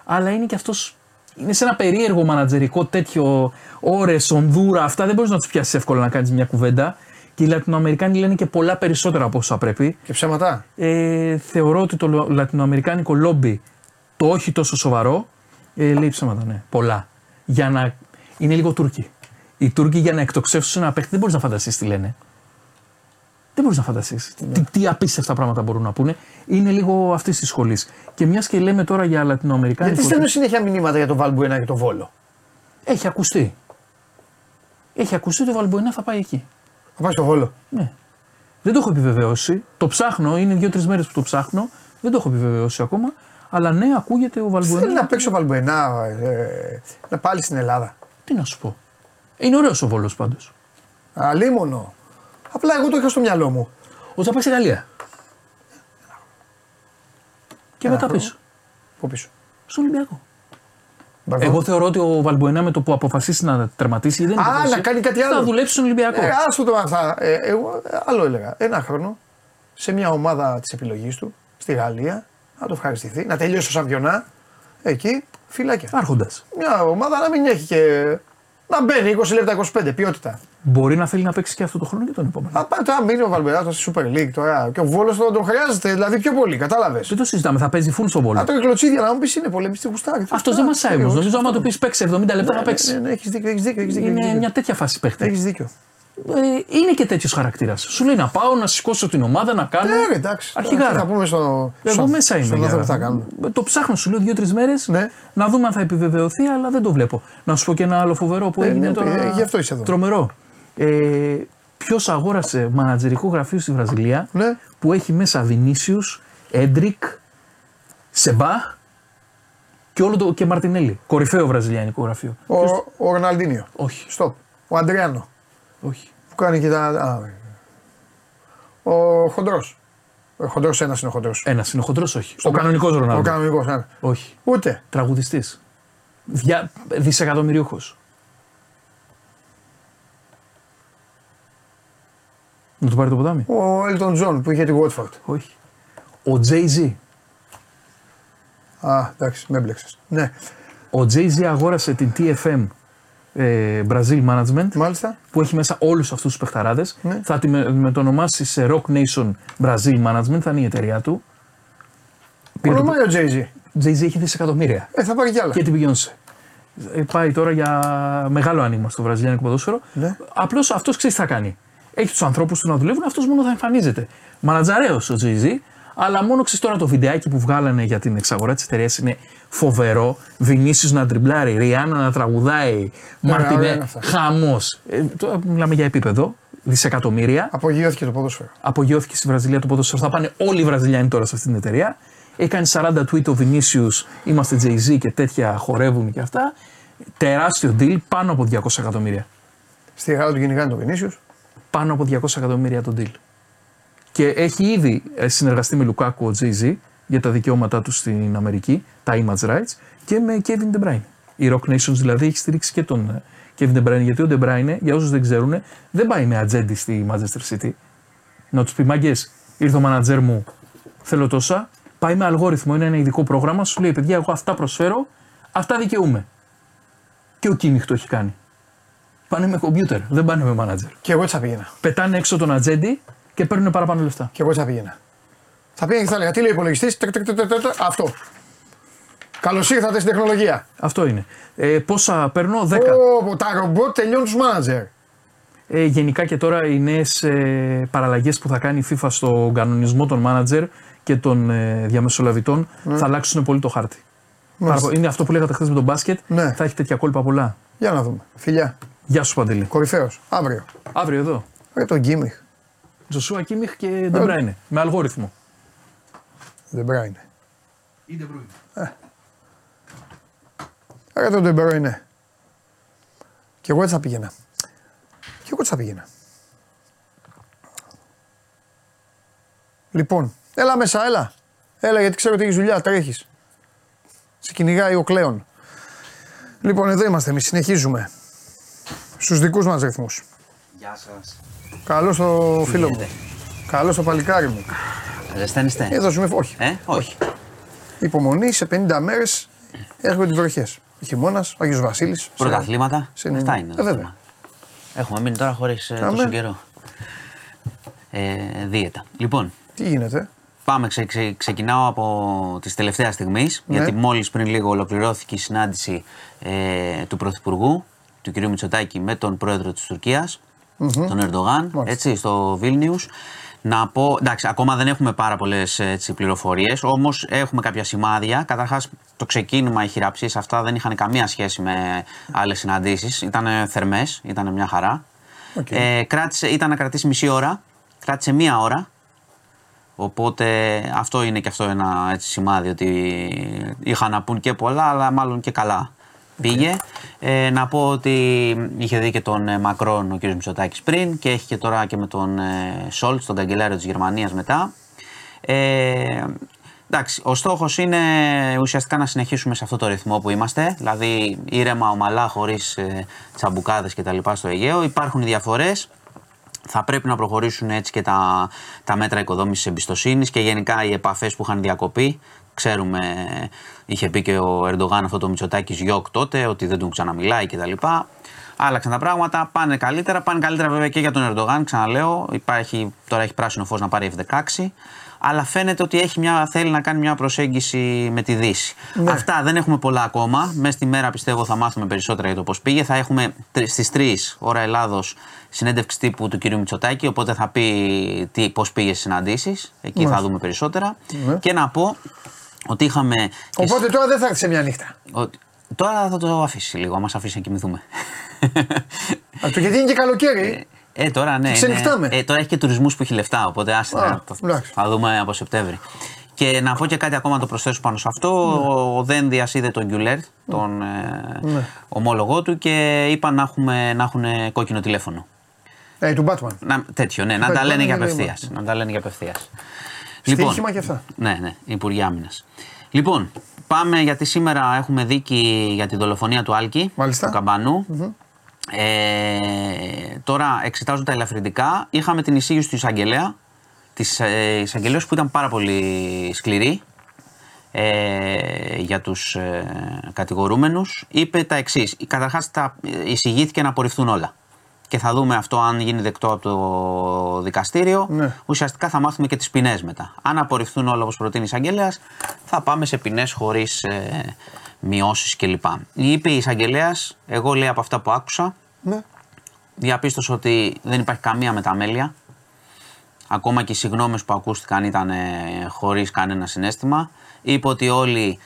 Αλλά είναι και αυτός. Είναι σε ένα περίεργο μανατζερικό τέτοιο ώρες, ονδούρα. Αυτά δεν μπορείς να τους πιάσεις εύκολα να κάνεις μια κουβέντα. Και οι Λατινοαμερικάνοι λένε και πολλά περισσότερα από όσα πρέπει. Και ψέματα. Ε, θεωρώ ότι το λο- λατινοαμερικάνικο λόμπι, το όχι τόσο σοβαρό, ε, λέει ψέματα, ναι. Πολλά. Για να. Είναι λίγο Τούρκοι. Οι Τούρκοι για να εκτοξεύσουν ένα παίχτη δεν μπορείς να φανταστείς τι λένε. Δεν μπορείς να φανταστείς. Τι, τι απίστευτα πράγματα μπορούν να πούνε. Είναι λίγο αυτής της σχολής. Και μιας και λέμε τώρα για Λατινοαμερικάνικο. Γιατί στέλνουν συνέχεια μηνύματα για τον Βαλμπουένα και τον Βόλο. Έχει ακουστεί. Έχει ακουστεί ότι ο Βαλμποενά θα πάει εκεί. Θα πάει στο Βόλο. Ναι. Δεν το έχω επιβεβαιώσει. Το ψάχνω, είναι δύο-τρεις μέρες που το ψάχνω. Δεν το έχω επιβεβαιώσει ακόμα. Αλλά ναι, ακούγεται ο Θέλει Βαλμποενά. να παίξει ο Βαλμπουενά ε, να πάλι στην Ελλάδα. Τι να σου πω. Είναι ωραίος ο Βόλος πάντως. Αλίμονο. Απλά εγώ το είχα στο μυαλό μου. Ότι θα πάει στη Γαλλία. Και μετά χρόνο. πίσω. Πού πίσω. Στον Ολυμπιακό. Μπράβο. Εγώ θεωρώ ότι ο Βαλμποενά με το που αποφασίσει να τερματίσει. Δεν Α, αποφασίσει, να κάνει κάτι άλλο. Θα δουλέψει στον Ολυμπιακό. Ε, άστο το αυτά. Ε, εγώ ε, άλλο έλεγα. Ένα χρόνο σε μια ομάδα της επιλογής του στη Γαλλία να το ευχαριστηθεί, να τελειώσει το σαμπιονά. Εκεί φυλάκια. Άρχοντας. Μια ομάδα να μην έχει και. Να μπαίνει 20 λεπτά 25 ποιότητα. Μπορεί να θέλει να παίξει και αυτό το χρόνο και τον επόμενο. Α, πάει τώρα μείνει ο Βαλμπεράτο στη Super League τώρα. Και ο Βόλος τον, τον χρειάζεται, δηλαδή πιο πολύ, κατάλαβες. Δεν το συζητάμε, θα παίζει full στον Βόλο. Α, το κλωτσίδια να μου πεις είναι πολεμιστή γουστάρι. Αυτός δεν μασάει όμως. Νομίζω άμα του πεις παίξει 70 λεπτά θα Ναι, παίξει. ναι, ναι, έχεις δίκιο, έχεις δίκιο. Έχεις δίκιο, Είναι έχεις δίκιο. μια τέτοια φάση παίχτη. Έχεις δίκιο. Ε, είναι και τέτοιος χαρακτήρας. Σου λέει να πάω, να σηκώσω την ομάδα, να κάνω. Ναι, ρε, εντάξει. Αρχηγάρα. Τι Θα πούμε στο. Εγώ στο- μέσα είμαι. Στον για- άνθρωπο που θα κάνουμε. Το ψάχνω, σου λέω δύο-τρεις μέρες Ναι. να δούμε αν θα επιβεβαιωθεί, αλλά δεν το βλέπω. Να σου πω και ένα άλλο φοβερό που Ε, έγινε ναι, τώρα. ε, γι' αυτό είσαι εδώ. Τρομερό. Ε, Ποιος αγόρασε μανατζερικό γραφείο στη Βραζιλία Ναι. που έχει μέσα Βινίσιους, Έντρικ, Σεμπά και όλο το και Μαρτινέλli. Κορυφαίο βραζιλιανικό γραφείο. Ο, ο Ροναλντίνιο. Όχι, Stop. Ο Αντριάνο. Όχι. Που κάνει και τα. Α, ο Χοντρός. Ο Χοντρός ένας είναι ο Χοντρός. Ένας είναι ο χοντρός, όχι. Ο κανονικός Ρονάλντο. Ο κανονικός. ένα. Όχι. Ούτε. Τραγουδιστής. Δια... Δισεκατομμυρίουχος. Να του πάρει το ποτάμι; Ο Έλτον Τζον που είχε τη Watford. Όχι. Ο Jay-Z. Α, εντάξει, με έμπλεξες. Ναι, Ο Jay-Z αγόρασε την TFM ε, Brazil Management μάλιστα. που έχει μέσα όλους αυτούς τους παιχταράδες. Ναι. Θα τη με, με το ονομάσει σε Rock Nation Brazil Management, θα είναι η εταιρεία του. Πήρε το- Ονομάει ο Jay-Z. Jay-Z έχει δισεκατομμύρια. Ε, θα πάρει κι άλλα. και την Beyoncé. Ε, πάει τώρα για μεγάλο άνοιγμα στο βραζιλιάνικο ποδόσφαιρο. Ναι. Απλώς αυτός ξέρεις τι θα κάνει. Έχει τους ανθρώπους του να δουλεύουν, αυτός μόνο θα εμφανίζεται. Μανατζαρέο ο Jay-Z, αλλά μόνο ξέρεις τώρα το βιντεάκι που βγάλανε για την εξαγορά της εταιρείας είναι φοβερό. Βινίσιος να τριμπλάρει, Ριάννα να τραγουδάει, Ναι, ωραία Μαρτινέ, είναι αυτά. χαμός. Ε, τώρα μιλάμε για επίπεδο, δισεκατομμύρια. Απογειώθηκε το ποδόσφαιρο. Απογειώθηκε στη Βραζιλία το ποδόσφαιρο. Θα πάνε όλοι οι Βραζιλιάνοι τώρα σε αυτή την εταιρεία. Έκανε 40 tweet ο Vinicius, είμαστε Jay-Z και τέτοια χορεύουν και αυτά. Τεράστιο deal, πάνω από 200 εκατομμύρια. Στη Γάλλα του κυνηγάνε τον Βινίσιος. Πάνω από 200 εκατομμύρια το deal. Και έχει ήδη ε, συνεργαστεί με Λουκάκου ο Jay-Z για τα δικαιώματά του στην Αμερική, τα image rights, και με Kevin De Bruyne. Η Rock Nations δηλαδή έχει στηρίξει και τον ε, Kevin De Bruyne, γιατί ο De Bruyne, για όσους δεν ξέρουν, δεν πάει με ατζέντη στη Manchester City. Να τους πει μάγκες, ήρθε ο μάνατζερ μου, θέλω τόσα. Πάει με αλγόριθμο, είναι ένα ειδικό πρόγραμμα, σου λέει παιδιά, εγώ αυτά προσφέρω, αυτά δικαιούμαι. Και ο Κίμιχ το έχει κάνει. Πάνε με κομπιούτερ, δεν πάνε με μάνατζερ. Και εγώ έτσι θα πήγαινα. Πετάνε έξω τον ατζέντη και παίρνουν παραπάνω λεφτά. Και εγώ έτσι θα πήγαινα. Θα πήγαινα και θα έλεγα τι λέει ο υπολογιστής. Αυτό. Καλώς ήρθατε στην τεχνολογία. Αυτό είναι. Ε, πόσα παίρνω, 10. Ω, τα ρομπότ τελειώνουν τους μάνατζερ. Ε, γενικά και τώρα οι νέες ε, παραλλαγές που θα κάνει η FIFA στον κανονισμό των μάνατζερ και των ε, διαμεσολαβητών θα αλλάξουν πολύ το χάρτη. Μάλιστα. Πάρα πολύ. Είναι αυτό που λέγατε χθες με τον μπάσκετ. Ναι. Θα έχει τέτοια κόλπα πολλά. Για να δούμε. Φιλιά. Γεια σου Παντελή. Κορυφαίος. Αύριο. Αύριο εδώ. Ρε τον Γκίμιχ. Τζόσουα Κίμιχ και Ντε Μπράινε. Με αλγόριθμο. Ντε Μπράινε. Ρε τον Ντε Μπράινε. Κι εγώ έτσι θα πήγαινα. Κι εγώ έτσι θα πήγαινα. Λοιπόν, έλα μέσα, έλα. Έλα γιατί ξέρω ότι έχεις δουλειά, τρέχεις. Σε κυνηγάει ο Κλέον. Λοιπόν, εδώ είμαστε εμείς, συνεχίζουμε. Στους δικούς μας ρυθμούς. Γεια σας. Καλός το φίλος μου. γίνεται; Καλός το παλικάρι μου. Ζεσταίνεστε; Εδώ ζούμε, όχι. Ε, όχι. Υπομονή σε 50 μέρες έρχονται οι βροχές. Χειμώνας, Άγιος Βασίλης. Πρωταθλήματα. σε- Αυτά είναι. Ε, το βέβαια. θέμα. Έχουμε μείνει τώρα χωρίς Αμέ. τόσο καιρό. Ε, δίαιτα. Λοιπόν, Τι γίνεται; πάμε. Ξε, ξε- ξεκινάω από τη τελευταίας στιγμής. Ναι. Γιατί μόλις πριν λίγο ολοκληρώθηκε η συνάντηση ε, του Πρωθυπουργού, του κ. Μητσοτάκη, με τον πρόεδρο της τουρκια τον Ερντογάν, Μάλιστα. έτσι, στο Βίλνιους. Να πω, εντάξει, ακόμα δεν έχουμε πάρα πολλές πληροφορίες, όμως έχουμε κάποια σημάδια. Καταρχάς, το ξεκίνημα, οι χειραψίες αυτά δεν είχαν καμία σχέση με άλλες συναντήσεις. Ήταν θερμές, ήταν μια χαρά. Οκ. Ε, κράτησε, ήταν να κρατήσει μισή ώρα, κράτησε μία ώρα. Οπότε αυτό είναι και αυτό ένα έτσι, σημάδι ότι είχαν να πουν και πολλά, αλλά μάλλον και καλά πήγε. Ε, να πω ότι είχε δει και τον ε, Μακρόν ο κ. Μητσοτάκης πριν και έχει και τώρα και με τον ε, Σολτς, τον καγκελάριο της Γερμανίας μετά. Ε, εντάξει, ο στόχος είναι ουσιαστικά να συνεχίσουμε σε αυτό το ρυθμό που είμαστε, δηλαδή ήρεμα, ομαλά, χωρίς ε, τσαμπουκάδες κτλ. στο Αιγαίο. Υπάρχουν οι διαφορές. Θα πρέπει να προχωρήσουν έτσι και τα, τα μέτρα οικοδόμησης εμπιστοσύνης και γενικά οι επαφές που είχαν διακοπεί. Ξέρουμε, είχε πει και ο Ερντογάν αυτό το Μητσοτάκης Γιώκ τότε, ότι δεν τον ξαναμιλάει κτλ. Άλλαξαν τα πράγματα, πάνε καλύτερα. Πάνε καλύτερα βέβαια και για τον Ερντογάν, ξαναλέω. Υπάρχει, τώρα έχει πράσινο φως να πάρει F16. Αλλά φαίνεται ότι έχει μια, θέλει να κάνει μια προσέγγιση με τη Δύση. Αυτά δεν έχουμε πολλά ακόμα. Μέσα στη μέρα πιστεύω θα μάθουμε περισσότερα για το πώς πήγε. Θα έχουμε στις 3 ώρα Ελλάδος συνέντευξη τύπου του κ. Μητσοτάκη. Οπότε θα πει πώς πήγε στις συναντήσεις. Εκεί θα δούμε περισσότερα. Και να πω ότι είχαμε. και Οπότε τώρα δεν θα έρθει σε μια νύχτα. ότι- Τώρα θα το αφήσει λίγο, μα αφήσει να κοιμηθούμε. Α, το γιατί είναι και καλοκαίρι. Ε, τώρα ναι. ξενυχτάμε. είναι- ε, τώρα έχει και τουρισμούς που έχει λεφτά, οπότε άστε, Α, να το- εντάξει. θα δούμε από Σεπτέμβρη. Και να πω και κάτι ακόμα να το προσθέσω πάνω σε αυτό. Ο- Ο Δένδιας είδε τον Γκιουλέρ, τον ε, Ναι. ομόλογό του και είπαν να, έχουμε, να έχουν κόκκινο τηλέφωνο. Ε, του Batman. Να, τέτοιο, ναι, να Batman τα λένε για είναι απευθείας. λίγο. Να τα λένε για απευθείας. Στοίχημα και αυτά. Ναι, ναι, Υπουργοί Άμυνας. Λοιπόν, πάμε γιατί σήμερα έχουμε δίκη για τη δολοφονία του Άλκη, Μάλιστα. του καμπανου Ε, τώρα εξετάζουν τα ελαφρυντικά. Είχαμε την εισήγηση του εισαγγελέα, της ε, εισαγγελέως που ήταν πάρα πολύ σκληρή ε, για τους ε, κατηγορούμενους. Είπε τα εξής. Καταρχάς τα, εισηγήθηκε να απορριφθούν όλα. Και θα δούμε αυτό αν γίνει δεκτό από το δικαστήριο. Ναι. Ουσιαστικά θα μάθουμε και τις ποινές μετά. Αν απορριφθούν όλα όπως προτείνει η εισαγγελέα, θα πάμε σε ποινές χωρίς ε, μειώσεις κλπ. Είπε η εισαγγελέα, εγώ λέει από αυτά που άκουσα, Ναι. διαπίστωσε ότι δεν υπάρχει καμία μεταμέλεια. Ακόμα και οι συγγνώμε που ακούστηκαν ήταν ε, χωρίς κανένα συνέστημα. Είπε ότι όλοι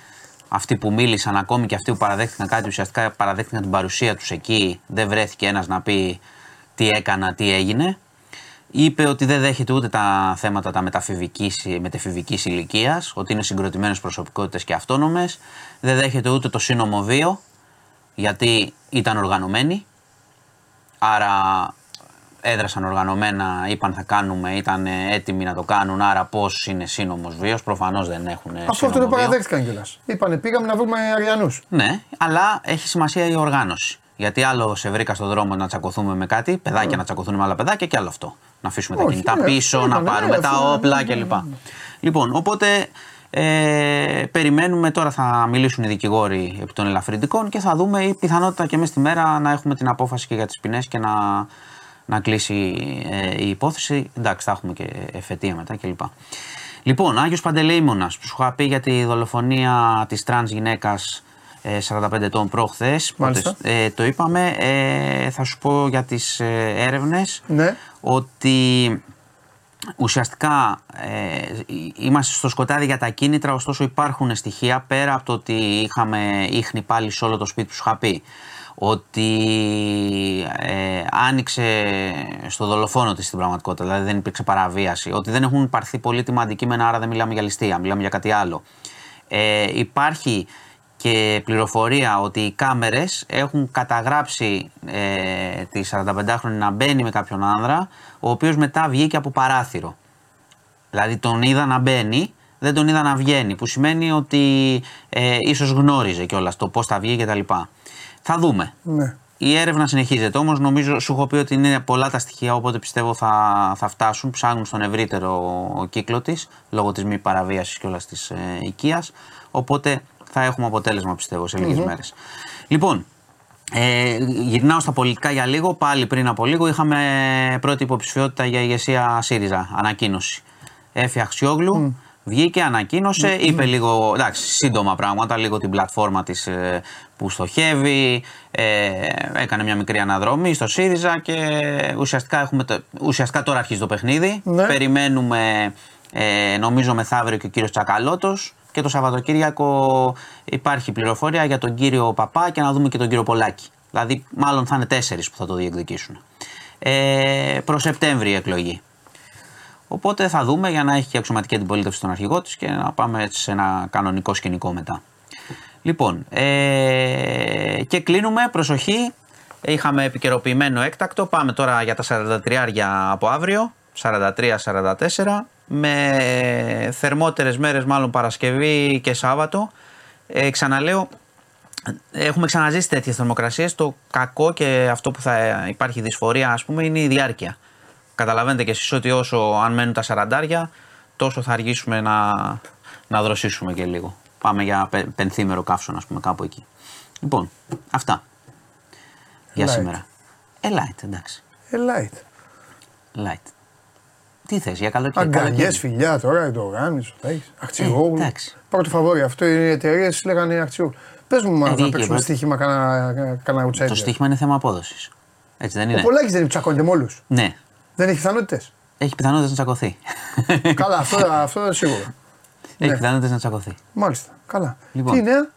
αυτοί που μίλησαν, ακόμη και αυτοί που παραδέχτηκαν κάτι, ουσιαστικά παραδέχτηκαν την παρουσία τους εκεί. Δεν βρέθηκε ένας να πει τι έκανα, τι έγινε. Είπε ότι δεν δέχεται ούτε τα θέματα τα μεταφηβικής, μετεφηβικής ηλικίας, ότι είναι συγκροτημένες προσωπικότητες και αυτόνομες. Δεν δέχεται ούτε το σύνομο βίο, γιατί ήταν οργανωμένοι. Άρα έδρασαν οργανωμένα, είπαν θα κάνουμε, ήταν έτοιμοι να το κάνουν. Άρα πώς είναι σύνομος βίος, προφανώς δεν έχουν. Αυτό αυτό το παραδέχτηκαν κιόλας. Είπανε πήγαμε να βρούμε Αριανούς. Ναι, αλλά έχει σημασία η οργάνωση. Γιατί άλλο σε βρήκα στον δρόμο να τσακωθούμε με κάτι, παιδάκια να τσακωθούν με άλλα παιδάκια και άλλο αυτό. Να αφήσουμε τα Όχι, κινητά ναι, πίσω, να είπανε, πάρουμε ναι, τα αυτό, όπλα ναι, ναι, κλπ. Λοιπόν, οπότε ε, περιμένουμε τώρα θα μιλήσουν οι δικηγόροι επί των ελαφρυντικών και θα δούμε η πιθανότητα και μέσα στη μέρα να έχουμε την απόφαση και για τις ποινές και να, να κλείσει ε, η υπόθεση. Εντάξει, θα έχουμε και εφετεία μετά κλπ. Λοιπόν, Άγιος Παντελεήμονας, που σου είχα πει για τη δολοφονία της τρανς γυναίκας ε, 45 ετών προχθές, Μάλιστα. πότε, ε, το είπαμε, ε, θα σου πω για τις ε, έρευνες Ναι. ότι ουσιαστικά ε, είμαστε στο σκοτάδι για τα κίνητρα, ωστόσο υπάρχουν στοιχεία πέρα από το ότι είχαμε ίχνη πάλι σε όλο το σπίτι που σου είχα πει ότι ε, άνοιξε στο δολοφόνο της στην πραγματικότητα, δηλαδή δεν υπήρξε παραβίαση, ότι δεν έχουν πάρθει πολύτιμα αντικείμενα, άρα δεν μιλάμε για ληστεία, μιλάμε για κάτι άλλο. Ε, υπάρχει και πληροφορία ότι οι κάμερες έχουν καταγράψει ε, τη 45χρονη να μπαίνει με κάποιον άνδρα, ο οποίος μετά βγήκε από παράθυρο. Δηλαδή τον είδα να μπαίνει, δεν τον είδα να βγαίνει, που σημαίνει ότι ε, ίσως γνώριζε κιόλας το πώς θα βγει κτλ. Θα δούμε. Ναι. Η έρευνα συνεχίζεται όμως. Νομίζω σου έχω πει ότι είναι πολλά τα στοιχεία, οπότε πιστεύω θα, θα φτάσουν. Ψάχνουν στον ευρύτερο κύκλο της λόγω της μη παραβίασης κιόλας της ε, οικίας. Οπότε θα έχουμε αποτέλεσμα πιστεύω σε λιγε μέρες. Λοιπόν, ε, γυρνάω στα πολιτικά για λίγο. Πάλι πριν από λίγο είχαμε πρώτη υποψηφιότητα για ηγεσία ΣΥΡΙΖΑ. Ανακοίνωση. Έφη Αξιόγλου. Βγήκε, ανακοίνωσε, είπε λίγο εντάξει, σύντομα πράγματα, λίγο την πλατφόρμα της ε, που στοχεύει, ε, έκανε μια μικρή αναδρομή στο ΣΥΡΙΖΑ και ουσιαστικά, έχουμε το, ουσιαστικά τώρα αρχίζει το παιχνίδι. Ναι. Περιμένουμε ε, νομίζω μεθαύριο και ο κύριος Τσακαλώτος και το Σαββατοκύριακο υπάρχει πληροφορία για τον κύριο Παπά και να δούμε και τον κύριο Πολάκη. Δηλαδή μάλλον θα είναι τέσσερις που θα το διεκδικήσουν. Ε, προς Σεπτέμβρη η εκλογή. Οπότε θα δούμε για να έχει και αξιωματική αντιπολίτευση στον αρχηγό της και να πάμε έτσι σε ένα κανονικό σκηνικό μετά. Λοιπόν, ε, και κλείνουμε, προσοχή. Είχαμε επικαιροποιημένο έκτακτο. Πάμε τώρα για τα 43 από αύριο, 43-44, με θερμότερες μέρες μάλλον Παρασκευή και Σάββατο. Ε, ξαναλέω, έχουμε ξαναζήσει τέτοιες θερμοκρασίες. Το κακό και αυτό που θα υπάρχει δυσφορία ας πούμε είναι η διάρκεια. Καταλαβαίνετε κι εσείς ότι όσο αν μένουν τα σαραντάρια, τόσο θα αργήσουμε να, να δροσίσουμε και λίγο. Πάμε για πε- πενθήμερο καύσωνα, ας πούμε, κάπου εκεί. Λοιπόν, αυτά. Για Light. σήμερα. Ε, light, εντάξει. Ε, light. Light. Τι θες, για καλοκαίρι. Αγκαλιές, καλοκαίρι. φιλιά τώρα, το οργάνωση, θα έχεις. Αχτσιγόγλου. Ε, εντάξει. Πρώτο φαβόρι αυτό οι εταιρείες λέγανε Αχτσιγόγλου. Πες μου, μα, να βγήκε, παίξουμε πρώτη. στοίχημα κανένα κανένα Το outsider. στοίχημα είναι θέμα απόδοσης. Έτσι δεν Ο είναι. Πολάκη δεν τσακώνεται με όλους. Ναι. Δεν έχει πιθανότητες. Έχει πιθανότητες να τσακωθεί. Καλά, αυτό, αυτό είναι σίγουρο. Έχει Ναι. πιθανότητες να τσακωθεί. Μάλιστα. Καλά. Λοιπόν. Τι νέα,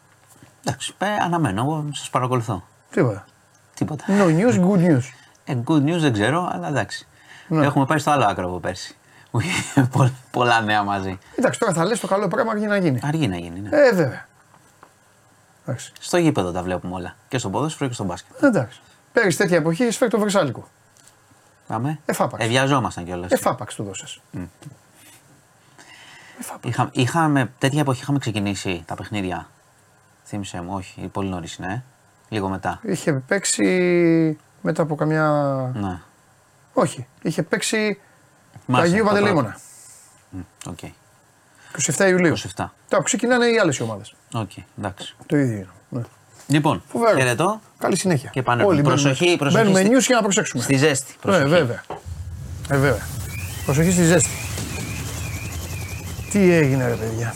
Εντάξει, ε, αναμένω. Εγώ σας παρακολουθώ. τίποτα. Τίποτα. No news, good news. Ε, good news δεν ξέρω, αλλά εντάξει. Ναι. Έχουμε πάει στο άλλο άκρο από πέρσι. Πο- Πολλά νέα μαζί. Εντάξει, τώρα θα λες το καλό πράγμα αρκεί να γίνει. Αργεί να γίνει. Ναι. Ε, βέβαια. Εντάξει. Στο γήπεδο τα βλέπουμε όλα. Και στο ποδόσφαιρο και στο μπάσκετ. Εντάξει. Πέρυσι τέτοια εποχή έχει φέρει το Βρυσάλικο. Πάμε. Εφάπαξ. Ε, βιαζόμασταν κιόλας. Εφάπαξ του δώσες. Είχα, είχαμε, τέτοια εποχή είχαμε ξεκινήσει τα παιχνίδια. Θύμισε μου, όχι, πολύ νωρίς, ναι. Λίγο μετά. Είχε παίξει μετά από καμιά. Ναι. Όχι, είχε παίξει το Μάλιστα, Αγίου τα Παντελήμωνα. Οκ. 27 Ιουλίου. 27. Τώρα που ξεκινάνε οι άλλες ομάδες. Οκ, εντάξει. Το ίδιο είναι. Ναι. Λοιπόν, Φοβερό. χαιρετώ. Καλή συνέχεια. Και επανέρχομαι. Όλοι μπαίνουμε- Προσοχή, προσοχή Μπαίνουμε στη- news για να προσέξουμε. Στη ζέστη. Ναι, Προσοχή. βέβαια. Ε, βέβαια. Προσοχή στη ζέστη. Τι έγινε ρε παιδιά.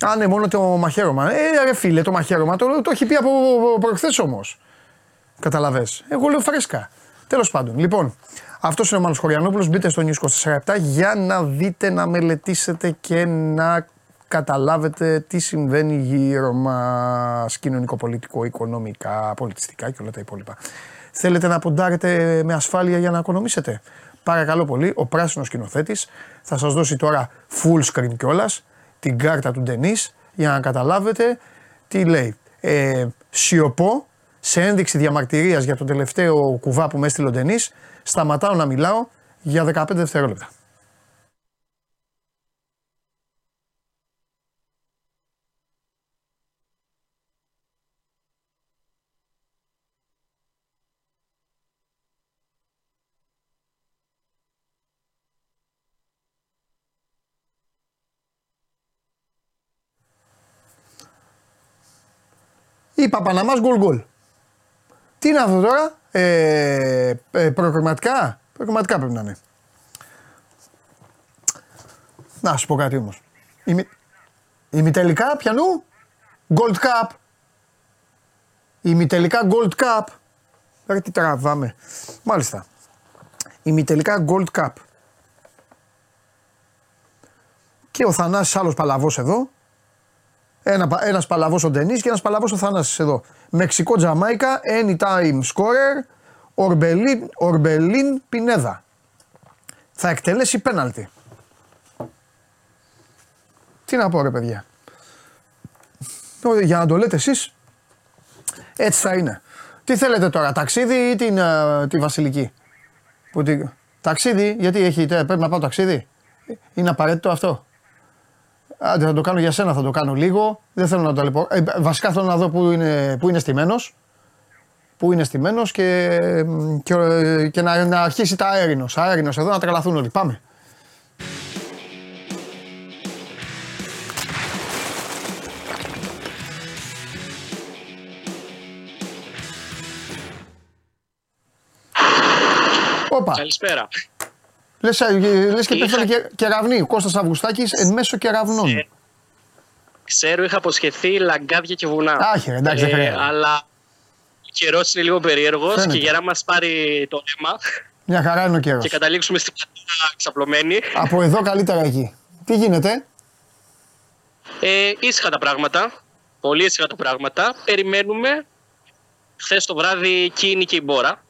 Α, ναι, μόνο το μαχαίρωμα. Ε, ρε φίλε, το μαχαίρωμα το, το έχει πει από προχθές όμως. Καταλαβες. Εγώ λέω φρέσκα. Τέλος πάντων, λοιπόν, αυτός είναι ο Μάνος Χωριανόπουλος. Μπείτε στο News 24 για να δείτε, να μελετήσετε και να καταλάβετε τι συμβαίνει γύρω μας κοινωνικο-πολιτικό, οικονομικά, πολιτιστικά και όλα τα υπόλοιπα. Θέλετε να ποντάρετε με ασφάλεια για να οικονομήσετε; Παρακαλώ πολύ, ο πράσινος σκηνοθέτης θα σας δώσει τώρα full screen κιόλας την κάρτα του Ντενής για να καταλάβετε τι λέει. Ε, σιωπώ σε ένδειξη διαμαρτυρίας για τον τελευταίο κουβά που με έστειλε ο Ντενής, σταματάω να μιλάω για 15 δευτερόλεπτα. Είπα Παναμάς γκολ γκολ. Τι είναι αυτό τώρα, ε, ε, προκριματικά, προκριματικά πρέπει να είναι. Να σου πω κάτι όμως. Ημι, ημιτελικά πιανού, Gold Cup. Ημιτελικά Gold Cup. Ρε τι τραβάμε. Μάλιστα. Ημιτελικά Gold Cup. Και ο Θανάσης άλλος παλαβός εδώ Ένα, πα- ένας παλαβός ο Ντενής και ένας παλαβός ο Θανάσης εδώ. Μεξικό Τζαμάικα, anytime scorer, Ορμπελίν, Ορμπελίν Πινέδα. Θα εκτελέσει πέναλτι. Τι να πω ρε παιδιά. Ω, Για να το λέτε εσείς, έτσι θα είναι. Τι θέλετε τώρα, ταξίδι ή την, ε, τη Βασιλική; Που τη- Ταξίδι, γιατί έχει, τε- πρέπει να πάω ταξίδι; Είναι απαραίτητο αυτό; Άντε θα το κάνω για σένα, θα το κάνω λίγο. Δεν θέλω να το λοιπόν. Ε, βασικά θέλω να δω που είναι, που είναι στημένος. Πού είναι στημένος και, και, και να, να αρχίσει τα αέρινος. Αέρινος εδώ να τρελαθούν όλοι. Πάμε. Όπα. Καλησπέρα. Λες, ε, λες και Είχα- πέφτανε και, κεραυνοί. Ο Κώστας Αυγουστάκης εν μέσω κεραυνών. Ε, Ξέρω, είχα αποσχεθεί λαγκάδια και βουνά. Άχι, ρε, εντάξει, δεν χρειάζεται. Αλλά ο καιρός είναι λίγο περίεργος Φαίνεται. και για να μας πάρει το αίμα Μια χαρά είναι ο καιρός. και καταλήξουμε στην πλατεία ξαπλωμένη. Από εδώ καλύτερα εκεί. Τι γίνεται; Ε, ήσυχα τα πράγματα. Πολύ ήσυχα τα πράγματα. Περιμένουμε. Χθες το βράδυ εκείνη και η Μπόρα.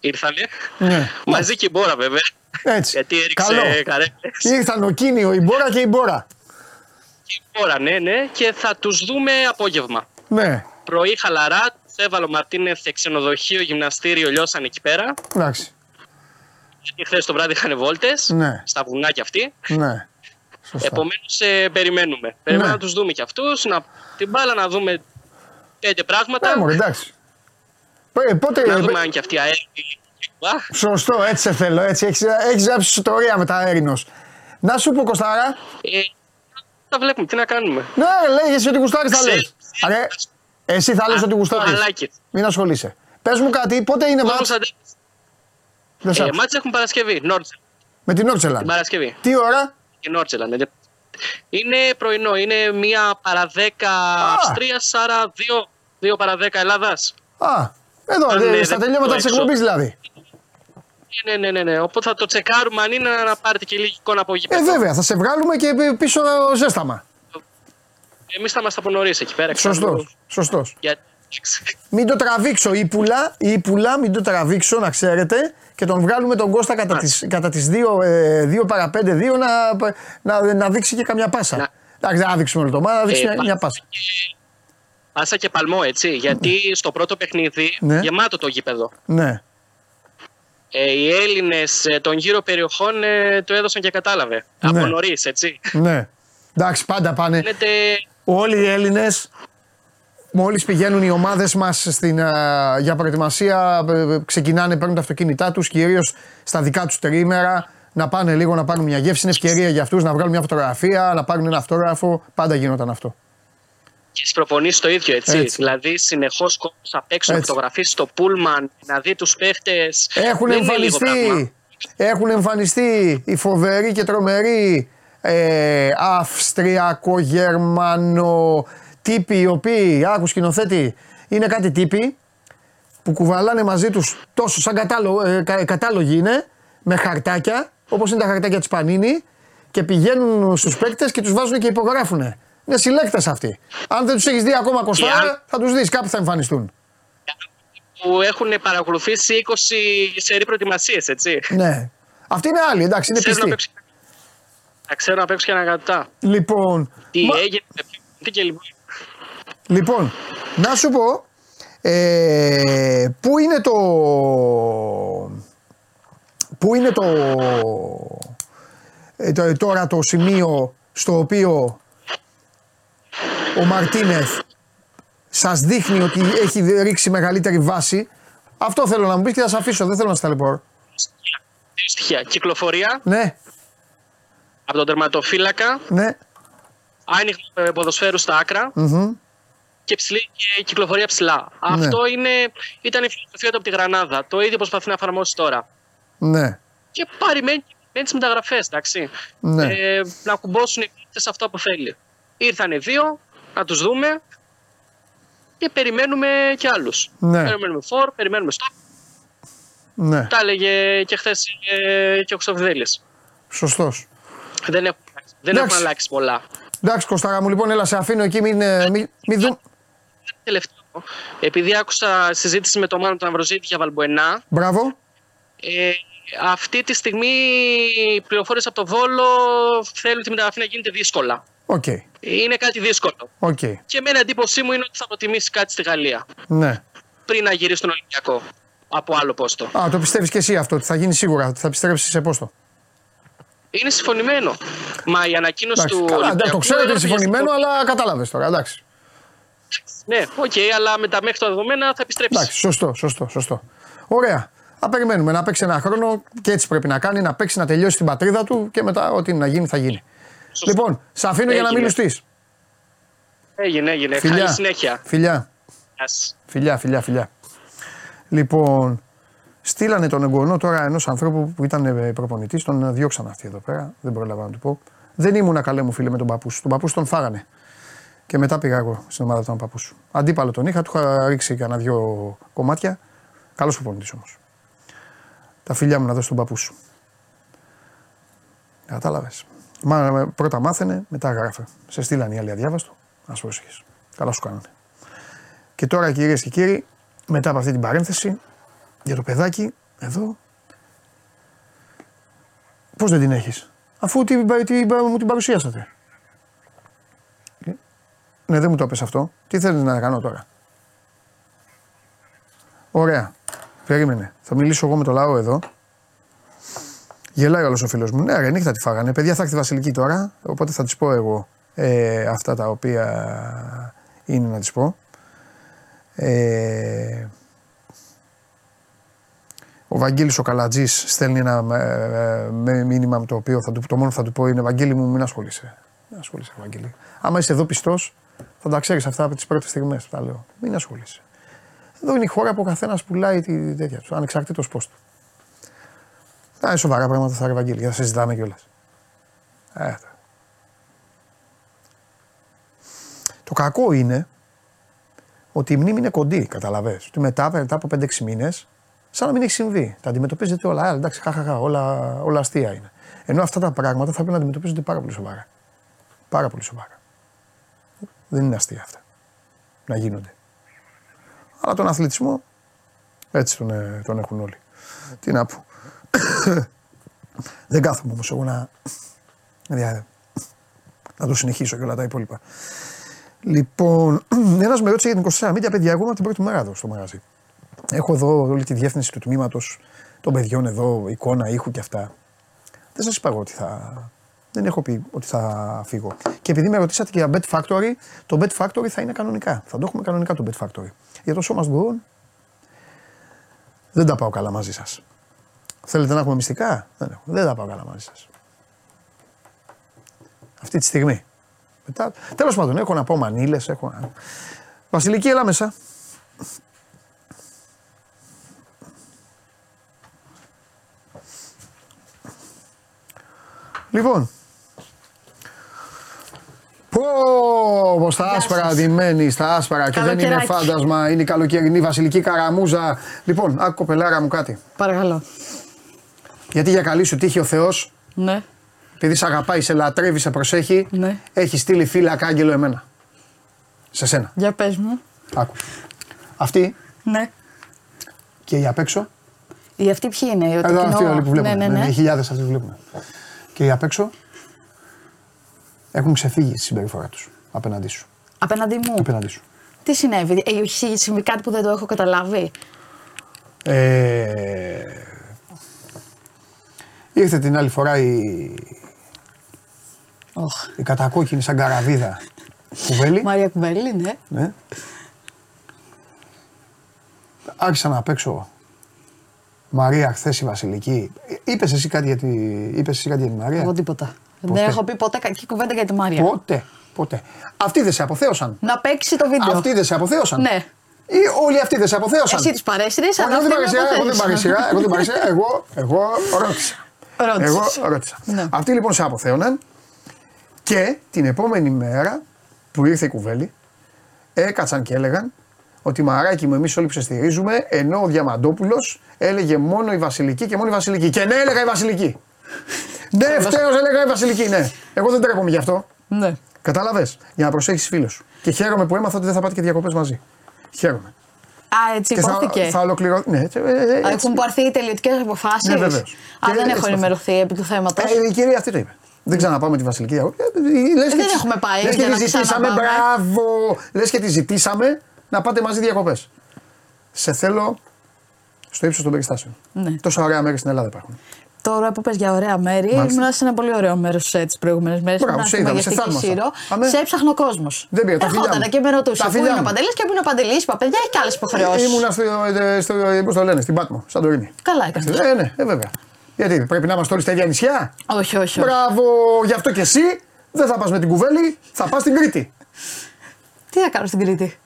Ήρθανε. Ναι. Μαζί και η Μπόρα βέβαια. Έτσι. Γιατί έριξε Καλό. καρέκλες. Ήρθαν ο Κίνιο, η Μπόρα και η Μπόρα. Και η Μπόρα, ναι, ναι. Και θα τους δούμε απόγευμα. Ναι, Πρωί χαλαρά, τους έβαλε ο Μαρτίνεθ σε ξενοδοχείο, γυμναστήριο, λιώσαν εκεί πέρα. εντάξει. Γιατί χθες το βράδυ είχαν βόλτες. Ναι. Στα βουνά κι αυτοί. Ναι. Σωστά. Επομένως, περιμένουμε. Περιμένουμε Ναι. να τους δούμε κι αυτούς. Να... Την μπάλα να δούμε πέντε πράγματα. Ναι, μωρέ, εντάξει. Ε, πότε, να ε, δούμε αν κι αυτοί αέρι. Σωστό, έτσι σε θέλω. Έτσι. Έχεις, έχεις γράψει ιστορία με τα αέρινος. Να σου πω Κωστάρα. Ε, τα βλέπουμε, τι να κάνουμε. Ναι, λέγες ότι γουστάρεις θα Ξέρεις, λες. Αρέ, εσύ θα λες ότι γουστάρεις. Κουβαλάκι. Μην ασχολείσαι. Πες μου κάτι, πότε είναι Όμως μάτς; αντε- Δεν σ' Ε, άκουσα. μάτς έχουν Παρασκευή. Νόρτζελ. Με την Όρτσελαν. Την Παρασκευή. Τι ώρα; Και Νόρτζελαν. Είναι πρωινό. Είναι μία παρα δέκα Αυστρίας, άρα δύο, δύο παρα δέκα Ελλάδας. Α, εδώ, Αν, ε, ε, στα δεν τελειώματα το της έξω. εκπομπής δηλαδή. Ναι, ναι, ναι, ναι. Οπότε θα το τσεκάρουμε αν είναι να πάρετε και λίγη εικόνα από Ε, γήπεδο. βέβαια, θα σε βγάλουμε και πίσω ζέσταμα. Εμείς θα είμαστε από νωρίς εκεί πέρα. Σωστός, σωστός. Για... Μην το τραβήξω, η πουλά, η πουλά μην το τραβήξω να ξέρετε και τον βγάλουμε τον Κώστα κατά τις, κατά τις 2, ε, 2 παρα 5, 2 να, να, να δείξει και καμιά πάσα. Να- Εντάξει, δεν θα δείξουμε όλο το μάνα, να δείξει Ε, μια, μια πάσα. Πάσα και παλμό, έτσι. Γιατί στο πρώτο παιχνίδι Ναι. γεμάτο το γήπεδο. Ναι, Ε, οι Έλληνες των γύρω περιοχών ε, το έδωσαν και κατάλαβε. Ναι. Από νωρίς, έτσι. ναι. Εντάξει, πάντα πάνε. Φαίνεται. Όλοι οι Έλληνες, μόλις πηγαίνουν οι ομάδες μας στην, α, για προετοιμασία, ε, ε, ξεκινάνε, παίρνουν τα αυτοκίνητά τους, κυρίως στα δικά τους τριήμερα, να πάνε λίγο να πάρουν μια γεύση. Είναι ευκαιρία για αυτούς να βγάλουν μια φωτογραφία, να πάρουν ένα αυτόγραφο. Πάντα γινόταν αυτό. Και στι προπονήσει το ίδιο, έτσι. Έτσι. Δηλαδή, συνεχώς κόσμο απ' έξω να Έτσι. φωτογραφίσει στο πούλμαν, να δει τους παίχτες. Έχουν εμφανιστεί, έχουν εμφανιστεί οι φοβεροί και τρομεροί ε, Αυστριακο-Γερμανο τύποι οι οποίοι, άκου σκηνοθέτη, είναι κάτι τύποι που κουβαλάνε μαζί τους τόσο σαν κατάλο, ε, κα- κατάλογοι είναι με χαρτάκια όπως είναι τα χαρτάκια της Πανίνη και πηγαίνουν στους παίκτες και τους βάζουν και υπογράφουν. Είναι συλλέκτες αυτοί. Αν δεν τους έχεις δει ακόμα κοστάρα αν- θα τους δεις κάπου θα εμφανιστούν. Που έχουν παρακολουθήσει 20 σερή προετοιμασίες, έτσι. Ναι. Αυτοί είναι άλλοι, εντάξει, είναι Ξέρουν να πιστοί. παίξουν. Να ξέρουν να παίξουν και να κατά. Λοιπόν, Τι μα- έγινε, με ποιον, τι και λοιπόν. λοιπόν, να σου πω, ε, πού είναι το, πού είναι το, ε, το- τώρα το σημείο στο οποίο ο Μαρτίνεθ σας δείχνει ότι έχει ρίξει μεγαλύτερη βάση. Αυτό θέλω να μου πεις και θα σε αφήσω, δεν θέλω να σε ταλαιπωρώ. Δύο στοιχεία. Κυκλοφορία Ναι, από τον τερματοφύλακα, ναι, άνοιγμα ε, ποδοσφαίρου στα άκρα μμμ, και, ψηλή, και κυκλοφορία ψηλά. Αυτό είναι, ήταν η φιλοσοφία του από τη Γρανάδα. Το ίδιο προσπαθεί να εφαρμόσει τώρα. ναι, Και περιμένει τις μεταγραφές, εντάξει. ναι. Ε, να κουμπώσουν οι παίκτες αυτό που θέλει. Ήρθανε δύο, να τους δούμε και περιμένουμε και άλλους. Ναι. Περιμένουμε φορ, περιμένουμε στόπ. ναι. Τα έλεγε και χθες και ο Χριστοφιδέλης. Σωστός. Δεν έχουν, δεν Εντάξει. έχουν αλλάξει πολλά. Εντάξει, Κωστάρα μου, λοιπόν, έλα σε αφήνω εκεί, μην, ε, μην, μην δούμε. Τελευταίο. Επειδή άκουσα συζήτηση με τον Μάνο τον Αμβροζήτη για Βαλμπουενά, Μπράβο. ε, αυτή τη στιγμή οι πληροφορίες από το Βόλο θέλουν τη μεταγραφή να γίνεται δύσκολα. Οκ. Είναι κάτι δύσκολο. Οκ. Και εμένα εντύπωσή μου είναι ότι θα προτιμήσει κάτι στη Γαλλία Ναι. πριν να γυρίσει στον Ολυμπιακό από άλλο πόστο. Α, το πιστεύεις και εσύ αυτό, ότι θα γίνει σίγουρα, ότι θα επιστρέψεις σε πόστο; Είναι συμφωνημένο. Μα η ανακοίνωση Εντάξει, του. καλά, εντάξει, Ολυμπιακού το ξέρω ότι είναι έγραψε συμφωνημένο, για- αλλά κατάλαβες τώρα. Εντάξει. Ναι, οκ, αλλά με τα μέχρι τα δεδομένα θα επιστρέψεις. Εντάξει, σωστό, σωστό, σωστό. Ωραία. Θα περιμένουμε να παίξει ένα χρόνο και έτσι πρέπει να κάνει, να παίξει, να τελειώσει την πατρίδα του και μετά ό,τι να γίνει θα γίνει. Σωστό. Λοιπόν, σε αφήνω για να μην Έγινε. λουστείς. Έγινε, έγινε. Φιλιά. Καλή συνέχεια. Φιλιά. Γεια σας. Φιλιά, φιλιά, φιλιά. Λοιπόν, στείλανε τον εγγονό τώρα ενός ανθρώπου που ήταν προπονητής, τον διώξαν αυτοί εδώ πέρα. Δεν πρόλαβα να του πω. Δεν ήμουν καλέ μου φίλε με τον παππού σου. Τον παππού σου τον φάγανε. Και μετά πήγα εγώ στην ομάδα του παππού σου. Αντίπαλο τον είχα, του είχα ρίξει κανένα δυο κομμάτια. Καλός προπονητής όμως. Τα φιλιά μου να δώσει τον παππού σου. Κατάλαβες. Μα, πρώτα μάθαινε, μετά γράφε. Σε στείλανε οι άλλοι αδιάβαστο. Α πρόσεχε. Καλά σου κάνανε. Και τώρα κυρίες και κύριοι, μετά από αυτή την παρένθεση, για το παιδάκι, εδώ. Πώς δεν την έχεις, αφού την, την, μου την παρουσιάσατε. Ε, Ναι, δεν μου το έπεσε αυτό. Τι θέλεις να κάνω τώρα; Ωραία. Περίμενε. Θα μιλήσω εγώ με το λαό εδώ. Γελάει όλος ο φίλος μου. Ναι, ρε, νύχτα τη φάγανε. Παιδιά, θα έρθει η Βασιλική τώρα. Οπότε θα της πω εγώ ε, αυτά τα οποία είναι να της πω. Ε, ο Βαγγέλης ο Καλατζής στέλνει ένα ε, ε, με μήνυμα με το οποίο θα του, το μόνο που θα του πω είναι Βαγγέλη μου μην ασχολείσαι. Μην ασχολείσαι Βαγγέλη. Άμα είσαι εδώ πιστός θα τα ξέρεις αυτά από τις πρώτες στιγμές τα λέω. Μην ασχολείσαι. Εδώ είναι η χώρα που ο καθένας πουλάει τη τέτοια του, ανεξαρτήτως πώς του. Να είναι σοβαρά πράγματα θα ρε Βαγγέλη, για να συζητάμε κιόλας. Ε, το κακό είναι ότι η μνήμη είναι κοντή, καταλαβες. Ότι μετά, μετά από 5-6 μήνες, σαν να μην έχει συμβεί. Τα αντιμετωπίζετε όλα. Α, εντάξει, χαχαχα, όλα, όλα αστεία είναι. Ενώ αυτά τα πράγματα θα πρέπει να αντιμετωπίζονται πάρα πολύ σοβαρά. Πάρα πολύ σοβαρά. Δεν είναι αστεία αυτά. Να γίνονται. Αλλά τον αθλητισμό έτσι τον, ε, τον έχουν όλοι. Τι να πω. Δεν κάθομαι όμως εγώ να, δια- να το συνεχίσω και όλα τα υπόλοιπα. Λοιπόν, ένας με ρώτησε για την 24 Media, παιδιά. Εγώ είμαι από την πρώτη μέρα εδώ στο μαγαζί. Έχω εδώ όλη τη διεύθυνση του τμήματος των παιδιών εδώ, εικόνα, ήχου και αυτά. Δεν σας είπα εγώ ότι θα. Δεν έχω πει ότι θα φύγω. Και επειδή με ρωτήσατε και για Bet Factory, το Bet Factory θα είναι κανονικά. Θα το έχουμε κανονικά το Bet Factory. Για το σώμα Go δεν τα πάω καλά μαζί σας. Θέλετε να έχουμε μυστικά, δεν, έχω. δεν τα πάω καλά μαζί σας. Αυτή τη στιγμή. Μετά, τέλος πάντων, έχω να πω μανίλες, έχω να... Βασιλική, έλα μέσα. Λοιπόν, Πω, πω στα άσπρα ντυμένη, στα άσπρα και δεν είναι Καλοκαιράκι. φάντασμα, είναι η καλοκαιρινή βασιλική καραμούζα. Λοιπόν, άκου κοπελάρα μου κάτι. Παρακαλώ. Γιατί για καλή σου τύχη ο Θεός Ναι. επειδή σε αγαπάει, σε λατρεύει, σε προσέχει, Ναι. έχει στείλει φύλλα άγγελο εμένα. Σε σένα. Για πες μου. Άκου. Αυτή Ναι. και η απ' έξω. Οι αυτοί ποιοι είναι, το Εδώ κοινό. αυτοί όλοι που βλέπουμε. Ναι, ναι, ναι. Οι χιλιάδες αυτοί που βλέπουμε. Και οι απ' έξω έχουν ξεφύγει στη συμπεριφορά τους απέναντί σου. Απέναντί μου; Απέναντί σου. Τι συνέβη, ε, έχει συμβεί κάτι που δεν το έχω καταλάβει; Ε, ήρθε την άλλη φορά η, Οχ. η κατακόκκινη σαν καραβίδα κουβέλη. Μαρία Κουμπέλη, ναι. Ναι. Άρχισα να παίξω Μαρία χθες η Βασιλική. Είπες εσύ, κάτι για τη... είπες εσύ κάτι για τη Μαρία; Εγώ τίποτα. Ποτέ. Δεν έχω πει ποτέ κακή κουβέντα για τη Μάρια. Ποτέ. Ποτέ. Αυτοί δεν σε αποθέωσαν. Να παίξει το βίντεο. Αυτοί δεν σε αποθέωσαν. Ναι. Ή όλοι αυτοί δεν σε αποθέωσαν. Εσύ τις παρέσυρες, Όχι, αλλά εγώ δεν αυτοί με παρέσυρα, εγώ δεν αποθέωσαν. παρέσυρα, εγώ δεν παρέσυρα, εγώ, εγώ ρώτησα. Ρώτησες. Εγώ ρώτησα. Ναι. Αυτοί λοιπόν σε αποθέωναν και την επόμενη μέρα που ήρθε η κουβέλη έκατσαν και έλεγαν ότι μαράκι μου εμείς όλοι ψεστηρίζουμε ενώ ο Διαμαντόπουλος έλεγε μόνο η Βασιλική και μόνο η Βασιλική. Και ναι έλεγα η Βασιλική. ναι ευταίως έλεγα η Βασιλική ναι. Εγώ δεν τρέπομαι γι' αυτό. Ναι. Κατάλαβες; Για να προσέχεις φίλου σου. Και χαίρομαι που έμαθα ότι δεν θα πάτε και διακοπές μαζί. Χαίρομαι. Α, έτσι και θα, υπόθηκε. θα ολοκληρω... Ναι, έτσι, ε, ε, έτσι. Έχουν πάρθει οι τελειωτικές αποφάσεις. Ναι, βεβαίως. Α, Και δεν έτσι έχω θα ενημερωθεί επί του θέματος. Ε, η κυρία αυτή το είπε. Δεν ξαναπάμε τη Βασιλική Διακοπή. Ε, λες και δεν της- έχουμε πάει Λες για και να της ζητήσαμε, ξαναπάμε. μπράβο. Λες και της ζητήσαμε να πάτε μαζί διακοπές. Σε θέλω στο ύψος των περιστάσεων. Ναι. Τόσα ωραία μέρη στην Ελλάδα υπάρχουν. Τώρα που πες για ωραία μέρη, Μάλιστα. ήμουν σε ένα πολύ ωραίο μέρος τις προηγούμενες μέρες. Μπράβο, σε είδαμε, σε θαύμασα. Σύρο. Αμέ. Σε έψαχνε ο κόσμος. Δεν πήρα, τα φιλιά Ερχόταν μου. και με ρωτούσε Τα πού φιλιά είναι ο μου. Παντελής και πού είναι ο Παντελής. Είπα, παιδιά, έχει και άλλε υποχρεώσεις. Ήμουνα στο, ε, στο, ε, πώς το λένε, στην Πάτμο, Σαντορίνη. Καλά έκανες. Ε, ναι, ε, βέβαια. Γιατί πρέπει να είμαστε όλοι στα ίδια νησιά; Όχι, όχι. όχι. Μπράβο, γι' αυτό και εσύ δεν θα πας με την κουβέλη, θα πας στην Κρήτη. Τι θα κάνω στην Κρήτη;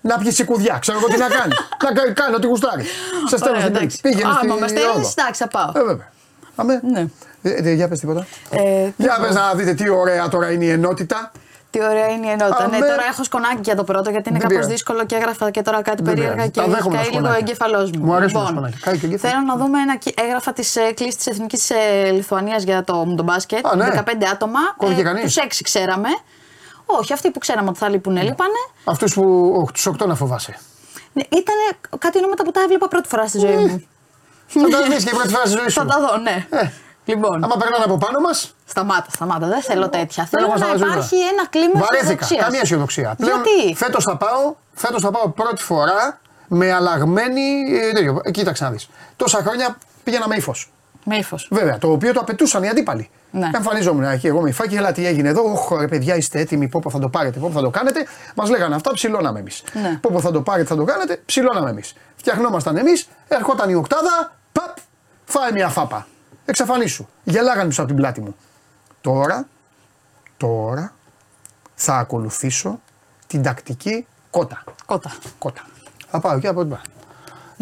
Να πιεις σικουδιά, ξέρω εγώ τι να κάνεις. να κα- κάνει ό,τι γουστάρεις. Σε στέλνω Ωραία, στην Κρήτη. εντάξει. Πήγαινε Άμα στη με στέλνεις, Ρόδο. εντάξει, θα πάω. Ε, βέβαια. Αμέ. Ναι. Ε, ε, για πες τίποτα. Ε, Για πες να δείτε τι ωραία τώρα είναι η ενότητα. Τι ωραία είναι η ενότητα. Αμέ. Ναι, τώρα έχω σκονάκι για το πρώτο γιατί είναι Δεν κάπως πειράζει. δύσκολο και έγραφα και τώρα κάτι Δεν περίεργα πειράζει. και Τα δέχομαι τα καεί λίγο ο σκονάκια. εγκεφαλός μου. Μου αρέσουν τα Λοιπόν, σκονάκια. Κάει και ο εγκέφαλος. Θέλω να δούμε ένα κι- έγγραφα της κλίση τη Εθνικής Λιθουανίας για το μουντομπάσκετ. Α, ναι. 15 άτομα. Κόβηκε κανείς; Τους 6 ξέραμε. Όχι, αυτοί που ξέραμε ότι θα λείπουν, έλειπανε. Αυτούς που. όχι, τους οκτώ να φοβάσαι. Ναι, ήταν κάτι ονόματα που τα έβλεπα πρώτη φορά στη ζωή μου. Θα τα δεις και πρώτη φορά στη ζωής σου. Θα τα δω, ναι. Ε. Λοιπόν, Άμα περνάνε από πάνω μας, σταμάτα, σταμάτα. Δεν θέλω τέτοια. Θέλω Θέλω μας να τα ζούμε. υπάρχει ένα κλίμα βαρέθηκα. αισιοδοξίας. Καμία αισιοδοξία. Πλέον Γιατί; Φέτος θα πάω, φέτος θα πάω πρώτη φορά με αλλαγμένη. Ε, τέτοιο. Ε, κοίταξε να δεις. Τόσα χρόνια πήγαινα με ύφος. Με ύφος. Βέβαια, το οποίο το απαιτούσαν οι αντίπαλοι. Ναι. Εμφανίζόμουν εκεί εγώ με υφάκι, έλα τι έγινε εδώ. Όχ, ρε παιδιά, είστε έτοιμοι, πόπο θα το πάρετε, πόπο θα το κάνετε. Μας λέγανε αυτά, ψηλώναμε εμείς. Ναι. Πόπο θα το πάρετε, θα το κάνετε, ψηλώναμε εμείς. Φτιαχνόμασταν εμείς, ερχόταν η οκτάδα, παπ, φάει μια φάπα. Εξαφανίσου. Γελάγανε πίσω από την πλάτη μου. Τώρα, τώρα θα ακολουθήσω την τακτική κότα. Κότα. Κότα. Θα πάω εκεί από την πλάτη.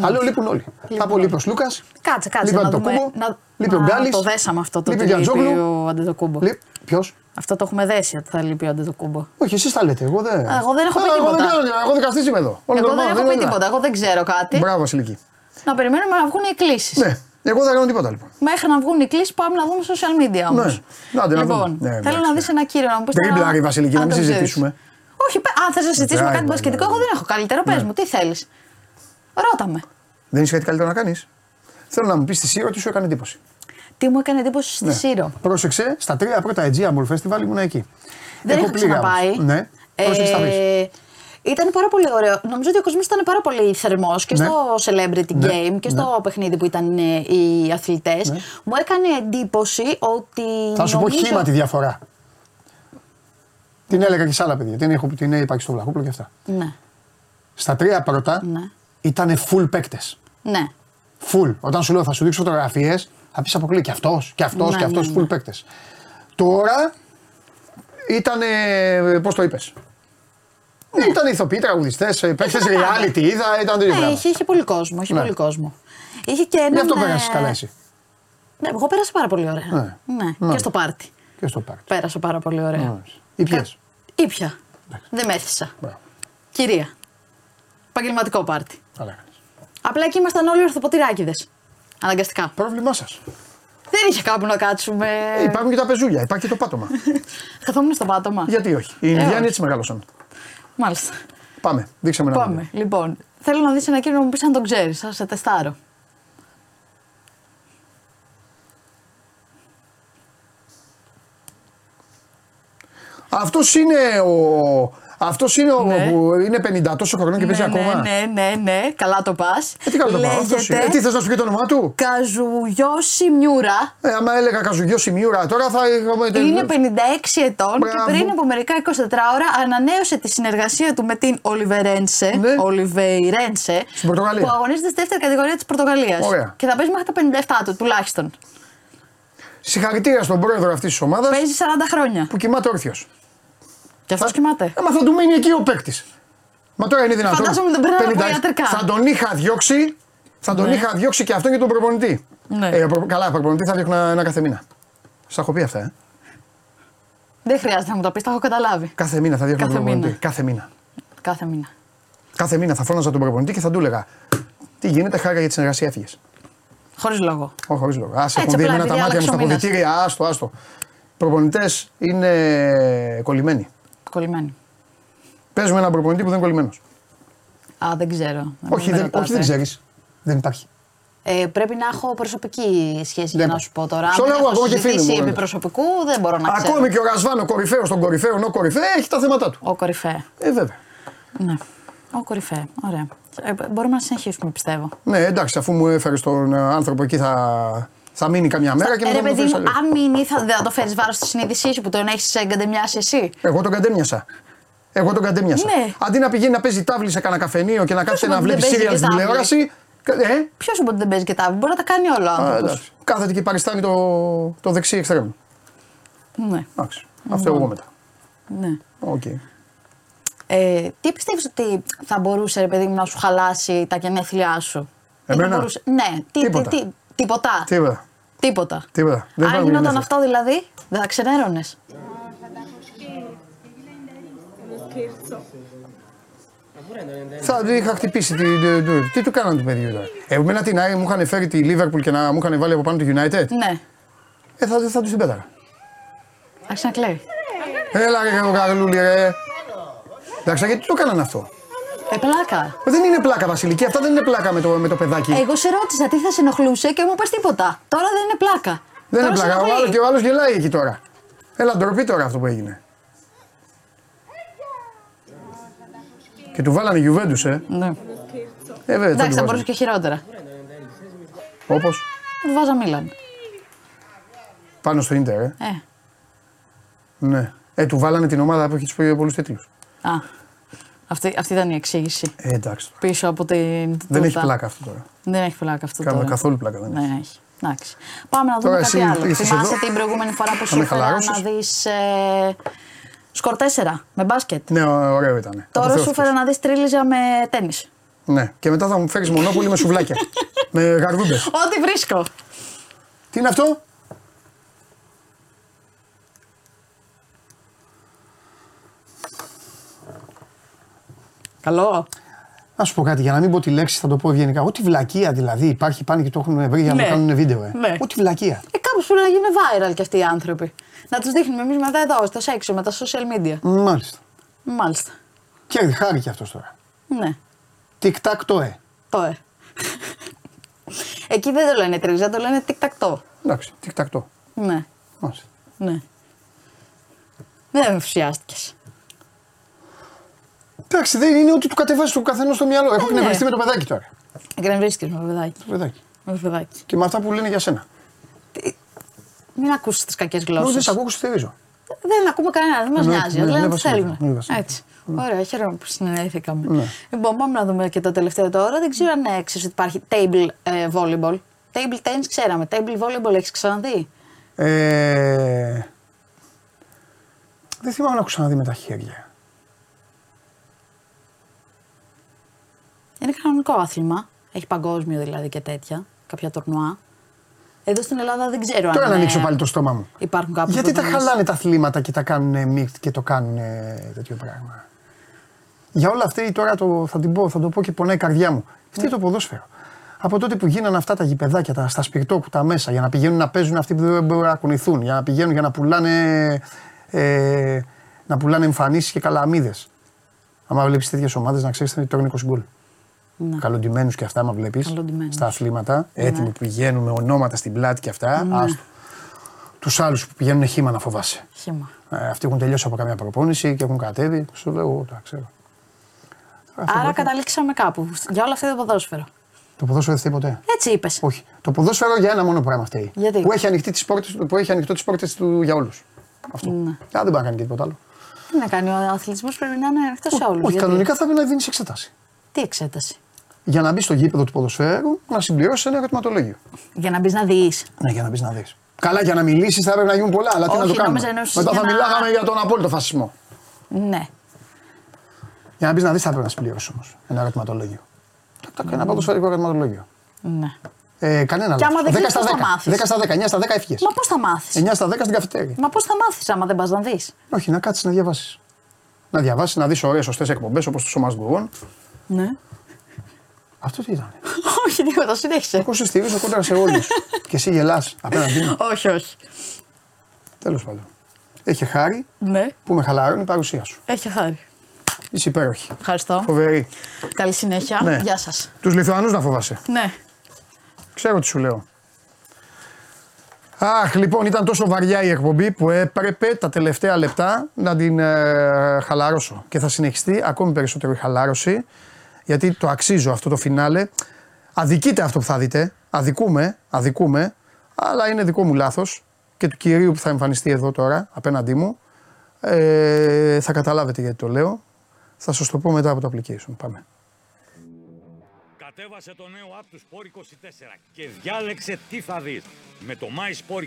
Αλλού λείπουν όλοι. Θα πω λείπει ο Λούκας. Κάτσε, κάτσε. Λείπει να ο δούμε. Αντετοκούμπο, Να, λείπει ο να Γκάλης, το δέσαμε αυτό το λείπει ο ότι λείπει Γιαντζόγλου. ο Αντετοκούμπο. Ποιος; Αυτό το έχουμε δέσει ότι θα λείπει ο Αντετοκούμπο. Όχι, εσείς τα λέτε. Εγώ δεν. Α, εγώ δεν έχω πει Α, Εγώ, δεν τίποτα. κάνω, εγώ δικαστής είμαι εδώ. Όλο Εγώ το δεν πράγμα, έχω πει είναι. τίποτα. Εγώ δεν ξέρω κάτι. Μπράβο, Βασιλική. Να περιμένουμε να βγουν οι εκκλήσεις. Ναι, εγώ δεν κάνω τίποτα λοιπόν. Μέχρι να βγουν οι εκκλήσεις πάμε να δούμε social media όμως. Ναι. Άντε, να λοιπόν, δούμε. Ναι, θέλω εντάξει. να δεις ένα κύριο να μου πεις. Τρίμπλαρη, Βασιλική, να μην συζητήσουμε. Όχι, πε- αν θες να συζητήσουμε Ναι, κάτι ναι, μπασκετικό, ναι, εγώ ναι. δεν έχω καλύτερο. Πες μου, τι θέλεις. Ρώτα με. Δεν είσαι κάτι καλύτερο να κάνεις. Θέλω να μου πεις στη Σύρο τι σου έκανε εντύπωση. Τι μου έκανε εντύπωση στη Ναι. Σύρο. Πρόσεξε, στα τρία πρώτα Aegean Mall Festival ήμουν εκεί. Δεν Έχω έχω πληγά όμως. ξαναπάει. Ναι, πρόσεξε τα δεις. Ε, ήταν πάρα πολύ ωραίο. Νομίζω ότι ο κόσμος ήταν πάρα πολύ θερμός και Ναι. στο celebrity Ναι. game και στο παιχνίδι που ήταν ε, οι αθλητές. Μου έκανε εντύπωση ότι. Θα σου πω νομίζω- χήμα τη διαφορά. Την έλεγα και σε άλλα παιδιά. Την, έχω, την υπάρχει στο Βλαχούπλο και αυτά. Ναι. Στα τρία πρώτα Ναι. ήταν full παίκτες. Ναι. Full. Όταν σου λέω θα σου δείξω φωτογραφίες, θα πεις αποκλεί και αυτός και αυτός Ναι, και αυτός ναι, full ναι. παίκτες. Τώρα ήταν. Πώς το είπες; Ήταν ηθοποιοί, τραγουδιστές, παίκτες reality, είδα, ήταν τέτοιο Ναι, πράγμα. είχε, είχε πολύ κόσμο. Είχε Ναι. πολύ κόσμο. Είχε και Γι' έναν. αυτό ε, πέρασες καλά εσύ. Ναι, εγώ πέρασα πάρα πολύ ωραία. Ναι. Ναι. Ναι. Και στο πάρτι. Και στο πάρτι. Πέρασα πάρα πολύ ωραία. Ή ποιες; Ήπια. Δεν μέθησα. Μπράβο. Κυρία. Επαγγελματικό πάρτι. Καλά έκανες. Απλά εκεί ήμασταν όλοι ορθοποτηράκιδε. Αναγκαστικά. Πρόβλημά σας. Δεν είχε κάπου να κάτσουμε. Υπάρχουν και τα πεζούλια, υπάρχει και το πάτωμα. Καθόμουν στο πάτωμα. Γιατί όχι; Οι Ε, Ινδιάνοι όχι. έτσι μεγάλωσαν. Μάλιστα. Πάμε, δείξε με ένα Πάμε. βίντεο. Λοιπόν, θέλω να δεις ένα κύριο να μου πεις αν τον ξέρεις. Θα σε τεστάρω. Αυτός είναι ο. Αυτός είναι ο Ναι. που είναι 50 τόσο χρονών και παίζει ναι, ακόμα. ναι, ναι, ναι, καλά το πας. Ε, τι καλό το πάω. αυτός είναι. Ε, τι θες να σου πει το όνομά του; Καζουγιώση Μιούρα. Ε, άμα έλεγα Καζουγιό Σιμιούρα, τώρα θα είχαμε. Είναι 56 ετών Μπράβο. και πριν από μερικά 24 ώρα ανανέωσε τη συνεργασία του με την Ολιβερένσε. Ναι. Ολιβεϊρένσε. Στην Πορτογαλία. Που αγωνίζεται στη δεύτερη κατηγορία της Πορτογαλίας. Ωραία. Και θα παίζει μέχρι τα 57 του τουλάχιστον. Συγχαρητήρια στον πρόεδρο αυτής της ομάδας Παίζει 40 χρόνια. που κοιμάται όρθιος. Και αυτός κοιμάται. Άμα θα του μείνει εκεί ο παίκτης. Μα τώρα είναι δυνατόν. Φαντάζομαι τον περνάνε από 50. ιατρικά. Θα τον είχα διώξει. Θα τον Ναι. είχα διώξει και αυτόν και τον προπονητή. Ναι. Ε, προ- καλά, προπονητής θα διώχνα ένα κάθε μήνα. Σα έχω πει αυτά, ε. Δεν χρειάζεται να μου το πεις, τα έχω καταλάβει. Κάθε μήνα θα διώχνα τον Κάθε προπονητή. μήνα. Κάθε μήνα. Κάθε μήνα. Κάθε μήνα θα φώναζα τον προπονητή και θα του έλεγα Τι γίνεται, χάρηκα για τη συνεργασία, έφυγες. Χωρίς λόγο. Όχι, χωρίς λόγο. Α Έτσι, έχουν δει απλά εμένα τα επειδή μάτια μου άλλαξε στα ο μήνας. αποδητήρια, άστο, άστο. προπονητές είναι κολλημένοι. Κολλημένη. Παίζουμε έναν προπονητή που δεν είναι κολλημένος. Α, δεν ξέρω. Δεν Όχι, με δεν, ρωτάτε. όχι, δεν ξέρεις. Δεν υπάρχει. Ε, πρέπει να έχω προσωπική σχέση για να υπάρχει. σου πω τώρα. Στο Αν λέω έχω ακόμα και φίλοι μου, συζητήσει βέβαια. επί προσωπικού, δεν μπορώ να ξέρω. Ακόμη και ο Ρασβάν, ο κορυφαίος των κορυφαίων, ο κορυφαίο έχει τα θέματα του. Ο κορυφαία. Ε, βέβαια. Ναι. Ο κορυφαία. Ωραία. Ε, μπορούμε να συνεχίσουμε, πιστεύω. Ναι, εντάξει, αφού μου έφερες τον ε, άνθρωπο εκεί θα, θα μείνει καμιά μέρα και Ε, μετά ρε θα μου παιδί φέρεις μου, αλλιώς. αν μείνει, θα, δεν θα το φέρεις βάρος στη συνείδησή σου που τον έχεις εγκαντεμιάσει εσύ; Εγώ τον κατέμοιασα. Εγώ τον κατέμοιασα. Ναι. Αντί να πηγαίνει να παίζει τάβλη σε κανένα καφενείο και να κάθεται είπε να ότι δεν βλέπει παίζει σύρια και στην τάβλη; τηλεόραση. Ε, Ποιος σου είπε ότι δεν παίζει και τα μπορεί να τα κάνει όλα ο α, άνθρωπος. εντάξει. Κάθεται και παριστάνει το, το δεξί εξτρέμ. Ναι. Εντάξει. Αυτό εγώ μετά. ναι. Οκ. Ε, τι πιστεύεις ότι θα μπορούσε, ρε παιδί μου, να σου χαλάσει τα γενέθλιά σου; Τι Εμένα; θα μπορούσε- Ναι, τι, Τίποτα. Τι, τι, τίποτα. Τίποτα. Τίποτα. Τίποτα. Δεν Αν υπάρχουν γινόταν γενέθλια. αυτό δηλαδή, δεν θα ξενέρωνες. Θα είχα χτυπήσει. Τη, τη- τη- τι του κάνανε του παιδιού τώρα. Εμένα την ΑΕΚ μου είχαν φέρει τη Liverpool και να μου είχαν βάλει από πάνω τη United. Ναι. Ε, θα, θα τους την πέταγα. Άρχισε να κλαίει. Έλα ρε το καρλούλι ρε. Εντάξει, γιατί το έκαναν αυτό; Ε, πλάκα. Δεν είναι πλάκα Βασιλική, αυτά δεν είναι πλάκα με το, με το παιδάκι. Εγώ σε ρώτησα τι θα σε ενοχλούσε και μου πες τίποτα. Τώρα δεν είναι πλάκα. δεν Τώρα είναι σε πλάκα. Ο ενοχλεί. άλλος, και ο άλλος γελάει εκεί τώρα. Έλα, ντροπή τώρα αυτό που έγινε. Και του βάλανε Γιουβέντους, ε. Ναι. Ε, βέβαια, Εντάξει, θα μπορούσε και χειρότερα. Όπως; Του βάζα Μίλαν. πάνω στο Ιντερ, ε. Ε, Ναι. Ε, του βάλανε την ομάδα που έχει τους πολλούς τίτλους. α. Αυτή, αυτή ήταν η εξήγηση. Ε, εντάξει. τώρα. Πίσω από την. Δεν έχει τούτα. πλάκα αυτό τώρα. Δεν έχει πλάκα αυτό Κάμα- τώρα. καθόλου πλάκα δεν έχει. Ναι, έχει. Εντάξει. Πάμε να δούμε Τώρα κάτι εσύ άλλο. ήρθες Θυμάσαι εδώ. την προηγούμενη φορά που Θα σου με έφερα να χαλαρώσεις. δεις. Ε, σκορ 4 με μπάσκετ; Ναι, ω- ωραίο ήταν. Τώρα σου έφερα να δεις τρίλιζα με τέννη. Ναι, και μετά θα μου φέρεις μονόπολη με σουβλάκια. με γαρδούμπε. Ό,τι βρίσκω. Τι είναι αυτό; Καλό. Να σου πω κάτι, για να μην πω τη λέξη, θα το πω ευγενικά. Ό,τι βλακεία δηλαδή υπάρχει, πάνε και το έχουν βρει για να Ναι. το κάνουν βίντεο. Ε. Ναι. Ό,τι βλακεία. Ε, κάπως πρέπει να γίνουν viral και αυτοί οι άνθρωποι. Να τους δείχνουμε εμείς μετά εδώ, στο σεξο, με τα social media. Μάλιστα. Μάλιστα. Και χάρη και αυτός τώρα. Ναι. Τικ-τακ το ε. Το ε. Εκεί δεν το λένε τρίζα, το λένε τικ-τακτό. Εντάξει, τικ-τακ το. Ναι, Μάλιστα. ναι. Δεν ενθουσιάστηκες. Εντάξει, δεν είναι ότι του κατεβάζει το καθένας στο μυαλό. Έχω ναι. εκνευριστεί με το παιδάκι τώρα. Εκνευρίστηκε με το παιδάκι. Το παιδάκι. Με το παιδάκι. Και με αυτά που λένε για σένα. Μην ακούσεις τις κακές Εγώ δεν γλώσσε. σε ακούω, στηρίζω. Δεν ακούμε κανένα, δεν μας Ναι, νοιάζει. ναι, λέμε ναι, τι Βασίλη, θέλουμε. ναι, Βασίλη. Έτσι. Ωραία, χαίρομαι που συνεννοηθήκαμε. Ναι. Λοιπόν, πάμε να δούμε και το τελευταίο τώρα. Δεν ξέρω αν έξερε ότι υπάρχει table ε, volleyball. Table tennis ξέραμε. Table volleyball έχεις ξαναδεί; Ε, δεν θυμάμαι να έχω ξαναδεί με τα χέρια. Είναι κανονικό άθλημα. Έχει παγκόσμιο δηλαδή και τέτοια. Κάποια τορνουά. Εδώ στην Ελλάδα δεν ξέρω Τώρα αν. να ε, ανοίξω πάλι το στόμα μου. Υπάρχουν κάποιοι Γιατί τα πρωταγωνιστές. χαλάνε τα αθλήματα και τα κάνουν μίκτ και το κάνουν τέτοιο πράγμα; Για όλα αυτά τώρα το, θα, την πω, θα το πω και πονάει η καρδιά μου. Ναι. Τι το ποδόσφαιρο. Από τότε που γίνανε αυτά τα γηπεδάκια, τα, στα σπιρτόκου, τα μέσα, για να πηγαίνουν να παίζουν αυτοί που δεν μπορούν να κουνηθούν, για να πηγαίνουν για να πουλάνε, ε, να πουλάνε εμφανίσεις και καλαμίδες. Άμα βλέπεις τέτοιες ομάδες, να ξέρεις ότι τρώνε 20 γκολ. Ναι. Καλοντημένου και αυτά, άμα βλέπεις Καλοντημένους. στα αθλήματα, Ναι. έτοιμοι που πηγαίνουν με ονόματα στην πλάτη και αυτά. Ναι. Άστο. Τους άλλους που πηγαίνουν χήμα να φοβάσαι. Χήμα. Ε, αυτοί έχουν τελειώσει από καμιά προπόνηση και έχουν κατέβει. Σου λέω, εγώ τα ξέρω. Άρα καταλήξαμε κάπου. Για όλα αυτά το ποδόσφαιρο. Το ποδόσφαιρο δεν φταίει ποτέ. Έτσι είπες. Όχι. Το ποδόσφαιρο για ένα μόνο πράγμα φταίει. Γιατί; Που έχει, ανοιχτεί τις πόρτες, που έχει ανοιχτό τις πόρτες του για όλους. Αυτό. Ναι. Α, δεν μπορεί να κάνει και τίποτα άλλο. Τι να κάνει, ο αθλητισμός πρέπει να είναι ανοιχτός σε όλους. Όχι, κανονικά θα πρέπει να δίνεις εξέταση. Τι εξέταση; Για να μπει στο γήπεδο του ποδοσφαίρου, να συμπληρώσεις ένα ερωτηματολόγιο. Για να μπεις να δεις. Ναι, για να μπεις να δεις. Καλά, για να μιλήσεις θα έπρεπε να γίνουν πολλά, αλλά τι Όχι, να το κάνουμε. νόμιζα εννοούσες Μετά για θα να- μιλάγαμε για τον απόλυτο φασισμό. Ναι. Για να μπεις να δεις θα έπρεπε να συμπληρώσεις όμως ένα ερωτηματολόγιο. Τα ένα ποδοσφαιρικό ερωτηματολόγιο. ναι. Ε, κανένα Και άμα λάθος. δεν 10 ξέρεις, στα πώς θα 10. μάθεις. 10 στα 10, 9 στα 10 έφυγες. Μα πώς θα μάθεις; 9 στα 10 στην καφετέρια. Μα πώς θα μάθεις άμα δεν πας να δεις; Όχι, να κάτσεις να διαβάσεις. Να διαβάσεις, να δεις ωραίες σωστές εκπομπές όπως το Σώμα Γκουρών. Ναι. Αυτό τι ήταν. όχι, τίποτα, συνέχισε. Εγώ σε στηρίζω κόντρα σε όλους. και εσύ γελάς απέναντί μου. όχι, όχι. Τέλος πάντων. Έχει χάρη Ναι, που με χαλαρώνει η παρουσία σου. έχει χάρη. Είσαι υπέροχη. Ευχαριστώ. Φοβερή. Καλή συνέχεια. Ναι. Γεια σας. Τους Λιθουανούς να φοβάσαι. Ναι. Ξέρω τι σου λέω. Αχ, λοιπόν, ήταν τόσο βαριά η εκπομπή που έπρεπε τα τελευταία λεπτά να την ε, χαλαρώσω. Και θα συνεχιστεί ακόμη περισσότερο η χαλάρωση, γιατί το αξίζω αυτό το φινάλε. Αδικείται αυτό που θα δείτε. Αδικούμε, αδικούμε, αλλά είναι δικό μου λάθος και του κυρίου που θα εμφανιστεί εδώ τώρα απέναντί μου. Ε, θα καταλάβετε γιατί το λέω. Θα σας το πω μετά από το application. Πάμε. Κατέβασε το νέο app του Sport 24 και διάλεξε τι θα δεις. Με το My Sport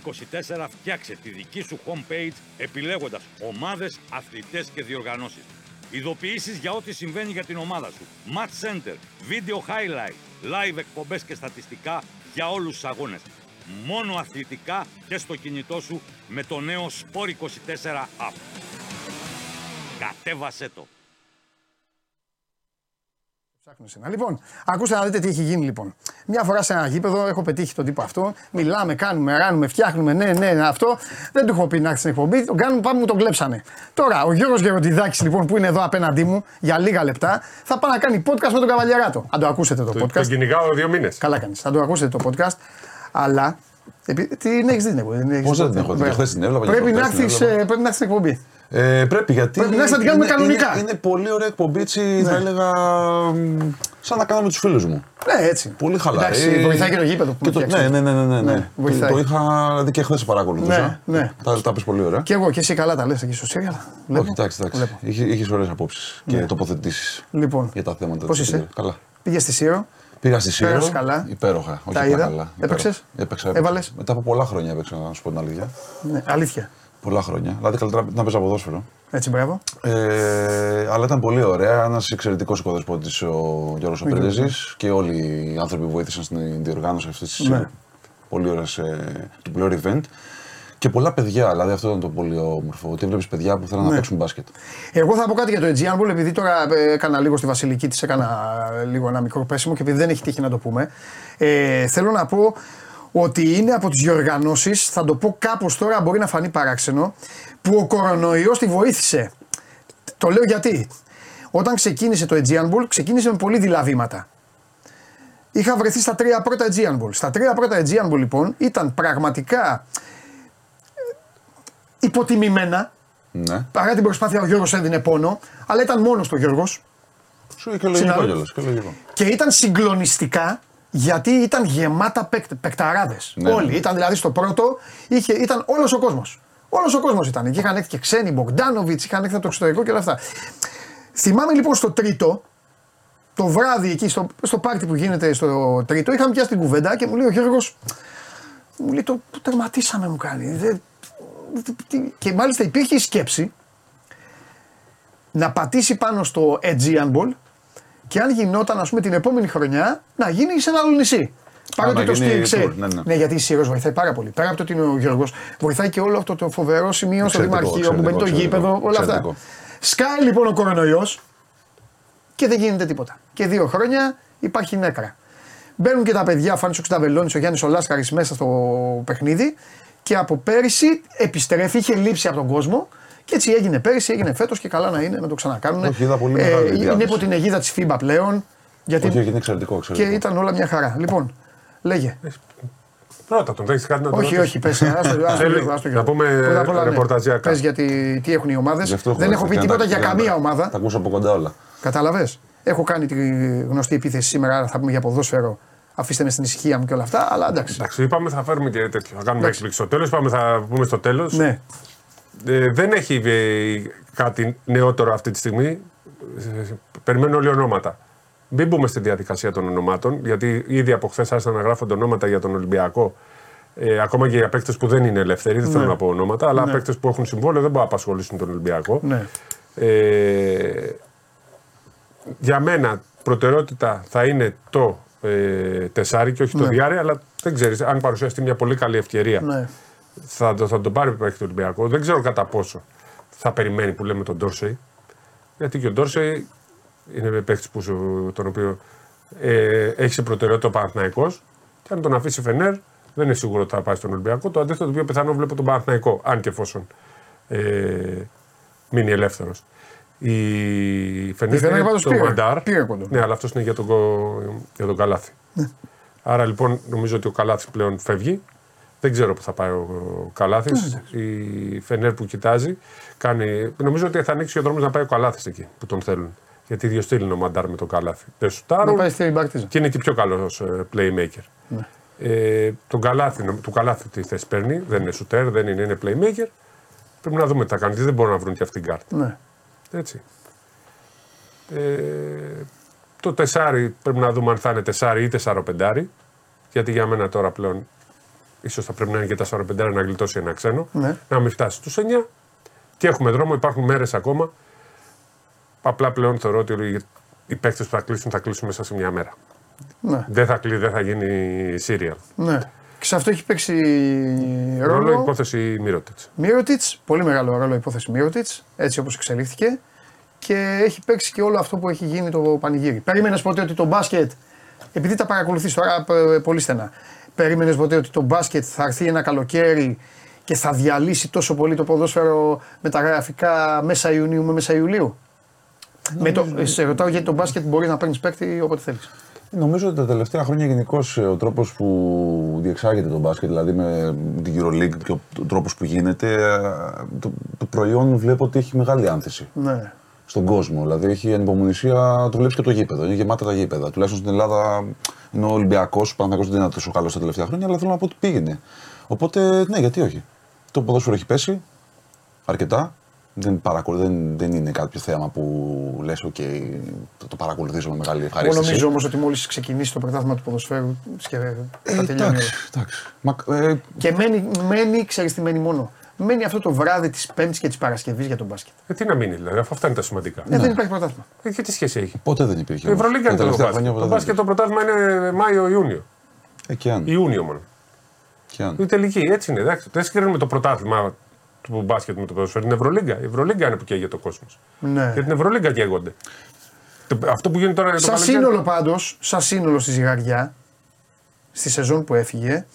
24 φτιάξε τη δική σου homepage επιλέγοντας ομάδες, αθλητές και διοργανώσεις. Ειδοποιήσεις για ό,τι συμβαίνει για την ομάδα σου. Match Center, Video Highlight, Live εκπομπές και στατιστικά για όλους τους αγώνες. Μόνο αθλητικά και στο κινητό σου με το νέο Sport 24 app. Κατέβασέ το. Ψάχνω εσένα. Λοιπόν, ακούστε να δείτε τι έχει γίνει λοιπόν. Μια φορά σε ένα γήπεδο έχω πετύχει τον τύπο αυτό. Μιλάμε, κάνουμε, ράνουμε, φτιάχνουμε. Ναι, ναι, ναι, αυτό. Δεν του έχω πει να έρθει στην εκπομπή. Τον κάνουμε, πάμε, μου τον κλέψανε. Τώρα, ο Γιώργος Γεροντιδάκης λοιπόν που είναι εδώ απέναντί μου για λίγα λεπτά θα πάει να κάνει podcast με τον Καβαλιαράτο. Αν το ακούσετε το Το, podcast. τον κυνηγάω δύο μήνες. Καλά κάνεις. Θα το ακούσετε το podcast. Αλλά. Επει- Την έχεις δει την εκπομπή. Πώς δεν την έχω δει, Μπράβο. χθες την έβλεπα και Πρέπει να προχθές την έρθει έβλεπα. πρέπει να έρθεις στην εκπομπή. Ε, πρέπει γιατί. Πρέπει να έρθεις να την κάνουμε είναι- κανονικά. Είναι, είναι πολύ ωραία εκπομπή, έτσι θα έλεγα. μ, Σαν να κάνω με τους φίλους μου. Ναι, έτσι. Πολύ χαλαρή. Εντάξει, βοηθάει και το γήπεδο που Και το, με ναι, φτιάξατε. ναι, ναι, ναι, ναι. Ναι, Το, βοηθάει. το είχα. Δηλαδή και χθες παρακολουθούσα. Ναι, ναι. Τα, τα πες πολύ ωραία. Και εγώ και εσύ καλά τα λες εκεί στο Σύριαλ. Όχι, εντάξει, εντάξει. Είχε, είχες ωραίες απόψεις Ναι. και τοποθετήσεις Λοιπόν, για τα θέματα πώς της είσαι; εκπομπής. Καλά. Πήγες στη Σύρο. Πήγα στη Σύρο. Πέρασες καλά. Υπέροχα. Όχι Τα απλά είδα. καλά. Έπαιξες; Υπέροχα. Έπαιξα, έπαιξα. Έβαλες; Μετά από πολλά χρόνια έπαιξα, να σου πω την αλήθεια. Ναι, αλήθεια. Πολλά χρόνια. Δηλαδή καλύτερα να παίζα ποδόσφαιρο. Έτσι, μπράβο. Ε, αλλά ήταν πολύ ωραία. Ένας εξαιρετικός οικοδεσπότης ο Γιώργος Ο Γιώργος, Οπρέζη και όλοι οι άνθρωποι που βοήθησαν στην διοργάνωση αυτής της Ναι. πολύ ωραίας, ε, του πολύ ωραίου event. Και πολλά παιδιά, δηλαδή αυτό ήταν το πολύ όμορφο. Ότι βλέπεις παιδιά που θέλουν να Ναι. παίξουν μπάσκετ. Εγώ θα πω κάτι για το Aegean Ball, επειδή τώρα ε, έκανα λίγο στη Βασιλική, της έκανα ε, λίγο ένα μικρό πέσιμο και επειδή δεν έχει τύχει να το πούμε. Ε, θέλω να πω ότι είναι από τις διοργανώσεις, θα το πω κάπως τώρα, μπορεί να φανεί παράξενο, που ο κορονοϊός τη βοήθησε. Το λέω γιατί. Όταν ξεκίνησε το Aegean Ball, ξεκίνησε με πολύ δειλά βήματα. Είχα βρεθεί στα τρία πρώτα Aegean Ball. Στα τρία πρώτα Aegean Ball λοιπόν ήταν πραγματικά ε, υποτιμημένα. Ναι. Παρά την προσπάθεια ο Γιώργος έδινε πόνο, αλλά ήταν μόνος του ο Γιώργος. Σου και λογικό Συνάδελφος. κιόλας, και λογικό. Και ήταν συγκλονιστικά γιατί ήταν γεμάτα παικ, παικταράδες. Ναι. Όλοι. Ήταν δηλαδή στο πρώτο, είχε, ήταν όλος ο κόσμος. Όλος ο κόσμος ήταν. Και είχαν έρθει και ξένοι, Μπογκδάνοβιτς, είχαν έρθει από το εξωτερικό και όλα αυτά. Θυμάμαι λοιπόν στο τρίτο, το βράδυ εκεί στο, στο πάρτι που γίνεται στο τρίτο, είχαμε πιάσει την κουβέντα και μου λέει ο Γιώργος, μου λέει το που τερματίσαμε μου κάνει. Δεν- τι- και μάλιστα υπήρχε η σκέψη να πατήσει πάνω στο Aegean Ball και αν γινόταν ας πούμε την επόμενη χρονιά να γίνει σε ένα άλλο νησί. Παρότι να το γίνει στήριξε. tour, ναι, ναι. γιατί η Σύρος βοηθάει πάρα πολύ. Πέρα από το ότι είναι ο Γιώργος, βοηθάει και όλο αυτό το φοβερό σημείο στο Εξαιρετικό, Δημαρχείο που μπαίνει το εξαιρετικό, γήπεδο, όλα αυτά. εξαιρετικό. Σκάει λοιπόν ο κορονοϊός και δεν γίνεται τίποτα. Και δύο χρόνια υπάρχει νέκρα. Μπαίνουν και τα παιδιά, ο Φάνης ο Ξταβελώνης, ο Γιάννης ο Λάσκαρης μέσα στο παιχνίδι και από πέρυσι επιστρέφει, είχε λείψει από τον κόσμο και έτσι έγινε πέρυσι, έγινε φέτος και καλά να είναι να το ξανακάνουν. Όχι, είδα πολύ μεγάλη είναι διάθεση. υπό την αιγίδα της FIBA πλέον. Γιατί Όχι, όχι, είναι εξαιρετικό. και εξαιρετικό. ήταν όλα μια χαρά. Λοιπόν, λέγε. Πρώτα τον, έχεις κάτι να τον Όχι, ρωτήσεις; όχι, πες, άστο, άστο, Θέλει λίγο, άστο, Να Γιώργο. πούμε Πρώτα απ' όλα, ναι. ρεπορταζιακά. Πες γιατί τι έχουν οι ομάδες. Γι' αυτό Δεν έχω πει έρθει, τίποτα να- για να- καμία να- ομάδα. Τα ακούσω από κοντά όλα. Κατάλαβες; Έχω κάνει τη γνωστή επίθεση σήμερα, άρα θα πούμε για ποδόσφαιρο. Αφήστε με στην ησυχία μου και όλα αυτά, αλλά εντάξει. Εντάξει, είπαμε θα φέρουμε και τέτοιο. Θα κάνουμε Εντάξει. έκπληξη στο τέλος. Είπαμε θα πούμε στο τέλος. Ναι. Ε, δεν έχει ε, κάτι νεότερο αυτή τη στιγμή. Ε, περιμένουν όλοι ονόματα. Μην μπούμε στη διαδικασία των ονομάτων, γιατί ήδη από χθες άρχισαν να γράφονται ονόματα για τον Ολυμπιακό. Ε, ακόμα και για παίκτες που δεν είναι ελεύθεροι, δεν Ναι. θέλω να πω ονόματα, αλλά Ναι. παίκτες που έχουν συμβόλαιο δεν μπορούν να απασχολήσουν τον Ολυμπιακό. Ναι. Ε, για μένα προτεραιότητα θα είναι το ε, τεσάρι και όχι το Ναι. διάρρη, αλλά δεν ξέρεις αν παρουσιαστεί μια πολύ καλή ευκαιρία. Ναι. Θα, το- θα τον πάρει που έχει το Ολυμπιακό. Δεν ξέρω κατά πόσο θα περιμένει που λέμε τον Ντόρσεϊ. Γιατί και ο Ντόρσεϊ είναι παίκτης που σου- τον οποίο ε, έχει σε προτεραιότητα ο Παναθηναϊκός και αν τον αφήσει Φενέρ Δεν είναι σίγουρο ότι θα πάει στον Ολυμπιακό. Το αντίθετο το πιο πιθανό βλέπω τον Παναθηναϊκό, αν και εφόσον ε, μείνει ελεύθερος. Η Φενέρ Η Φενέρ είναι πάντως το πήρε. Μαντάρ. Πήρε κοντό. Ναι, αλλά αυτός είναι για τον, κο- για τον Καλάθι. Ναι. Άρα λοιπόν νομίζω ότι ο Καλάθι πλέον φεύγει. Δεν ξέρω που θα πάει ο Καλάθι. Ναι, Η Φενέρ που κοιτάζει κάνει. Νομίζω ότι θα ανοίξει ο δρόμος να πάει ο Καλάθι εκεί που τον θέλουν. Γιατί δύο στείλουν ο Μαντάρ με τον Καλάθι. Δεν Να σουτάρουν πάει στη Μπαρτίζα. και είναι και πιο καλός playmaker. Ναι. Ε, τον καλάθι, νομ- του καλάθι τι θέση παίρνει. Δεν είναι shooter, δεν είναι, είναι playmaker. Πρέπει να δούμε τι θα κάνει. γιατί Δεν μπορούν να βρουν και αυτήν την κάρτα. Ναι. Έτσι. Ε, το τεσάρι πρέπει να δούμε αν θα είναι τεσάρι ή τεσσαροπεντάρι. Γιατί για μένα τώρα πλέον ίσως θα πρέπει να είναι και τεσσαροπεντάρι να γλιτώσει ένα ξένο. Ναι. Να μην φτάσει στους 9. Και έχουμε δρόμο, υπάρχουν μέρες ακόμα. Απλά πλέον θεωρώ ότι οι- οι παίκτες που θα κλείσουν θα κλείσουν μέσα σε μια μέρα. Ναι. Δεν θα, κλει, δεν θα γίνει serial. ναι. Και σε αυτό έχει παίξει Ρόλο ρόλο. υπόθεση Μύρωτιτς. Μύρωτιτς, πολύ μεγάλο ρόλο υπόθεση Μύρωτιτς, έτσι όπως εξελίχθηκε. Και έχει παίξει και όλο αυτό που έχει γίνει το πανηγύρι. Περίμενες ποτέ ότι το μπάσκετ, επειδή τα παρακολουθείς τώρα ε, πολύ στενά, περίμενες ποτέ ότι το μπάσκετ θα έρθει ένα καλοκαίρι και θα διαλύσει τόσο πολύ το ποδόσφαιρο με τα γραφικά μέσα Ιουνίου με μέσα Ιουλίου; Με το, σε ρωτάω γιατί το μπάσκετ μπορεί να παίρνεις παίκτη όποτε θέλεις. Νομίζω ότι τα τελευταία χρόνια γενικώς ο τρόπος που διεξάγεται το μπάσκετ, δηλαδή με την Euroleague και ο τρόπος που γίνεται, ε, το, το προϊόν βλέπω ότι έχει μεγάλη άνθηση Ναι. στον κόσμο. Δηλαδή έχει ανυπομονησία, το βλέπεις και το γήπεδο. Είναι γεμάτα τα γήπεδα. Τουλάχιστον στην Ελλάδα είναι ο Ολυμπιακός, ο Παναγιώ δεν είναι τόσο καλός τα τελευταία χρόνια, αλλά θέλω να πω ότι πήγαινε. Οπότε, ναι, γιατί όχι. Το ποδόσφαιρο έχει πέσει αρκετά. Δεν, παρακολου... δεν, δεν είναι κάποιο θέμα που λες, οκ, θα το παρακολουθήσω με μεγάλη Εγώ ευχαρίστηση. νομίζω όμως ότι μόλις ξεκινήσει το πρωτάθλημα του ποδοσφαίρου και θα τελειώνει. Ε, εντάξει, εντάξει. Μα, ε, Και μένει, μένει ξέρεις τι μένει μόνο. Μένει αυτό το βράδυ της Πέμπτης και της Παρασκευής για τον μπάσκετ. Ε, τι να μείνει δηλαδή, αφού αυτά είναι τα σημαντικά. Ε, δεν υπάρχει πρωτάθλημα. Ε, και τι σχέση έχει; ποτέ δεν υπήρχε. Η Ευρωλίγκα είναι το τελευταία μπάσκετ. χρόνια Το ποτέ μπάσκετ το πρωτάθλημα είναι Μάιο-Ιούνιο. Ε, και αν. Ιούνιο μόνο. Και αν. Η τελική έτσι είναι. Εντάξει. Δεν συγκρίνουμε το πρωτάθλημα του μπάσκετ με το ποδόσφαιρο. Είναι Ευρωλίγκα. Η Ευρωλίγκα είναι που καίγεται ο κόσμος. Ναι. Για την Ευρωλίγκα καίγονται. Το- Αυτό που γίνεται τώρα είναι το Σαν καλοκαίρι- σύνολο πάντως, σαν σύνολο στη ζυγαριά, στη σεζόν που έφυγε,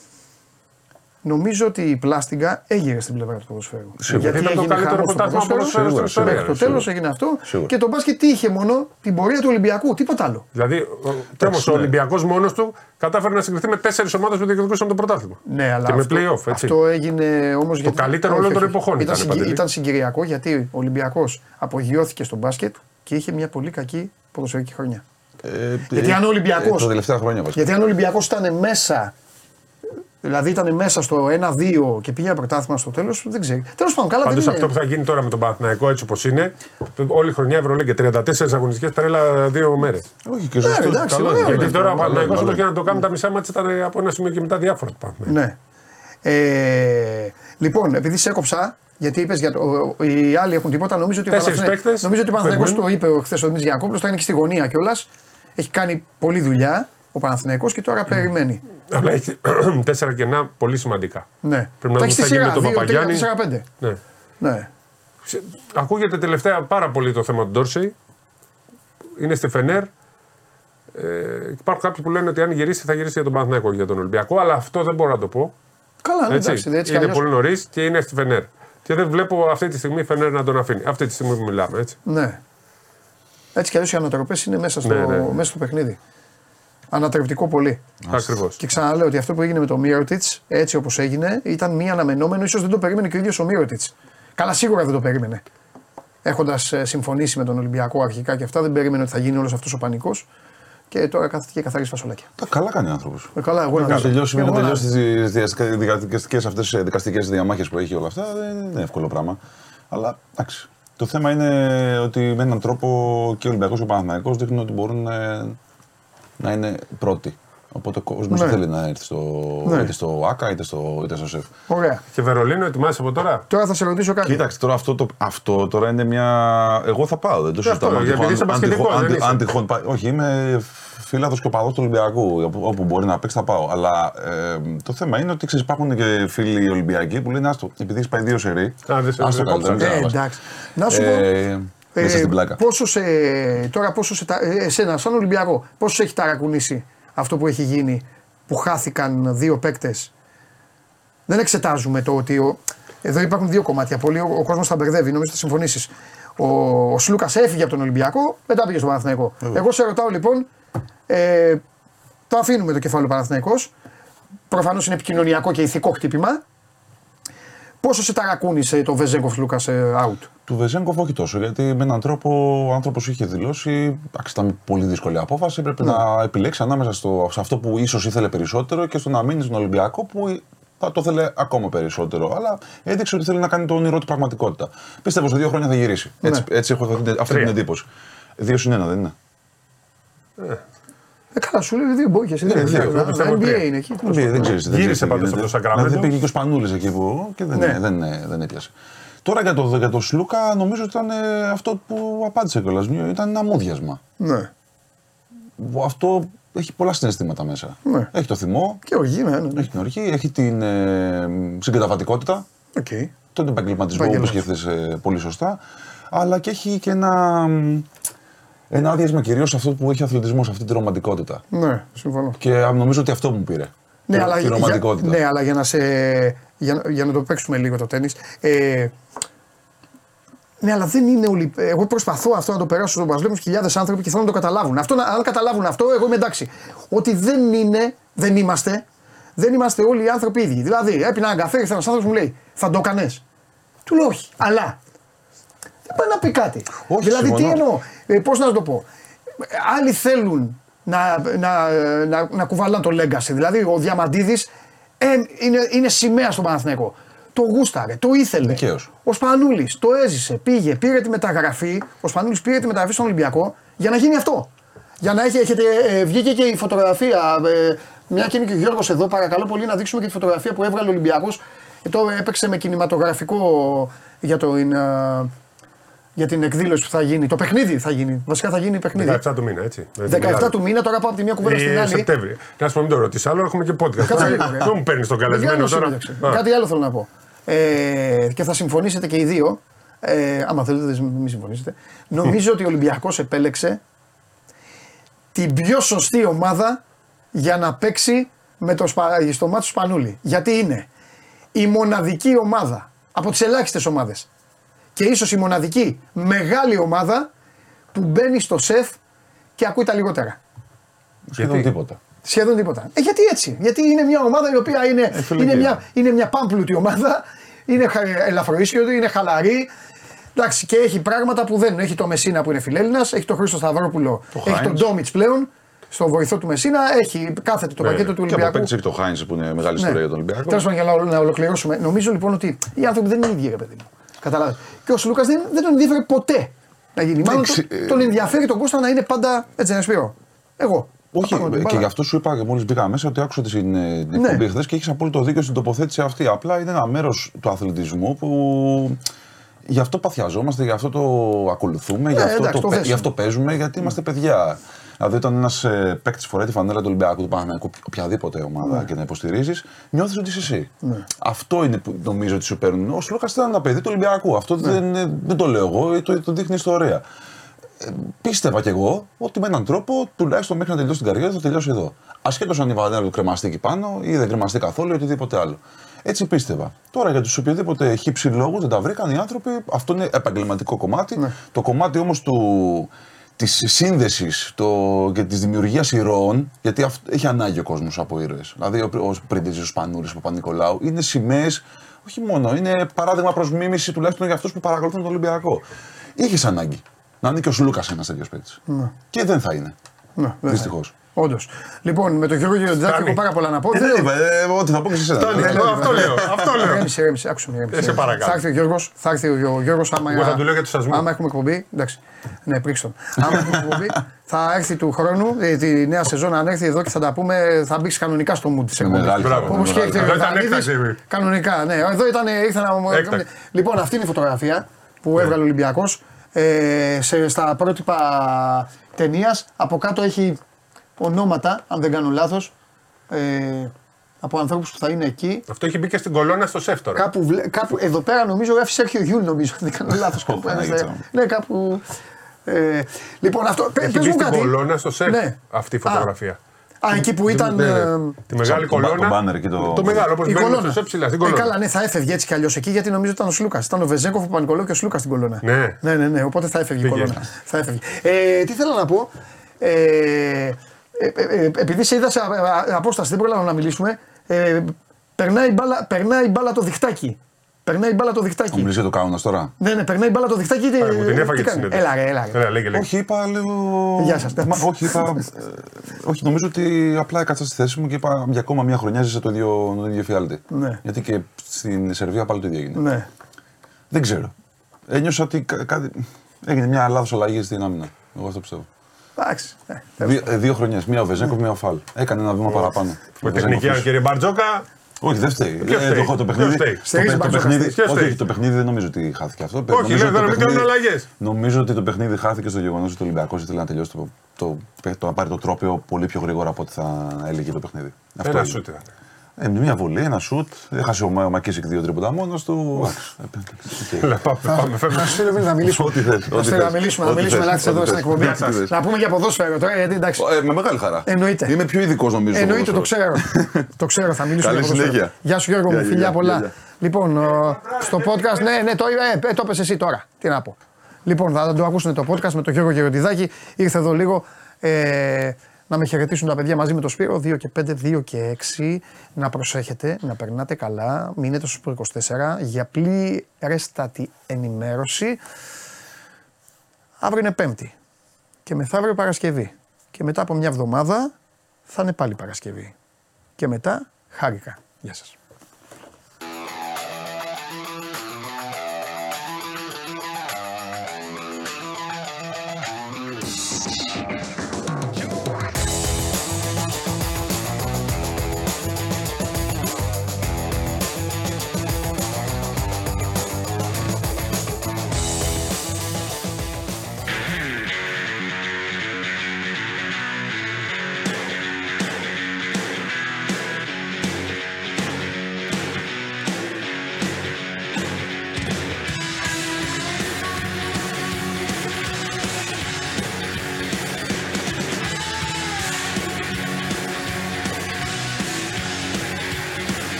νομίζω ότι η πλάστιγκα έγειρε στην πλευρά του ποδοσφαίρου. Σίγουρα. Ήταν το έγινε καλύτερο χαμός στο πρωτάθλημα ποδοσφαίρου στην ιστορία. Μέχρι το Σίγουρα. τέλος έγινε αυτό. Σίγουρα. Και το μπάσκετ τι είχε μόνο την πορεία του Ολυμπιακού, τίποτα άλλο. Δηλαδή, και όμω ο ναι. Ολυμπιακός μόνος του κατάφερε να συγκριθεί με τέσσερις ομάδες που διεκδικούσαν το πρωτάθλημα. Ναι, αλλά και με αυτό, playoff, έτσι. αυτό έγινε όμως γιατί. καλύτερο όλων των εποχών ήταν, ήταν, Παντελή. ήταν συγκυριακό γιατί ο Ολυμπιακός απογειώθηκε στο μπάσκετ και είχε μια πολύ κακή ποδοσφαιρική χρονιά. Ε, Γιατί ε, αν ο Ολυμπιακός- ε, Τα τελευταία χρόνια βασικά. Γιατί αν ο Ολυμπιακός ήταν μέσα, δηλαδή ήταν μέσα στο 1-2 και πήγε πρωτάθλημα στο τέλος, δεν ξέρει. Τέλος πάντων, καλά Πάντως δεν αυτό που είναι. θα γίνει τώρα με τον Παναθηναϊκό έτσι όπως είναι, το- όλη η χρονιά Ευρωλίγκα 34 αγωνιστικές τρέλα δύο μέρες. Όχι και σωστό. Ναι, εντάξει, καλό ωραίο είναι. είναι Γιατί τώρα ο Καλό Παναθηναϊκός είναι, όπω και καλό να το κάνουν τα μισά μάτια ήταν από ένα σημείο και μετά διάφορα του Παναθηναϊκού. Ναι. Ε, λοιπόν, επειδή σε έκοψα, γιατί είπες για το. ο- Οι άλλοι έχουν τίποτα, νομίζω ότι ο Τέσσερις Παναθηναϊκός- παίκτες Νομίζω ότι ο Παναθηναϊκός το περιμένουν. είπε χθες ο Δημήτρη Γιακόπουλος, θα είναι και στη γωνία κιόλας. Έχει κάνει πολλή δουλειά ο Παναθηναϊκός και τώρα περιμένει. Αλλά έχει τέσσερα κενά πολύ σημαντικά. Ναι. Πρέπει να Τα δούμε έχεις τι στη θα γίνει σειρά. με τον 2, 3, Παπαγιάννη. 4, 5. Ναι. Ναι. Σε- Ακούγεται τελευταία πάρα πολύ το θέμα του Ντόρσεϊ. Είναι στη Φενέρ. Ε, υπάρχουν κάποιοι που λένε ότι αν γυρίσει θα γυρίσει για τον Παναθηναϊκό για τον Ολυμπιακό, αλλά αυτό δεν μπορώ να το πω. Καλά, ναι, Έτσι. εντάξει, έτσι κι είναι αλλιώς. πολύ νωρίς και είναι στη Φενέρ. Και δεν βλέπω αυτή τη στιγμή η Φενέρ να τον αφήνει. Αυτή τη στιγμή που μιλάμε. Έτσι. Ναι. Έτσι κι αλλιώς οι ανατροπές είναι μέσα στο, Ναι, ναι. μέσα στο παιχνίδι. Ανατρεπτικό πολύ. Ακριβώς. Και ξαναλέω ότι αυτό που έγινε με το Μύρωτιτς, έτσι όπως έγινε, ήταν μη αναμενόμενο. ίσως δεν το περίμενε και ο ίδιος ο Μύρωτιτς. Καλά, σίγουρα δεν το περίμενε. Έχοντας συμφωνήσει με τον Ολυμπιακό αρχικά και αυτά, δεν περίμενε ότι θα γίνει όλος αυτός ο πανικός. Και τώρα κάθεται και καθαρίζει φασολάκια. Τα καλά κάνει ο άνθρωπος. Ε, καλά, εγώ να Να δω. τελειώσει, Εγώ να να- τελειώσει τις δικαστικέ αυτές δικαστικές διαμάχες που έχει όλα αυτά δεν είναι εύκολο πράγμα. Αλλά εντάξει. Το θέμα είναι ότι με έναν τρόπο και ο Ολυμπιακός και ο Παναθηναϊκός δείχνουν ότι μπορούν ε, να είναι πρώτοι. Οπότε ο κόσμος Ναι. θέλει να έρθει στο, Ναι. είτε στο ΑΚΑ είτε στο, είτε στο ΣΕΦ. Ωραία. Και Βερολίνο, ετοιμάσαι από τώρα; Τώρα θα σε ρωτήσω κάτι. Κοίταξε, τώρα αυτό, το, αυτό τώρα είναι μια. Εγώ θα πάω, δεν το αυτό, συζητάω. Αν γιατί τυχόν- είσαι αν μπασκετικός, τυχόν- δεν αν- είσαι. αν τυχόν πάει- Όχι, είμαι φίλαθο και οπαδό του Ολυμπιακού. Όπου, όπου μπορεί να παίξει, θα πάω. Αλλά ε, το θέμα είναι ότι ξέρεις, υπάρχουν και φίλοι Ολυμπιακοί που λένε Άστο, επειδή έχεις πάει δύο σερή. Α, δεν σε- άστο δεν καλύτερα. κόψα. μην Ε, ξαναπάς». εντάξει. Να σου πω. Ε, μέσα στην πλάκα. Πόσο σε, τώρα πόσο σε, τα- ε, εσένα, σαν Ολυμπιακό, πόσο σε έχει ταρακουνήσει αυτό που έχει γίνει, που χάθηκαν δύο παίκτες; Δεν εξετάζουμε το ότι. Ο... Εδώ υπάρχουν δύο κομμάτια. Πολύ ο, ο κόσμος θα μπερδεύει, νομίζω θα συμφωνήσεις. Ο, ο Σλούκας έφυγε από τον Ολυμπιακό, μετά πήγε στον Παναθηναϊκό. Εγώ σε ρωτάω λοιπόν, ε, το αφήνουμε το κεφάλαιο Παναθηναϊκός. Προφανώς είναι επικοινωνιακό και ηθικό χτύπημα. Πόσο σε ταρακούνησε το Βεζέγκοφ Λούκας out; Του Βεζέγκοφ όχι τόσο, γιατί με έναν τρόπο ο άνθρωπος είχε δηλώσει. Εντάξει, ήταν πολύ δύσκολη απόφαση. Πρέπει Ναι. να επιλέξει ανάμεσα στο, σε αυτό που ίσως ήθελε περισσότερο και στο να μείνει στον Ολυμπιακό που θα το ήθελε ακόμα περισσότερο. Αλλά έδειξε ότι θέλει να κάνει το όνειρό του πραγματικότητα. Πίστευω σε δύο χρόνια θα γυρίσει. Ναι. Έτσι, έτσι έχω αυτή, αυτή την εντύπωση. Δύο συν ένα δεν είναι; Ε, καλά, σου λέει δύο μπόκες. Ναι, Δεν δύο, είναι. εγώ πιστεύω NBA τρία. είναι εκεί. NBA, δεν ξέρεις. Γύρισε πάντως από το Σακραμέντο. Δηλαδή πήγε και ο Σπανούλη εκεί που και δεν, Ναι. δεν, δεν έπιασε. Τώρα για το, για το Σλούκα νομίζω ότι ήταν ε, αυτό που απάντησε κιόλας. Ήταν ένα μούδιασμα. Ναι. Αυτό έχει πολλά συναισθήματα μέσα. Ναι. Έχει το θυμό, Και οργή, ναι. ναι. έχει την οργή, έχει την ε, συγκαταβατικότητα, Οκ. τον επαγγελματισμό που Επαγγελματισμό. σκέφτεσαι πολύ σωστά, αλλά και έχει και ένα, ένα άδειασμα κυρίως σε αυτό που έχει ο αθλητισμός, αυτή τη ρομαντικότητα. Ναι, συμφωνώ. Και α, νομίζω ότι αυτό μου πήρε. Ναι, τη, αλλά, τη για, ρομαντικότητα. ναι, αλλά για να, σε, για, να- για να το παίξουμε λίγο το τέννις. Ε, ναι, αλλά δεν είναι όλοι. Εγώ προσπαθώ αυτό να το περάσω στον Πασλέμου χιλιάδες άνθρωποι και θέλω να το καταλάβουν. Αυτό, να- αν καταλάβουν αυτό, εγώ είμαι εντάξει. Ότι δεν είναι, δεν είμαστε, δεν είμαστε όλοι οι άνθρωποι ίδιοι. Δηλαδή, έπεινα ένα καφέ και ένας άνθρωπος μου λέει, Θα το έκανες. Του λέω όχι. Αλλά δεν πάει να πει κάτι. Όχι, δηλαδή, τι συμφωνώ. εννοώ, ε, πώς να σου το πω. Άλλοι θέλουν να, να, να, να κουβαλάνε το legacy. Δηλαδή, ο Διαμαντίδης είναι, είναι σημαία στον Παναθηναϊκό. Το γούσταρε, το ήθελε. Δικαίως. Ο Σπανούλης το έζησε, πήγε, πήρε τη μεταγραφή. Ο Σπανούλης πήρε τη μεταγραφή στον Ολυμπιακό για να γίνει αυτό. Για να έχει, έχετε, ε, βγήκε και η φωτογραφία. Ε, μια και είναι και ο Γιώργος εδώ, παρακαλώ πολύ να δείξουμε και τη φωτογραφία που έβγαλε ο Ολυμπιακός. Ε, το έπαιξε με κινηματογραφικό για, το, ε, για την εκδήλωση που θα γίνει. Το παιχνίδι θα γίνει. Βασικά θα γίνει παιχνίδι. 17 του μήνα, έτσι. 17 του μήνα, τώρα πάω από τη μία κουβέντα στην Ε, άλλη. Σεπτέμβρη. Να σου πω, μην το ρωτήσεις άλλο, έχουμε και podcast. Κάτσε λίγο. ρε. Δεν μου παίρνεις τον καλεσμένο Μεγάλος τώρα; σύμπαξη. Α. Κάτι άλλο θέλω να πω. Ε, και θα συμφωνήσετε και οι δύο. Ε, άμα θέλετε, δεν μην συμφωνήσετε. Νομίζω ότι ο Ολυμπιακός επέλεξε την πιο σωστή ομάδα για να παίξει με το σπα, στο μάτι του Σπανούλη. Γιατί είναι η μοναδική ομάδα από τις ελάχιστες ομάδες και ίσως η μοναδική μεγάλη ομάδα που μπαίνει στο σεφ και ακούει τα λιγότερα. Σχεδόν τίποτα. Σχεδόν τίποτα. Ε, γιατί έτσι; Γιατί είναι μια ομάδα η οποία είναι, φίλε, είναι, και- μια, είναι μια πάμπλουτη ομάδα, είναι χα- ελαφροίσιοτη, είναι χαλαρή. Εντάξει, και έχει πράγματα που δεν έχει το Μεσίνα που είναι φιλέλληνας, έχει τον Χρήστο Σταυρόπουλο, Το έχει τον Χάινς. Ντόμιτς πλέον, στον βοηθό του Μεσίνα, έχει κάθεται το Ναι, πακέτο του Και από Ολυμπιακού. παίκτη έχει το Χάινσε που είναι μεγάλη ιστορία για τον Ολυμπιακό. Τέλος πάντων, για να, να ολοκληρώσουμε, νομίζω λοιπόν ότι οι άνθρωποι δεν είναι ίδιοι, ρε παιδί μου. Καταλάβει. Και ο Σλούκας δεν, δεν τον ενδιαφέρει ποτέ να γίνει. Μάλλον Εντάξει, τον, ε, τον ενδιαφέρει τον Κώστα να είναι πάντα έτσι, να σπίρω. Εγώ. Όχι, Θα πάρω την και μπάλα. γι' αυτό σου είπα και μόλις μπήκα μέσα ότι άκουσα την, ε, την Ναι. εκπομπή χθες και έχεις απόλυτο δίκιο στην τοποθέτηση αυτή. Απλά είναι ένα μέρος του αθλητισμού που γι' αυτό παθιαζόμαστε, γι' αυτό το ακολουθούμε, γι' αυτό, Ε, εντάξει, το, το παι- θέσουμε. γι' αυτό παίζουμε, γιατί είμαστε παιδιά. Δηλαδή, όταν ένας ε, παίκτης φοράει τη φανέλα του Ολυμπιακού, του Παναγενικού, οποιαδήποτε ομάδα Ναι. και να υποστηρίζεις, νιώθεις ότι είσαι εσύ. Αυτό είναι που νομίζω ότι σου παίρνουν. Ο Σλούκας ήταν ένα παιδί του Ολυμπιακού. Αυτό Ναι. δεν, ε, δεν το λέω εγώ, το, το δείχνει η ιστορία πίστευα κι εγώ ότι με έναν τρόπο τουλάχιστον μέχρι να τελειώσει την καριέρα θα τελειώσει εδώ. Ασχέτως αν η βαδέρα του κρεμαστεί εκεί πάνω ή δεν κρεμαστεί καθόλου ή οτιδήποτε άλλο. Έτσι πίστευα. Τώρα για τους οποιοδήποτε χύψη λόγου δεν τα βρήκαν οι άνθρωποι, αυτό είναι επαγγελματικό κομμάτι. Το κομμάτι όμως του. Της σύνδεσης και της δημιουργίας ηρώων, γιατί αυ- έχει ανάγκη ο κόσμος από ήρωες. Δηλαδή, ο, ο Πρίντεζη, ο Σπανούλη, ο Παπα-Νικολάου είναι σημαίες, όχι μόνο, είναι παράδειγμα προς μίμηση τουλάχιστον για αυτούς που παρακολουθούν τον Ολυμπιακό. Είχες ανάγκη να είναι και ο Σλούκας ένας τέτοιος παίκτης. Ναι. Και δεν θα είναι. Ναι, δεν Δυστυχώς. Όντως. Λοιπόν, με τον Γιώργο Γεωργιάδη έχω πάρα πολλά να πω. Ε, δεν είπα, ε, ό,τι θα πω και σε εσένα. Φτάνει. Ε, Εγώ αυτό λέω. Αυτό λέω. Ρέμισε, ρέμισε, άκουσε με. ρέμισε. Ε, σε παρακαλώ. Θα έρθει ο Γιώργος, θα έρθει ο Γιώ- Γιώργος άμα, Εγώ θα του λέω για τους ασμούς. άμα έχουμε εκπομπή. Εντάξει. Ναι, πρίξτε τον. άμα έχουμε εκπομπή, θα έρθει του χρόνου, ε, τη νέα σεζόν, αν έρθει εδώ και θα τα πούμε, θα μπει κανονικά στο mood της εκπομπής. μεγάλη Μπράβο. χαρά, Όπως και μεγάλη έχει Εδώ ήταν Βερδανίδης, έκτακτη. Κανονικά, ναι. Εδώ ήταν, ήρθα να μου. Έκτακτη. Λοιπόν, αυτή είναι η φωτογραφία που έβγαλε ο Ολυμπιακός. Ε, σε, στα πρότυπα ταινίας. Από κάτω έχει ονόματα, αν δεν κάνω λάθος. Ε, από ανθρώπους που θα είναι εκεί. Αυτό έχει μπει και στην κολόνα στο σεφ τώρα. Κάπου, βλέ- κάπου εδώ πέρα νομίζω γράφει Σέρχιο Γιούλ, νομίζω. Αν δεν κάνω λάθος. κάπου ένας, Παναγίτσα ε, μου. ναι, κάπου. Ε, λοιπόν, αυτό. πε- Έχει πες μπει μου στην κάτι. κολόνα στο σεφ Ναι. αυτή η Α, φωτογραφία. Α, εκεί που ήταν. Ναι, ναι. ε, Τη μεγάλη Το μπα- κολόνα. το μπάνερ εκεί το- Το μεγάλο, όπως η μπαίνει κολόνα. στο ψηλά, στην Ε, κολόνα. καλά, ναι, θα έφευγε έτσι κι αλλιώς εκεί γιατί νομίζω ήταν ο Σλούκας. Ήταν ο Βεζέγκοφ, ο Πανικολό και ο Σλούκας στην κολόνα. Ναι. ναι, ναι, ναι, οπότε θα έφευγε η Πήγε. κολόνα. Θα έφευγε. Ε, τι θέλω να πω. Ε, ε, ε, ε, επειδή σε είδα σε α- α- απόσταση, δεν πρόλαβα να μιλήσουμε. Ε, περνάει, η μπάλα, περνάει η μπάλα το διχτάκι. Περνάει η μπάλα το Ο διχτάκι. μιλήσει για το κάουνας τώρα. Ναι, ναι, περνάει η μπάλα το διχτάκι. τι- Άρα, μου την έφαγε τι τη κάνει. συνέντευξη. Έλα, ρε, έλα. ρε. Έλα, λέγε, λέγε. Όχι, είπα λίγο. Γεια σας. Μα, όχι, είπα. ε, όχι, νομίζω ότι απλά έκατσα στη θέση μου και είπα για ακόμα μια χρονιά ζήσα το ίδιο, το ίδιο φιάλτη. Ναι. Γιατί και στην Σερβία πάλι το ίδιο έγινε. Ναι. Δεν ξέρω. Ένιωσα ότι κα- κάτι... έγινε μια λάθος αλλαγή στην άμυνα. Εγώ αυτό πιστεύω. Εντάξει. ε, Δύο, ε, δύο χρονιές. Μία ο Βεζέκοφ, μία ο Φαλ. Έκανε ένα βήμα παραπάνω. Ο Με Βεζέγκοφ τεχνική, αν ίσως- κύριε Μπαρτζόκα. Όχι, δεν φταίει. Ποιος Ε, φταίει; το, έχω το Ποιος παιχνίδι. φταίει; Το, Στηρίζεις το, Μπαρτζόκα, παιχνίδι, ποιος όχι, φταίει; όχι, το παιχνίδι δεν νομίζω ότι χάθηκε αυτό. Όχι, Νομίζω λέω, ότι να μην κάνουν αλλαγές. Νομίζω ότι το παιχνίδι χάθηκε στο γεγονός ότι ο Ολυμπιακός ήθελε να τελειώσει το, το, το, να πάρει το τρόπαιο πολύ πιο γρήγορα από ό,τι θα έλεγε το παιχνίδι. Αυτό Ένα έγινε. σούτ ήταν. Ε, με μια βολή, ένα σουτ. Έχασε ο, Μα- ο Μακίσικ δύο τρίποτα μόνος του. Εντάξει, ε, οκ. Έλα, πάμε, πάμε, φεύγουμε. Να σου στείλω να μιλήσουμε. Ό,τι θες, Να ό,τι στείλω να θες. μιλήσουμε, να Ό,τι μιλήσουμε θες, ελάχιστα εδώ ό,τι στην θες. εκπομπή. Ό,τι θες. Να πούμε για ποδόσφαιρο τώρα, γιατί εντάξει. Ε, με μεγάλη χαρά. Εννοείται. Είμαι πιο ειδικός νομίζω. στο Εννοείται, το ποδόσφαιρο. ξέρω. το ξέρω, θα μιλήσουμε Καλή για ποδόσφαιρο. συνέχεια. Γεια σου Γιώργο μου, Γεια, φιλιά γεια, πολλά. γεια. Λοιπόν, ο- στο podcast, ναι, ναι, το, ε, ε, το είπες εσύ τώρα. Τι να πω. Λοιπόν, θα το ακούσουν το podcast με τον Γιώργο Γεροντιδάκη. Ήρθε εδώ λίγο ε, να με χαιρετήσουν τα παιδιά μαζί με το Σπύρο. 2 και 5, 2 και 6. Να προσέχετε, να περνάτε καλά. Μείνετε στο Σπύρο 24 για πλήρεστατη ενημέρωση. Αύριο είναι Πέμπτη και μεθαύριο Παρασκευή. Και μετά από μια εβδομάδα θα είναι πάλι Παρασκευή. Και μετά χάρηκα. Γεια σας.